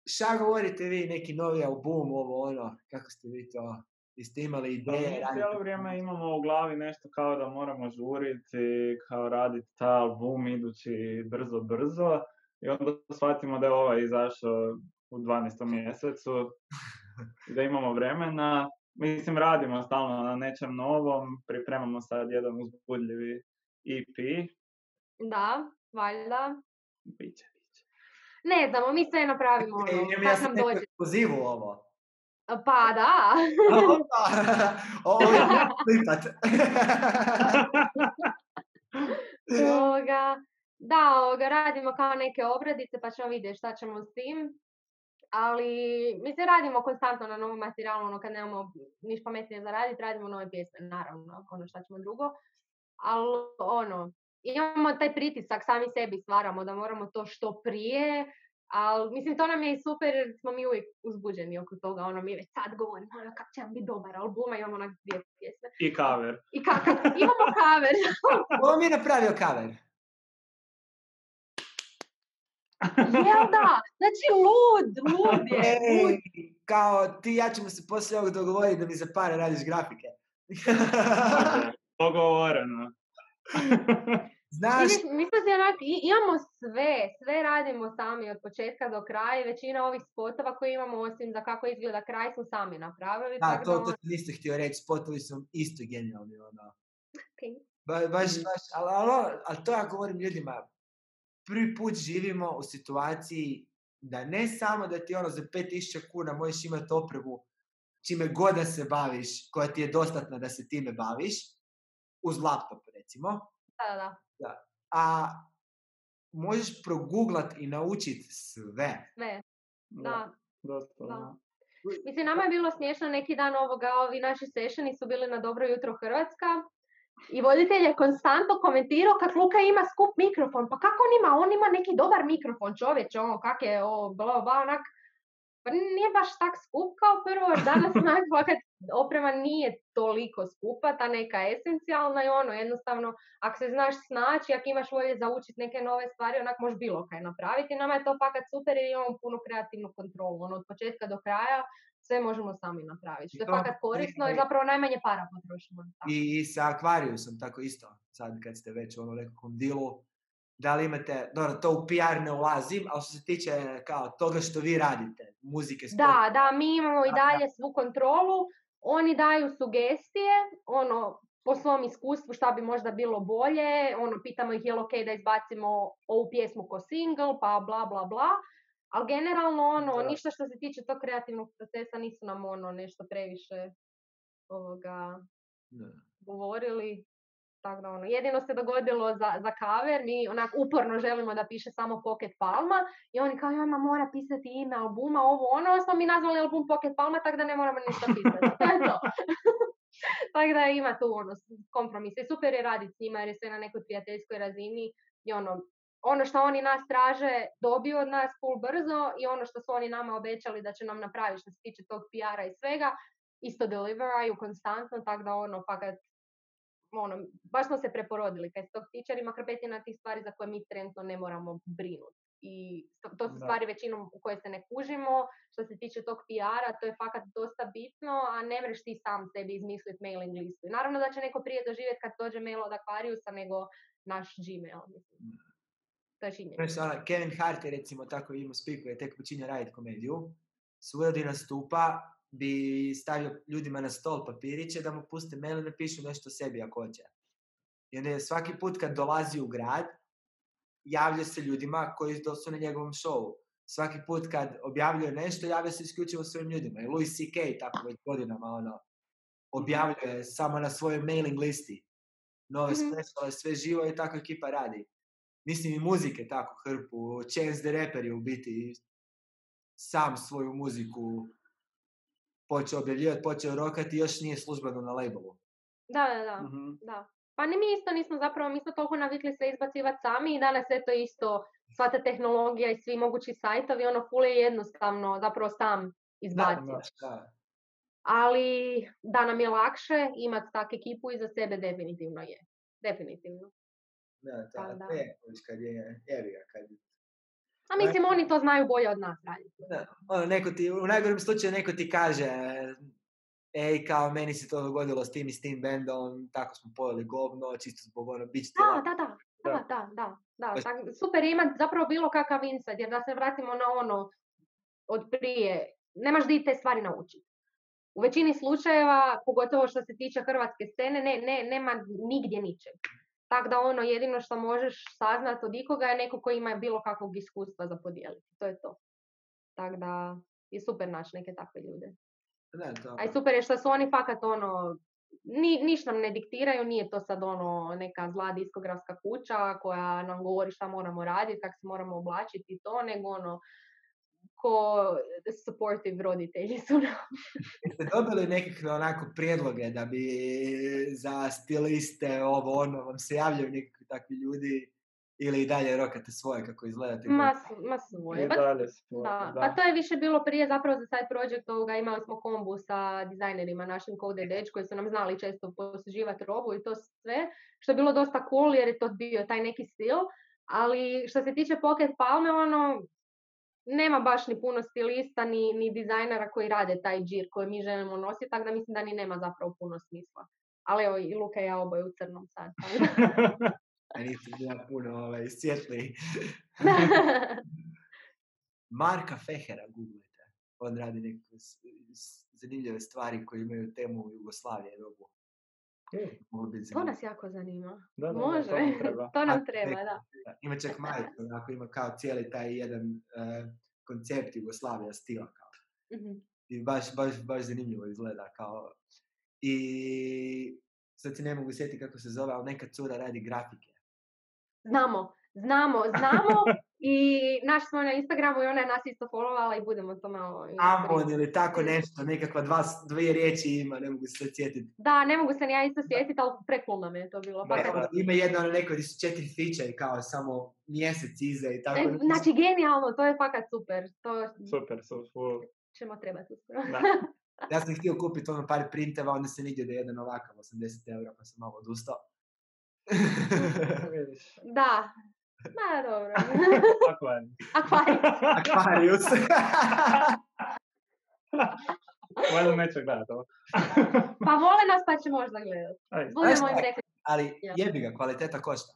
šta govorite vi, neki novi album, ovo ono, kako ste vi to, jeste imali Da, ideje? mi radite cijelo vrijeme imamo u glavi nešto kao da moramo žuriti, kao raditi taj album idući brzo, brzo. I onda shvatimo da je ovaj izašao u 12. mjesecu da imamo vremena. Mislim, radimo stalno na nečem novom, pripremamo sad jedan uzbudljivi EP. Da, valjda. Biće, biće. Ne znamo, mi sve napravimo ono, E, ja sam dođe. ekskluzivu ovo. Pa da. ovo je klipat. Ovoga, da, ovoga, radimo kao neke obradice pa ćemo vidjeti šta ćemo s tim. Ali, mislim, radimo konstantno na novom materijalu, ono kad nemamo niš pametnije za radit, radimo nove pjesme, naravno, ono šta ćemo drugo. Ali, ono, imamo taj pritisak, sami sebi stvaramo da moramo to što prije, ali, mislim, to nam je i super jer smo mi uvijek uzbuđeni oko toga, ono, mi već sad govorimo, ono, kako će nam biti dobar album, a imamo onak dvije pjesme. I cover. I kako, imamo cover. Ovo mi je napravio cover. Jel da? Znači lud, lud je. Ej, kao ti i ja ćemo se poslije ovog dogovoriti da mi za pare radiš grafike. Dogovoreno. Znaš, Mislim si onak, i- imamo sve, sve radimo sami od početka do kraja i većina ovih spotova koje imamo osim za kako izgleda kraj smo sami napravili. da, tako to, da to ono, sam isto htio reći, spotovi su isto genijalni, ono. ok. Ba- baš, baš, ali, ali, ali to ja govorim ljudima, prvi put živimo u situaciji da ne samo da ti ono za 5000 kuna možeš imati opremu čime god da se baviš, koja ti je dostatna da se time baviš, uz laptop recimo, Da, da, da, a možeš proguglat i naučit sve. sve, Da, da. da. da. Mislim, nama je bilo smiješno neki dan ovoga, ovi naši sessioni su bili na Dobro jutro Hrvatska i voditelj je konstantno komentirao kak Luka ima skup mikrofon, pa kako on ima, on ima neki dobar mikrofon čovječe, ono kak je, o, bla, bla, onak, pa nije baš tak skup kao prvo, danas onak fakat oprema nije toliko skupa, ta neka esencijalna i ono, jednostavno, ako se znaš snaći, ako imaš volje za učit neke nove stvari, onak možeš bilo kaj napraviti. Nama je to fakat super jer imamo puno kreativnu kontrolu, ono, od početka do kraja, sve možemo sami napraviti. Što je fakat korisno i zapravo najmanje para potrošimo. Tako. I, i sa Aquariusom tako isto, sad kad ste već u ono nekakvom dilu, da li imate, dobro, to u PR ne ulazim, ali što se tiče kao toga što vi radite, muzike, sport, Da, da, mi imamo i Da, da. dalje svu kontrolu, oni daju sugestije, ono, po svom iskustvu šta bi možda bilo bolje, ono, pitamo ih je li ok da izbacimo ovu pjesmu ko single, pa bla bla bla, ali generalno ono, Da. ništa što se tiče tog kreativnog procesa nisu nam ono nešto previše ovoga Ne. govorili. Tako da ono, jedino se dogodilo za, za cover, mi onak uporno želimo da piše samo Pocket Palma i oni kao, ma mora pisati ime albuma, ovo ono, smo mi nazvali album Pocket Palma, tako da ne moramo ništa pisati. To je to. tako da ima tu ono, kompromis. I super je raditi s njima jer je sve na nekoj prijateljskoj razini i ono, ono što oni nas traže dobiju od nas full brzo i ono što su oni nama obećali da će nam napraviti što se tiče tog PR-a i svega, isto deliveraju konstantno, tako da ono, fakat, ono, baš smo se preporodili kad se tog ima hrpetina tih stvari za koje mi trenutno ne moramo brinuti. I to- su Da. stvari većinom u koje se ne kužimo, što se tiče tog PR-a, to je fakat dosta bitno, a ne mreš ti sam sebi izmisliti mailing listu. I naravno da će neko prije doživjeti kad dođe mail od Aquariusa nego naš Gmail, mislim. To je činjenica. Ono, Kevin Hart je recimo tako imao spiku, je tek počinio raditi komediju. Svodi nastupa bi stavio ljudima na stol papiriće da mu puste mail i napišu nešto o sebi ako hoće. I onda je svaki put kad dolazi u grad, javlja se ljudima koji su na njegovom šovu. Svaki put kad objavljuje nešto, javlja se isključivo svojim ljudima. I Louis C.K. tako već godinama ono, objavljuje samo na svojoj mailing listi. Nove Mhm. speciale, sve živo i tako ekipa radi. Mislim i muzike tako, hrpu. Chance the Rapper je u biti sam svoju muziku počeo objavljivati, počeo rokati i još nije službeno na labelu. Da, da, da. Mhm. Da. Pa ni mi isto nismo zapravo, mi smo toliko navikli sve izbacivati sami i danas je to isto, sva ta tehnologija i svi mogući sajtovi, ono ful je jednostavno zapravo sam Da, izbaciti. da. Ali da nam je lakše imati tak ekipu iza sebe definitivno je. Definitivno. Da, to, Pa da. kad je, kad A mislim oni to znaju bolje od nas raditi. Da, ono, neko ti, u najgorem slučaju neko ti kaže ej, kao, meni se to dogodilo s tim i s tim bendom, tako smo pojeli govno, čisto zbog ono, ti Da, da, da, da, da, da, da. Tak- super imati zapravo bilo kakav insight, jer da se vratimo na ono od prije, nemaš di te stvari naučiti. U većini slučajeva, pogotovo što se tiče hrvatske scene, ne, ne, nema nigdje ničeg. Tako da ono, jedino što možeš saznat od ikoga je neko koji ima bilo kakvog iskustva za podijeliti. To je to. Tako da je super naći neke takve ljude. To, A i super je što su oni fakat ono, ni, niš nam ne diktiraju, nije to sad ono neka zla diskografska kuća koja nam govori šta moramo raditi, kako se moramo oblačiti i to, nego ono, ko supportive roditelji su nam. Jeste dobili nekakve onako prijedloge da bi za stiliste, ovo, ono, vam se javljaju nekakvi takvi ljudi ili i dalje rokate svoje kako izgledate? Ma, ma svoje. Pa, dalje smo, da. da. pa to je više bilo prije zapravo za side project ovoga, imali smo kombu sa dizajnerima našim Code Edge koji su nam znali često posuđivati robu i to sve, što je bilo dosta cool jer je to bio taj neki stil, ali što se tiče Pocket Palme, ono, nema baš ni puno stilista ni, ni dizajnera koji rade taj džir koji mi želimo nositi, tako da mislim da ni nema zapravo puno smisla. Ali evo i Luka i ja oboje u crnom sad. A niste bila puno ovaj, svjetli. Marka Fehera googlite. On radi neke zanimljive stvari koje imaju temu Jugoslavije. Robu. Biti to nas jako zanima. Da, da, Može, to nam treba. to nam A, treba, da. Ima čak majicu, onako ima kao cijeli taj jedan eh, koncept Jugoslavija stila. Kao. Mhm. I baš, baš, baš zanimljivo izgleda. Kao. I sad se ne mogu sjetiti kako se zove, ali neka cura radi grafike. Znamo, znamo, znamo i naš smo na Instagramu i ona je nas isto followovala i budemo to malo... Ambon ili tako nešto, nekakva dva, dvije riječi ima, ne mogu se sjetiti. Da, ne mogu se ni ja isto sjetiti, ali prekulno nam je to bilo. Da, da. Ima jedno ono neko gdje su četiri fiče i kao samo mjesec iza i tako. E. Znači, genijalno, to je fakat super. To Super, su, su, ćemo trebati uskoro. da. Ja sam htio kupiti ono par printeva, onda se vidio da je jedan ovakav 80 eura, pa sam malo odustao. Vidiš, Da. Ma, dobro. Aquarius. Valjda neće gledat ovo. Pa vole nas pa će možda gledat. Budemo im rekli. Ali jebi ga, kvaliteta košta.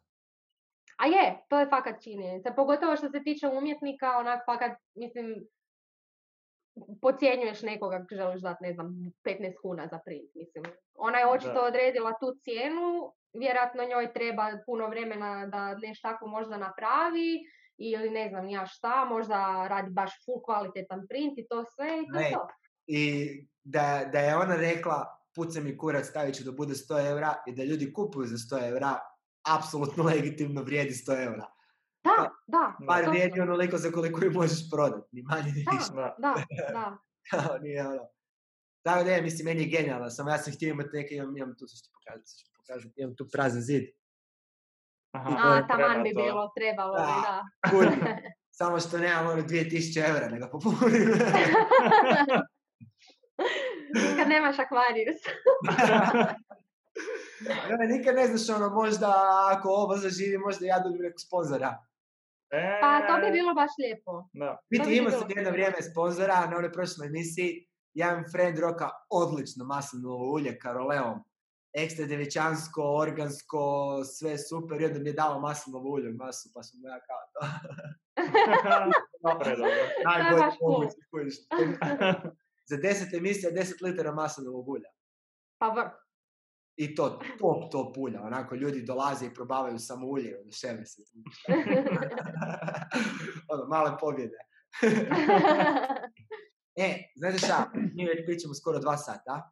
A je, to je fakat činjenica. Pogotovo što se tiče umjetnika, onak fakat, mislim, pocijenjuješ nekoga ako želiš dati, ne znam, 15 kuna za print, mislim. Ona je očito Da. odredila tu cijenu, vjerojatno njoj treba puno vremena da nešto tako možda napravi, ili ne znam ja šta, možda radi baš full kvalitetan print i to sve i to Ne, to. I da, da je ona rekla, puca mi kurac, stavit ću da bude 100 eura i da ljudi kupuju za 100 eura, apsolutno legitimno vrijedi 100 eura. Da, da, Bar točno. vrijedi onoliko za koliko ju možeš prodati, ni manje ni više. Da. Da, da. Kao, nije ono. Tako da je, mislim, meni je genijalno, samo ja sam htio imati neke, imam, imam tu, ću pokazati, pokazati, imam tu prazan zid. Aha, A, taman bi to. bilo, trebalo bi, Da. da. Kuži. Samo što nemam ono 2000 eura da ga popunim. Kad nemaš akvarijus. Ne, nikad ne znaš ono, možda ako ovo zaživi, možda ja dobijem nekog sponzora. E, Pa to bi bilo baš lijepo. Da. Bi Biti imao sam jedno vrijeme sponzora na onoj prošloj emisiji. Jedan friend roka odlično maslinovo ulje Karoleom. Ekstra djevičansko, organsko, sve super. I onda mi je dao maslinovo ulje u masu, pa sam ja kao to. Dobro, dobro. Najbolje moguće. Za 10 emisija 10 litara maslinovog ulja. Pa vrh. I to top, top ulja. Onako, ljudi dolaze i probavaju samo ulje oduševe se. ono, male pobjede. E, znate šta, mi već pričamo skoro dva sata,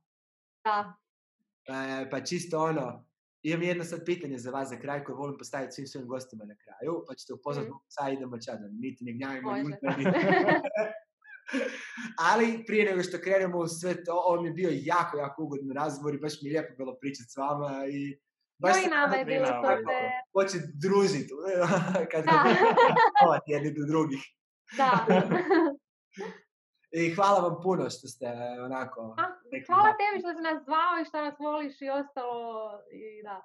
da. E, pa čisto ono, imam jedno sad pitanje za vas za kraj koje volim postaviti svim svojim gostima na kraju, pa ćete upoznat mm. sad idemo čadan, niti ne gnjavimo niti- Ali prije nego što krenemo u sve to, ovo mi je bio jako, jako ugodan razgovor i baš mi je lijepo bilo pričati s vama i baš No i nama je bilo super. hoće družiti kad Da. jedni do drugih. da. I hvala vam puno što ste onako... A, rekli Hvala da. tebi što si nas zvao i što nas voliš i ostalo. I da.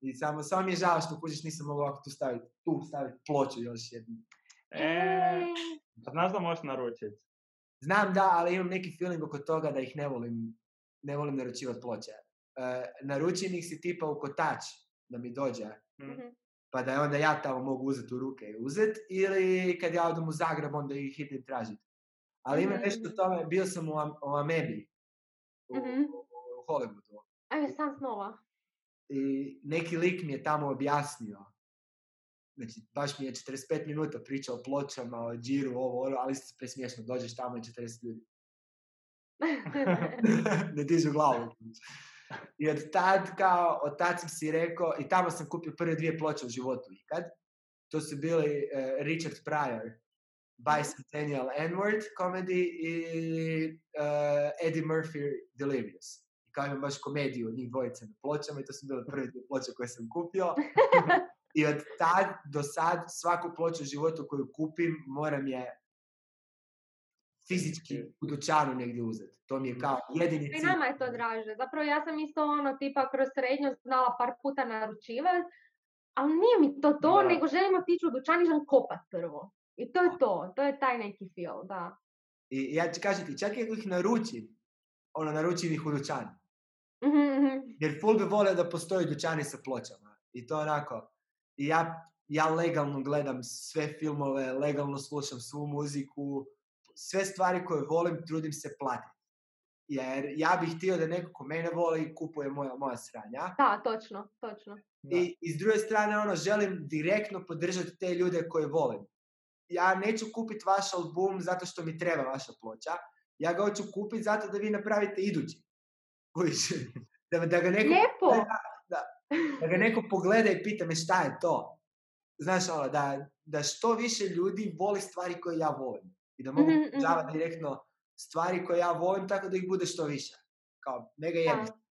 I samo, samo mi je žao što kužiš nisam mogao ovako tu staviti, tu staviti ploču još jednu. E, Ej, znaš da možeš naručiti? Znam da, ali imam neki feeling oko toga da ih ne volim, ne volim naručivati ploče. E, naručim ih si tipa u kotač da mi dođe, Hm. mhm. pa da je onda ja tamo mogu uzeti u ruke i uzet, ili kad ja odem u Zagreb onda ih idem tražiti. Ali ima Mhm, nešto tome, bio sam u, u Amebi, u, Mhm. u Hollywoodu, Ajme, sam snova. i neki lik mi je tamo objasnio, znači baš mi je 45 minuta pričao o pločama, o džiru, ovo, ono, ali isto presmiješno, dođeš tamo i 40 ljudi. ne dižu glavu. I od tad, kao, od tad sam si rekao, i tamo sam kupio prve dvije ploče u životu ikad. To su bili eh, Richard Pryor, Bicentennial N-word comedy i eh, Eddie Murphy Delirious. I kao imam baš komediju njih dvojice na pločama i to su bile prve dvije ploče koje sam kupio. I od tad do sad svaku ploču u životu koju kupim moram je fizički u dućanu negdje uzeti. To mi je kao jedini I cilj. nama je to draže. Zapravo ja sam isto ono tipa kroz srednju znala par puta naručivati, ali nije mi to to, Da. nego želim otići u dućan i želim kopat prvo. I to je to, to je taj neki feel, da. I ja ću kažem ti, čak i ako ih naručim, ono, naručim ih u dućanu. Mhm, mhm. Jer ful bi volio da postoji dućani sa pločama. I to onako, i ja, ja legalno gledam sve filmove, legalno slušam svu muziku, sve stvari koje volim trudim se platiti. Jer ja bih htio da neko ko mene voli kupuje moja, moja sranja. Da, točno, točno. I, I s druge strane, ono, želim direktno podržati te ljude koje volim. Ja neću kupiti vaš album zato što mi treba vaša ploča. Ja ga hoću kupiti zato da vi napravite idući. Da, da ga neko Lijepo! da, da ga neko pogleda i pita me šta je to. Znaš, ono, da, da što više ljudi voli stvari koje ja volim. I da mogu podržavati direktno stvari koje ja volim, tako da ih bude što više. Kao, mega jednostavno.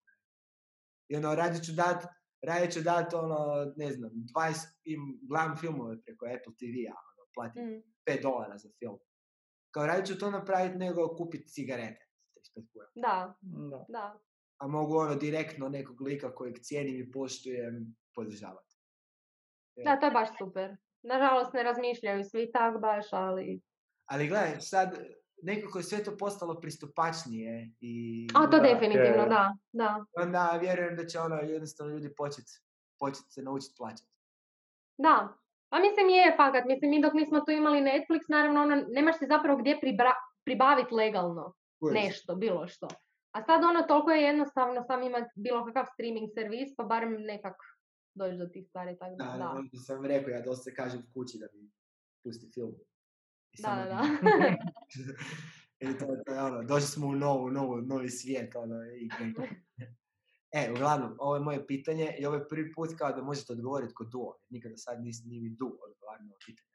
I ono, radije ću dat, radije ću dat, ono, ne znam, 20, im, gledam filmove preko Apple TV-a, platim Mm. 5 dolara za film. Kao, radije ću to napraviti nego kupiti cigarete. za 35 kuna. Da, Da. da. A mogu ono direktno nekog lika kojeg cijenim i poštujem podržavati. Da, to je baš super. Nažalost ne razmišljaju svi tak baš, ali... Ali gledaj, sad nekako je sve to postalo pristupačnije i A, to Da, definitivno, je. da, da. onda vjerujem da će ono jednostavno ljudi početi počet se naučiti plaćati. Da. Pa mislim je fakat, mislim mi dok nismo tu imali Netflix, naravno ono, nemaš si zapravo gdje pribra- pribaviti legalno nešto, bilo što. A sad ono toliko je jednostavno sam imati bilo kakav streaming servis, pa barem nekak doći do tih stvari, tako da, Da, ono sam rekao, ja dosta kažem kući da mi pusti film. I Da, samo- da, da. I to, to je ono, došli smo u novu, novu, novi svijet, ono, i E, uglavnom, ovo je moje pitanje i ovo je prvi put kao da možete odgovoriti kod duo. Nikada sad nisi ni mi du odgovarao na pitanje.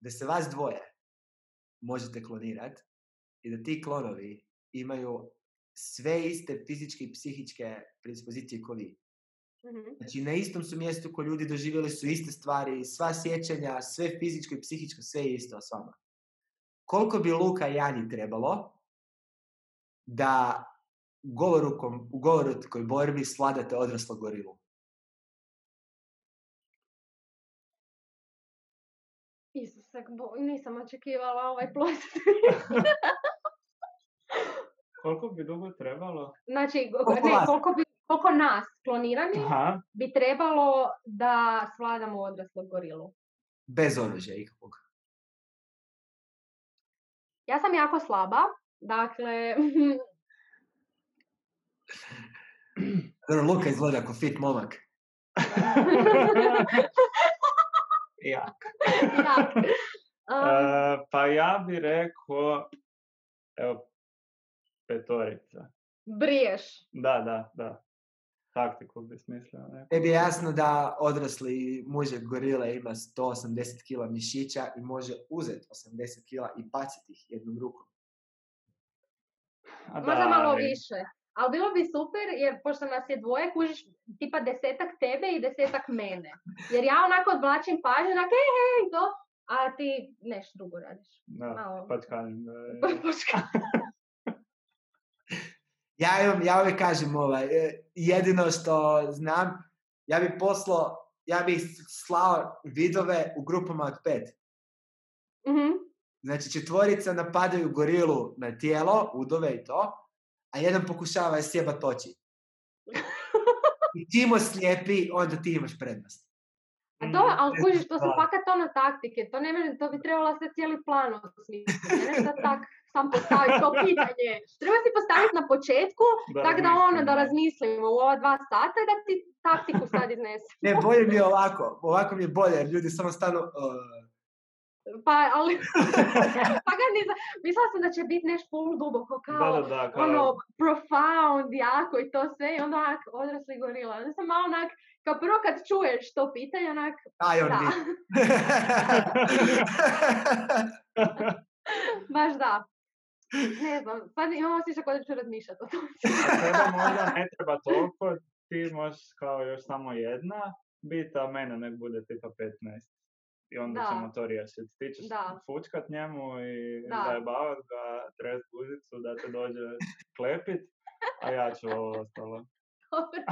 Da se vas dvoje možete klonirati i da ti klonovi imaju sve iste fizičke i psihičke predispozicije kao vi. Mhm. Znači, na istom su mjestu ko ljudi doživjeli su iste stvari, sva sjećanja, sve fizičko i psihičko, sve je isto s vama. Koliko bi Luka i Jani trebalo da golorukom, u golorukoj borbi sladate odraslu gorilu? Isuse, bo- nisam očekivala ovaj plot. Koliko bi dugo trebalo? Znači, Koliko ne, koliko, bi, koliko nas klonirani Aha, bi trebalo da svladamo odraslog gorilu. Bez oružja ikakvog. Ja sam jako slaba, dakle, Dobro, Luka izgleda kao fit momak. ja. jak. Um, E, pa ja bi rekao, evo, petorica. briješ. Da, da, da. Taktiku bi smislio. Tebi je jasno da odrasli mužek gorile ima 180 kg mišića i može uzeti 80 kg i baciti ih jednom rukom. A Možda da, malo ali- više. Ali bilo bi super, jer pošto nas je dvoje, kužiš tipa desetak tebe i desetak mene. Jer ja onako odvlačim pažnju, onak, hej, hej, to, a ti nešto drugo radiš. Da, Malo. Ja, imam, ja uvijek kažem ovaj, e, jedino što znam, ja bi poslao, ja bih slao vidove u grupama od pet. Mhm. Znači četvorica napadaju gorilu na tijelo, udove i to, a jedan pokušava je sjebat oči. I čim slijepi, onda ti imaš prednost. A to, ali Mm, kužiš, to su fakat ono taktike, to ne to bi trebalo sve cijeli plan osmisliti. Ne da tak sam postaviti to pitanje. Treba si postaviti na početku, tako da ono, da razmislimo. u ova dva sata i da ti taktiku sad iznese. Ne, bolje mi je ovako. Ovako mi je bolje, jer ljudi samo stanu... "Uh, Pa, ali, pa ga nisam, mislila sam da će biti nešto full duboko, kao, Da, da, da, kao, ono, profound, jako i to sve, i onda onak, odrasli gorila. Onda sam malo onak, kao prvo kad čuješ to pitanje, onak, Aj, on Da. baš da. Ne znam, sad imam osjećaj da ću razmišljati o tome. a tebe možda ne treba toliko, ti možeš kao još samo jedna biti, a mene nek bude tipa 15. I onda Da. ćemo to riješiti. Ti ćeš Da. fučkat njemu i Da. zajebavat ga, trest guzicu da te dođe klepit, a ja ću ovo ostalo. Dobro.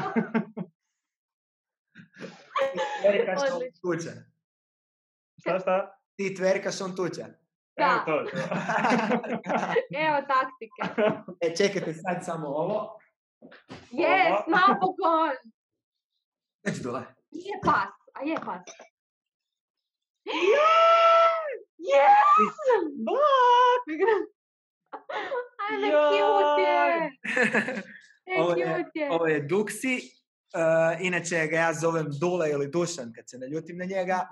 Tverkaš, on tuče. Šta, šta? Ti tverkaš, on tuče. Evo Da. to, to. Evo taktike. E, čekajte sad samo ovo. Yes, napokon! Dođi dole. Nije pas, a je pas. Yes! Ajme, cute je! E, Ovo je- cute je. Ovo je Duksi. uh, inače ga ja zovem Dule ili Dušan kad se naljutim na njega.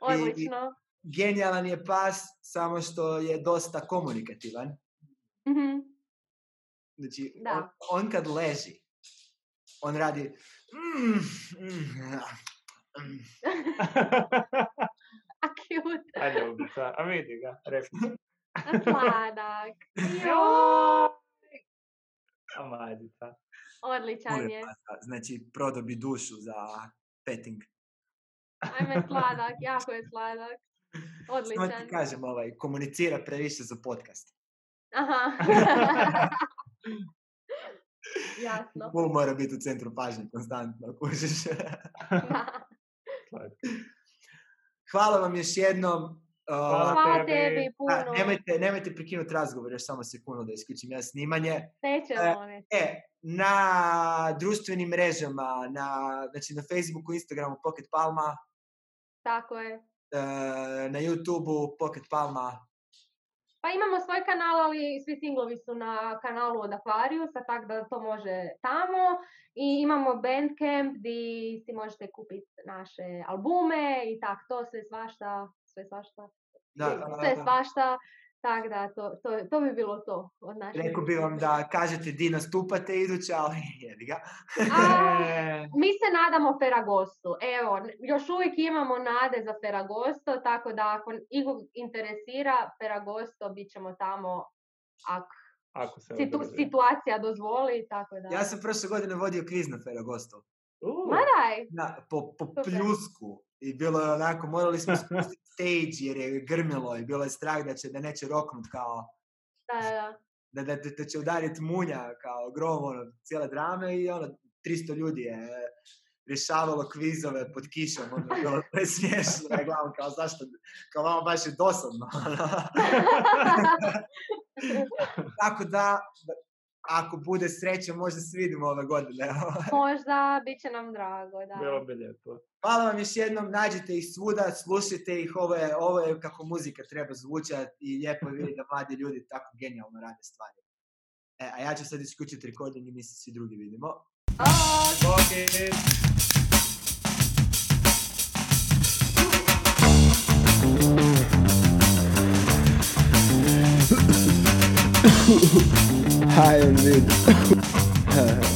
Odlično. Genijalan je pas, samo što je dosta komunikativan. Mhm. Znači, Da. on, on kad leži, on radi... "Mm, mm." A cute. A ljubica, a vidi ga, rekli. A sladak. Joj, A mladica. Odličan je. Znači, prodao bi dušu za petting. Ajme, sladak, jako je sladak. Samo Odličan. ti kažem, ovaj, komunicira previše za podcast. Aha. Jasno. Bul mora biti u centru pažnje konstantno, kužiš. Hvala vam još jednom. Hvala Hvala tebi. tebi a, puno. nemojte, nemojte prekinuti razgovor, još samo sekundu da isključim ja snimanje. Nećemo, ne. E, na društvenim mrežama, na, znači na Facebooku, Instagramu Pocket Palma, Tako je. e, na YouTubeu Pocket Palma. Pa imamo svoj kanal, ali svi singlovi su na kanalu od Aquariusa, tako da to može tamo. I imamo Bandcamp gdje si možete kupiti naše albume i tak to, sve svašta, sve svašta, Da, da, da, sve da. svašta. Tako da, to, to, to bi bilo to od naše Rekao bi vam da kažete di nastupate iduće, ali jebi ga. A, mi se nadamo Feragostu. Evo, još uvijek imamo nade za Feragosto, tako da ako ikog interesira Feragosto, bit ćemo tamo ako Ako se situ- situacija dozvoli, tako da. Ja sam prošle godine vodio kviz na Feragostu. U, Ma daj! Na, po, po Super. pljusku. I bilo je onako, morali smo spustiti stage jer je grmilo i bilo je strah da, će, da neće roknut kao, Da, da, da. da, da, će udariti munja kao grom, ono, cijele drame i ono, 300 ljudi je rješavalo kvizove pod kišom, ono, bilo je smiješno, ja gledam kao zašto, kao vama baš je dosadno. Tako da, ako bude sreće, možda se vidimo ove godine. Možda, bit će nam drago, da. Bilo bi lijepo. Hvala vam još jednom, nađite ih svuda, slušajte ih, ovo je, ovo je kako muzika treba zvučati i lijepo je vidjeti da mladi ljudi tako genijalno rade stvari. E, a ja ću sad isključiti recording i mi se svi drugi vidimo. Ok. High and mid.